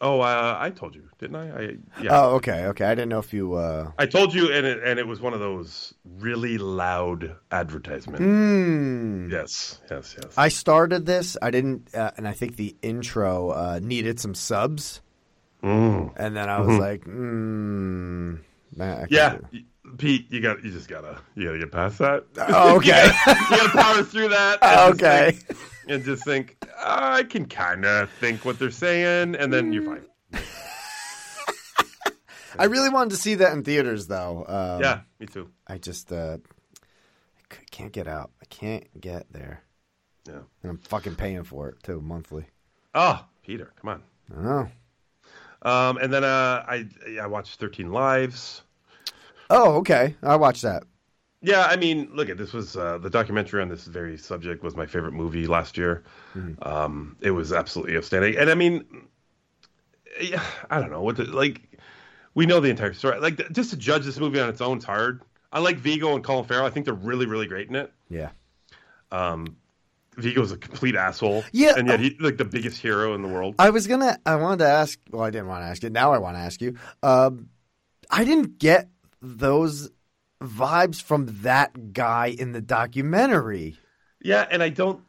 S3: Oh, uh, I told you, didn't I? I yeah,
S4: Oh, okay, okay. I didn't know if you. Uh...
S3: I told you, and it, and it was one of those really loud advertisements.
S4: Hmm.
S3: Yes, yes, yes.
S4: I started this. I didn't, uh, and I think the intro uh, needed some subs,
S3: Mm.
S4: and then I was like, hmm. nah,
S3: Yeah, Pete, you got you just gotta you gotta get past that.
S4: Oh, okay. [laughs]
S3: you, gotta, you gotta power through that. [laughs]
S4: Okay.
S3: And just think I can kind of think what they're saying, and then you're fine. [laughs]
S4: I really wanted to see that in theaters, though. Um,
S3: yeah, me too.
S4: I just uh, I can't get out. I can't get there,
S3: Yeah.
S4: and I'm fucking paying for it too monthly.
S3: Oh, Peter, come on.
S4: I know.
S3: Um, and then uh, I I watched Thirteen Lives.
S4: Oh, okay. I watched that.
S3: Yeah, I mean, look at this was uh, the documentary on this very subject was my favorite movie last year. Um, it was absolutely outstanding, and I mean, yeah, I don't know what to, like. We know the entire story. Like just to judge this movie on its own is hard. I like Viggo and Colin Farrell. I think they're really, really great in it.
S4: Yeah.
S3: Um, Viggo's a complete asshole.
S4: Yeah,
S3: and yet he's like the biggest hero in the world.
S4: I was gonna. I wanted to ask. Well, I didn't want to ask it. Now I want to ask you. Um, I didn't get those vibes from that guy in the documentary.
S3: Yeah, and I don't.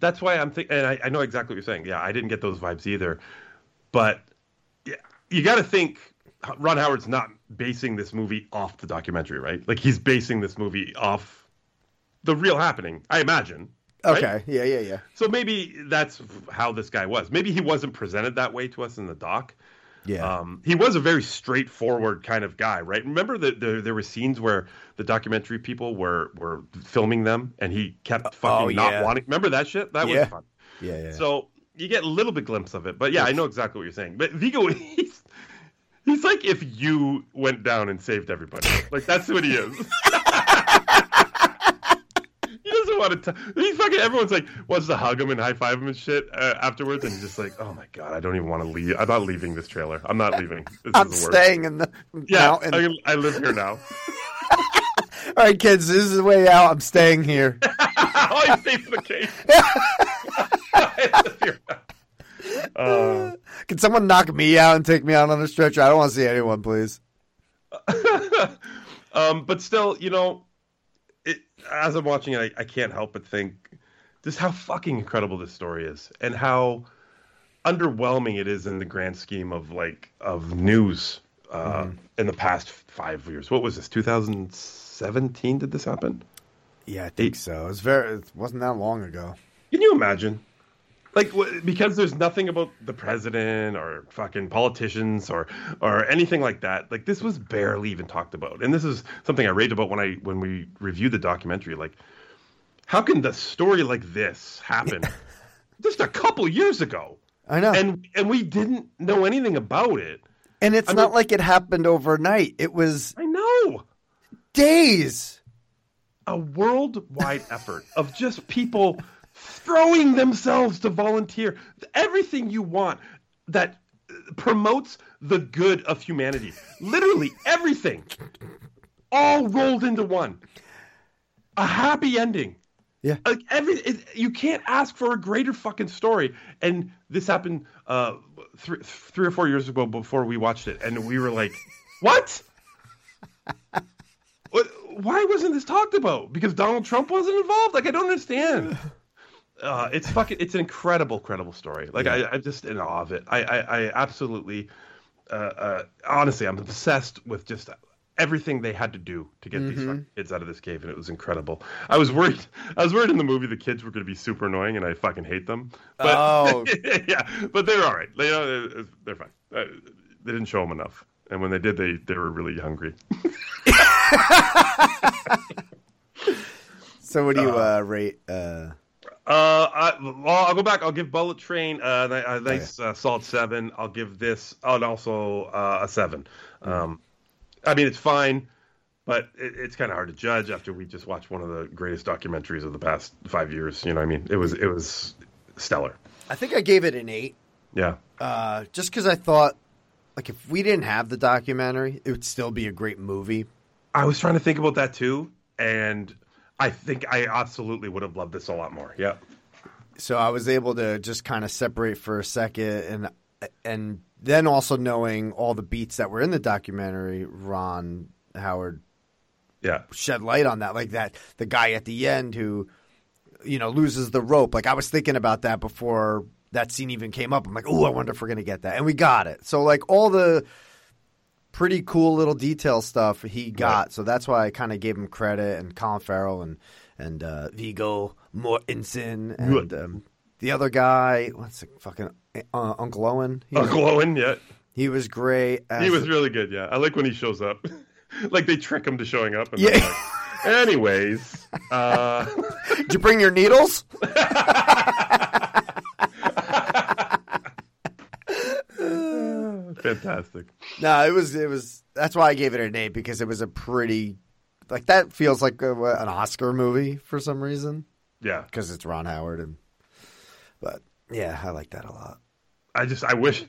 S3: That's why I'm thinking. And I, I know exactly what you're saying. Yeah, I didn't get those vibes either. But yeah, you got to think Ron Howard's not basing this movie off the documentary, right? Like he's basing this movie off the real happening. I imagine. right?
S4: Okay. Yeah. Yeah. Yeah.
S3: So maybe that's how this guy was. Maybe he wasn't presented that way to us in the doc.
S4: Yeah.
S3: Um, he was a very straightforward kind of guy, right? Remember that there, there were scenes where the documentary people were were filming them, and he kept fucking
S4: Oh,
S3: not wanting. Remember that shit? That
S4: Yeah.
S3: was fun.
S4: yeah. Yeah.
S3: So you get a little bit glimpse of it, but yeah, I know exactly what you're saying. But Viggo, [laughs] he's he's like if you went down and saved everybody. Like that's what he is. [laughs] [laughs] He doesn't want he's fucking. Everyone's like wants to hug him and high five him and shit uh, afterwards, and he's just like, "Oh my god, I don't even want to leave. I'm not leaving this trailer. I'm not leaving. This [laughs]
S4: I'm
S3: is the worst."
S4: staying in the
S3: Yeah. I, I live here now. [laughs]
S4: All right, kids, this is the way out. I'm staying here. [laughs]
S3: I stay for the case. uh,
S4: Can someone knock me out and take me out on a stretcher? I don't want to see anyone, please.
S3: um, but still, you know, it, as I'm watching it, I, I can't help but think just how fucking incredible this story is, and how underwhelming it is in the grand scheme of like of news uh, in the past five years. What was this? 2017? Did this happen?
S4: Yeah, I think so. It was very. It wasn't that long ago.
S3: Can you imagine? Like because there's nothing about the president or fucking politicians or or anything like that. Like this was barely even talked about. And this is something I raved about when I when we reviewed the documentary. Like, how can the story like this happen [laughs] just a couple years ago?
S4: I know, and,
S3: And we didn't know anything about it.
S4: And it's
S3: I
S4: not
S3: mean-
S4: like it happened overnight. It was
S3: I know.
S4: days.
S3: a worldwide effort of just people throwing themselves to volunteer everything you want that promotes the good of humanity literally everything all rolled into one a happy ending
S4: Yeah.
S3: like every it, you can't ask for a greater fucking story and this happened uh three, three or four years ago before we watched it and we were like what [laughs] what, why wasn't this talked about? Because Donald Trump wasn't involved? Like I don't understand. Uh, it's fucking. It's an incredible, credible story. Like I, I'm just in awe of it. I, I, I absolutely, uh, uh, honestly, I'm obsessed with just everything they had to do to get these fucking kids out of this cave, and it was incredible. I was worried. I was worried in the movie the kids were going to be super annoying, and I fucking hate them. But,
S4: Oh. [laughs]
S3: yeah, but they're all right. They, uh, they're fine. Uh, they didn't show them enough, and when they did, they they were really hungry. [laughs] [laughs]
S4: So, what do you uh, rate? Uh,
S3: I, well, I'll go back. I'll give Bullet Train uh, a, a nice uh, solid seven. I'll give this, oh, and also uh, a seven. Um, I mean, it's fine, but it, it's kind of hard to judge after we just watched one of the greatest documentaries of the past five years. You know, what I mean, it was it was stellar.
S4: I think I gave it an eight,
S3: Yeah,
S4: uh, just because I thought, like, if we didn't have the documentary, it would still be a great movie.
S3: I was trying to think about that too, and I think I absolutely would have loved this a lot more. Yeah,
S4: so I was able to just kind of separate for a second, and and then also knowing all the beats that were in the documentary, Ron Howard
S3: yeah,
S4: shed light on that, like that the guy at the end who, you know, loses the rope. Like I was thinking about that before that scene even came up. I'm like, oh, I wonder if we're gonna get that, and we got it. So like all the pretty cool little detail stuff he got. So that's why I kind of gave him credit, and Colin Farrell and and uh, Viggo Mortensen and um, the other guy. What's the fucking uh, Uncle Owen? He, was,
S3: Uncle Owen. Yeah,
S4: he was great.
S3: he was really good. Yeah, I like when he shows up. [laughs] like they trick him to showing up. And
S4: Yeah.
S3: like, Anyways, [laughs] uh,
S4: Did you bring your needles? [laughs]
S3: fantastic.
S4: No, it was it was. That's why I gave it an eight because it was a pretty like that feels like a, an Oscar movie for some reason
S3: Yeah,
S4: because it's Ron Howard and. But yeah, I like that a lot.
S3: I just I wish,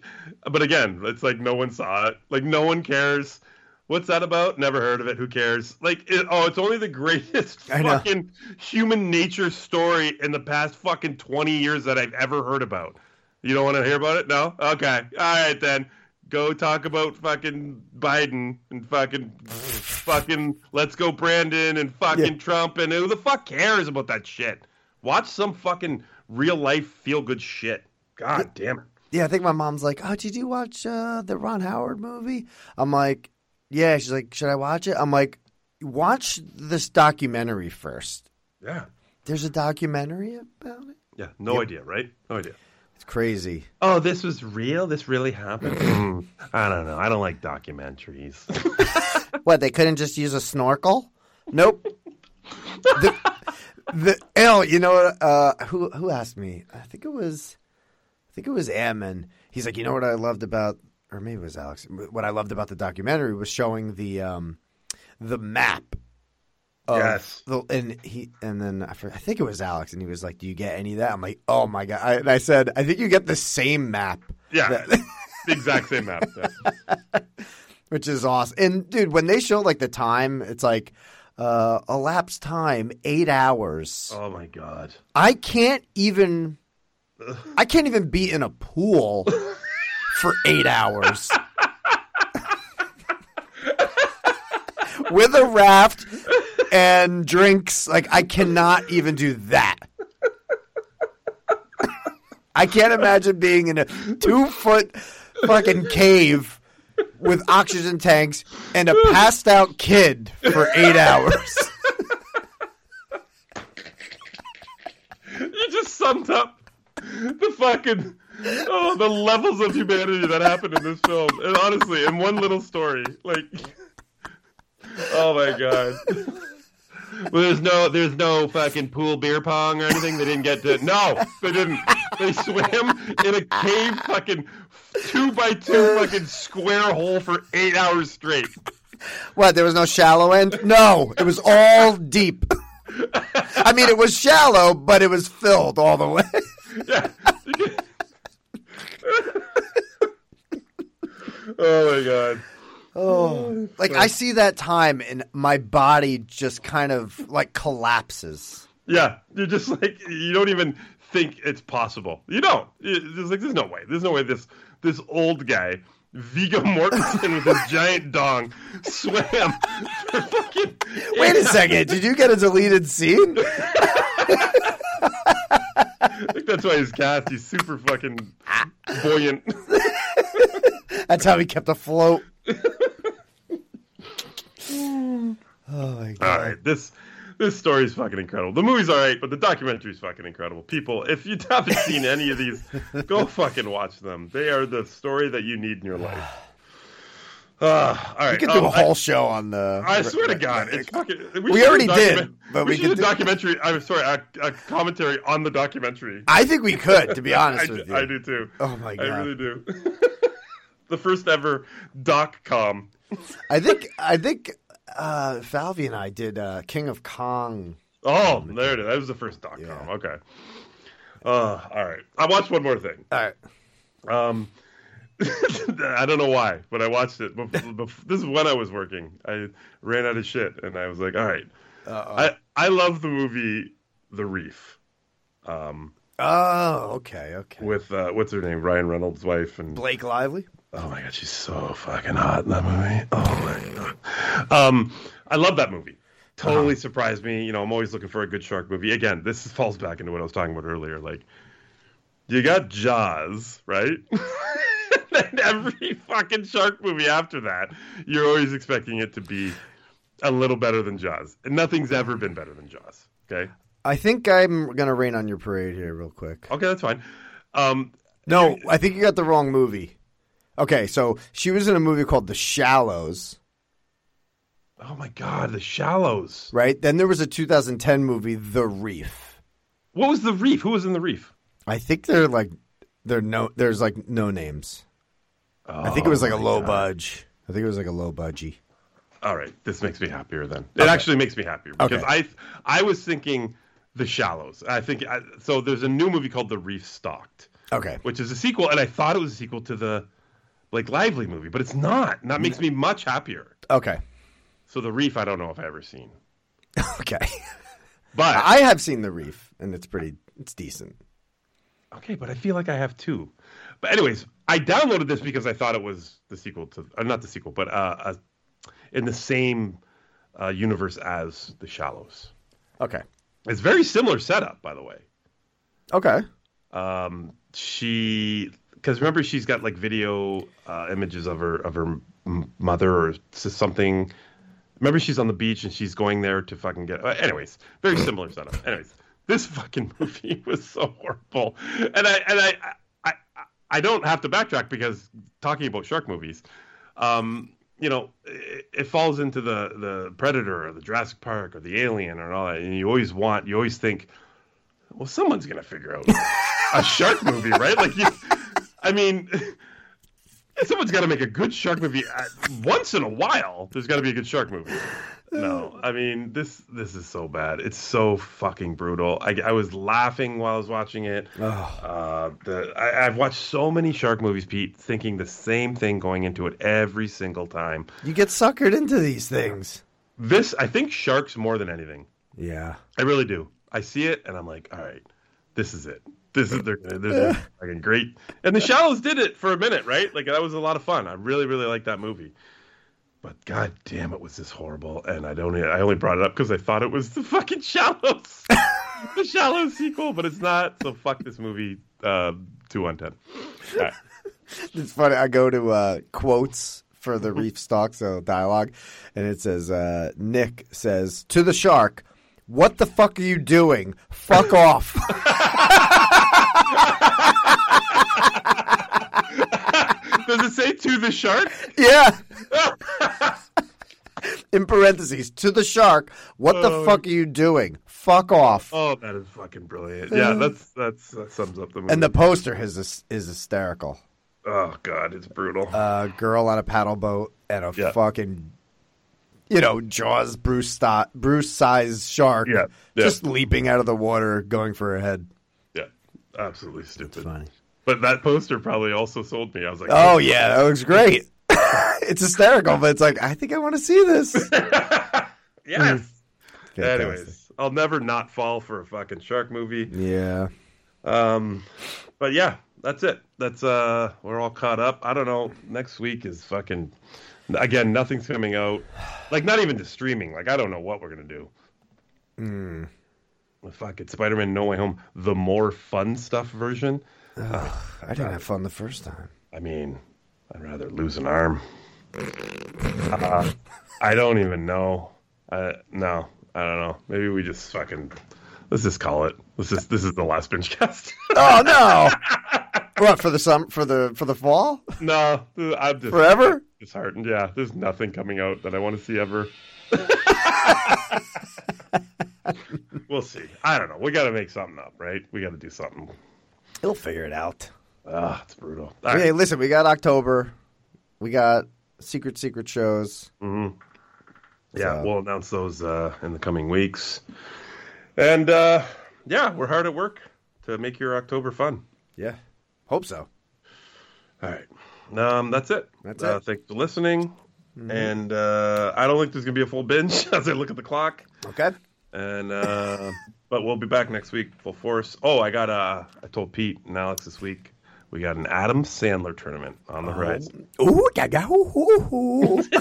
S3: but again, it's like no one saw it. Like no one cares. What's that about? Never heard of it. Who cares? Like, it, oh, it's only the [laughs] greatest fucking human nature story in the past fucking twenty years that I've ever heard about. You don't want to hear about it? No? Okay. All right then. Go talk about fucking Biden and fucking fucking let's go Brandon and fucking
S4: Yeah.
S3: Trump and who the fuck cares about that shit? Watch some fucking real life feel good shit. God damn it.
S4: Yeah, I think my mom's like, "Oh, did you watch uh, the Ron Howard movie?" I'm like, "Yeah." She's like, "Should I watch it?" I'm like, "Watch this documentary first.
S3: Yeah.
S4: There's a documentary about it.
S3: Yeah. No idea, right? No idea.
S4: It's crazy."
S3: Oh, this was real? This really happened? [clears throat] I don't know. I don't like documentaries. [laughs]
S4: What? They couldn't just use a snorkel? Nope. [laughs] the, the oh, you know what? Uh, who who asked me? I think it was, I think it was Ammon. He's like, you know what I loved about, or maybe it was Alex. What I loved about the documentary was showing the um, the map. Of
S3: Yes.
S4: The, and he and then I, I think it was Alex, and he was like, "Do you get any of that?" I'm like, "Oh my god!" I, and I said, "I think you get the same map."
S3: yeah.
S4: that- [laughs]
S3: the exact same map. Yeah. [laughs]
S4: which is awesome. And dude, when they show like the time, it's like Uh, elapsed time eight hours.
S3: Oh my god.
S4: I can't even. [laughs] I can't even be in a pool for eight hours with a raft and drinks. Like I cannot even do that. I can't imagine being in a two foot fucking cave with oxygen tanks and a passed out kid for eight hours.
S3: You just summed up the fucking oh the levels of humanity that happened in this film. And honestly, in one little story, like oh my god. Well, there's no, there's no fucking pool beer pong or anything. They didn't get to. No, they didn't. They swam in a cave, fucking two by two, fucking square hole for eight hours straight.
S4: What? There was no shallow end? No, it was all deep. I mean, it was shallow, but it was filled all the way.
S3: Yeah. [laughs] oh my god.
S4: Oh, like I see that time, and my body just kind of like collapses.
S3: Yeah, you're just like you don't even think it's possible. You don't. It's like there's no way. There's no way this this old guy, Viggo [laughs] Mortensen with his giant dong, swam for fucking.
S4: Wait a second, did you get a deleted scene? [laughs]
S3: I think that's why he's cast. He's super fucking ah. buoyant. [laughs]
S4: That's how he kept afloat. Oh my god!
S3: All right, this this story is fucking incredible. The movie's all right, but the documentary is fucking incredible. People, if you [laughs] haven't seen any of these, go [laughs] fucking watch them. They are the story that you need in your life. Uh, [sighs] all right,
S4: We could do
S3: um,
S4: a whole
S3: I-
S4: show on the.
S3: I swear to God, it's fucking. We,
S4: We already did, but
S3: we,
S4: we
S3: should do a [laughs] documentary. I'm sorry, a, a commentary on the documentary.
S4: I think we could, to be honest
S3: I,
S4: with you.
S3: I do too.
S4: Oh my god, I
S3: really do. the first ever doc com.
S4: I think I think uh, Falvey and I did uh, King of Kong.
S3: Oh, there it is. That was the first doc com. Okay. Uh, all right. I watched one more thing.
S4: All right.
S3: Um, [laughs] I don't know why, but I watched it. [laughs] This is when I was working. I ran out of shit, and I was like, "All right." I I love the movie The Reef. Um,
S4: Oh, okay, okay.
S3: with uh, what's her name, Ryan Reynolds' wife, and
S4: Blake Lively.
S3: Oh my god, she's so fucking hot in that movie. Oh my god. Um, I love that movie. Totally surprised me. You know, I'm always looking for a good shark movie. Again, this falls back into what I was talking about earlier. Like, you got Jaws, right? [laughs] and every fucking shark movie after that, you're always expecting it to be a little better than Jaws. And nothing's ever been better than Jaws. Okay.
S4: I think I'm gonna rain on your parade here, real quick.
S3: Okay, that's fine. Um,
S4: No, I think you got the wrong movie. Okay, so she was in a movie called The Shallows,
S3: oh my God, The Shallows.
S4: right? Then there was a 2010 movie, The Reef.
S3: What was the reef? Who was in the reef?
S4: I think they're like they're no there's like no names. I think it was oh like a
S3: Oh
S4: low
S3: God.
S4: budge. I think it was like a low budgie.
S3: All right, this makes me happier then. It actually makes me happier because
S4: Okay.
S3: I I was thinking The Shallows. I think I, so. There's a new movie called The Reef Stalked,
S4: Okay.
S3: which is a sequel, and I thought it was a sequel to the Blake Lively movie, but it's not. And that makes me much happier.
S4: Okay.
S3: So The Reef, I don't know if I ever seen, [laughs]
S4: Okay.
S3: but
S4: I have seen The Reef and it's pretty it's decent.
S3: okay, but I feel like I have two. But anyways, I downloaded this because I thought it was the sequel to, uh, not the sequel, but uh, uh, in the same uh, universe as The Shallows.
S4: Okay.
S3: It's very similar setup, by the way.
S4: Okay.
S3: um, she because remember she's got like video uh, images of her of her mother or something. Remember she's on the beach and she's going there to fucking get. uh, anyways, very similar setup. Anyways, this fucking [laughs] movie was so horrible, and I and I I I, don't have to backtrack because talking about shark movies. Um, you know, it, it falls into the the Predator or the Jurassic Park or the Alien or all that, and you always want, you always think, well, someone's gonna figure out [laughs] a shark movie, right? Like, you, I mean, [laughs] someone's got to make a good shark movie. Uh, Once in a while, there's got to be a good shark movie. No, I mean this. This is so bad. It's so fucking brutal. I, I was laughing while I was watching it. Uh, the I, I've watched so many shark movies, Pete, thinking the same thing going into it every single time.
S4: You get suckered into these things.
S3: This I think sharks more than anything.
S4: Yeah.
S3: I really do. I see it and I'm like, all right, this is it. This is they're gonna this is fucking great. And the Shallows did it for a minute, right? Like that was a lot of fun. I really really like that movie. But god damn it was this horrible and I don't I only brought it up because I thought it was the fucking Shallows. [laughs] the Shallows sequel, but it's not. So fuck this movie uh 2 on 10. All right. [laughs]
S4: It's funny. I go to uh, quotes for the Reef Stalked so dialogue, and it says uh, Nick says to the shark, "What the fuck are you doing? Fuck off." [laughs]
S3: Does it say to the shark?
S4: yeah. [laughs] In parentheses, to the shark, what the
S3: Oh.
S4: fuck are you doing? Fuck off.
S3: Oh, that is fucking brilliant. Yeah, that's that's that sums up the movie.
S4: And the poster is is hysterical.
S3: oh god, it's brutal.
S4: A girl on a paddle boat and a
S3: Yeah.
S4: fucking, you know, Jaws Bruce sti- Bruce size shark,
S3: Yeah, yeah.
S4: just leaping out of the water, going for her head.
S3: yeah, absolutely stupid.
S4: Funny.
S3: But that poster probably also sold me. I was like,
S4: Oh yeah, that looks great. [laughs] it's hysterical, but it's like I think I want to see this. [laughs]
S3: yes. [laughs] Anyways, I'll never not fall for a fucking shark movie.
S4: Yeah.
S3: Um, but yeah, that's it. That's uh, we're all caught up. I don't know. Next week is fucking. Again, nothing's coming out. Like not even to streaming. Like I don't know what we're gonna do.
S4: Hmm.
S3: Fuck it, Spider-Man: No Way Home, the more fun stuff version.
S4: I didn't have fun the first time.
S3: I mean, I'd rather lose an arm. Uh, I don't even know. Uh, no, I don't know. Maybe we just fucking let's just call it. Let's just this is the last binge cast. [laughs]
S4: Oh no! [laughs] what for the sum for the for the fall?
S3: no, I'm just
S4: Forever?
S3: disheartened. Yeah, there's nothing coming out that I want to see ever. [laughs] we'll see. I don't know. We got to make something up, right? We got to do something.
S4: He'll figure it out.
S3: Ah, it's brutal. All
S4: Okay,
S3: right.
S4: listen, we got October. We got secret secret shows.
S3: Yeah,
S4: So-
S3: we'll announce those uh, in the coming weeks. And uh, yeah, we're hard at work to make your October fun.
S4: Yeah. Hope so.
S3: All right. Um, that's it.
S4: That's
S3: uh,
S4: it. Mm-hmm.
S3: Thanks for listening. And uh, I don't think there's gonna be a full binge [laughs] as I look at the clock.
S4: Okay.
S3: And uh, but we'll be back next week full force. Oh, I got uh, I told Pete and Alex this week we got an Adam Sandler tournament on the horizon.
S4: Ooh, yeah, ooh, ooh, ooh. [laughs]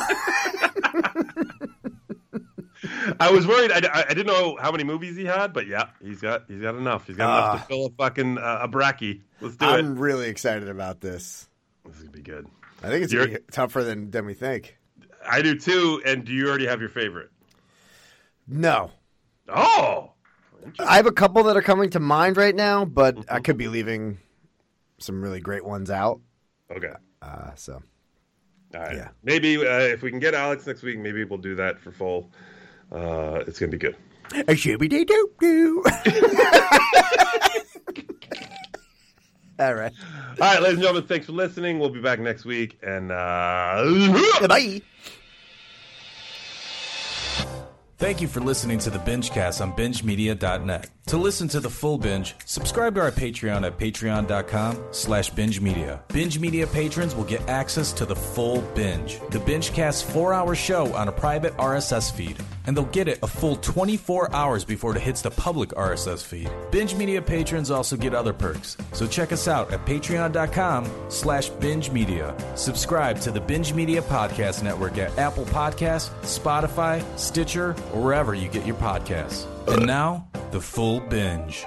S3: I was worried. I, I, didn't know how many movies he had, but yeah, he's got he's got enough. He's got enough to fill a fucking uh, a bracky. Let's do it.
S4: I'm really excited about this.
S3: This is gonna be good.
S4: I think it's
S3: You're-
S4: gonna be tougher than than we think.
S3: I do too. And do you already have your favorite?
S4: No.
S3: Oh,
S4: I have a couple that are coming to mind right now, but. I could be leaving some really great ones out.
S3: okay.
S4: Uh, so
S3: All right.
S4: Yeah.
S3: Maybe uh, if we can get Alex next week, maybe we'll do that for full. Uh, it's gonna be good.
S4: a shooby doo doo doo. [laughs] All right.
S3: All right, ladies and gentlemen, thanks for listening. We'll be back next week, and uh,
S4: Bye.
S1: Thank you for listening to the Bingecast on BingeMedia.net. To listen to the full binge, subscribe to our Patreon at patreon.com slash binge media. Binge Media patrons will get access to the full binge, the binge Bingecast four-hour show on a private RSS feed, and they'll get it a full 24 hours before it hits the public RSS feed. Binge Media patrons also get other perks, so check us out at patreon.com slash binge media. Subscribe to the Binge Media Podcast Network at Apple Podcasts, Spotify, Stitcher, or wherever you get your podcasts. And now, the full binge.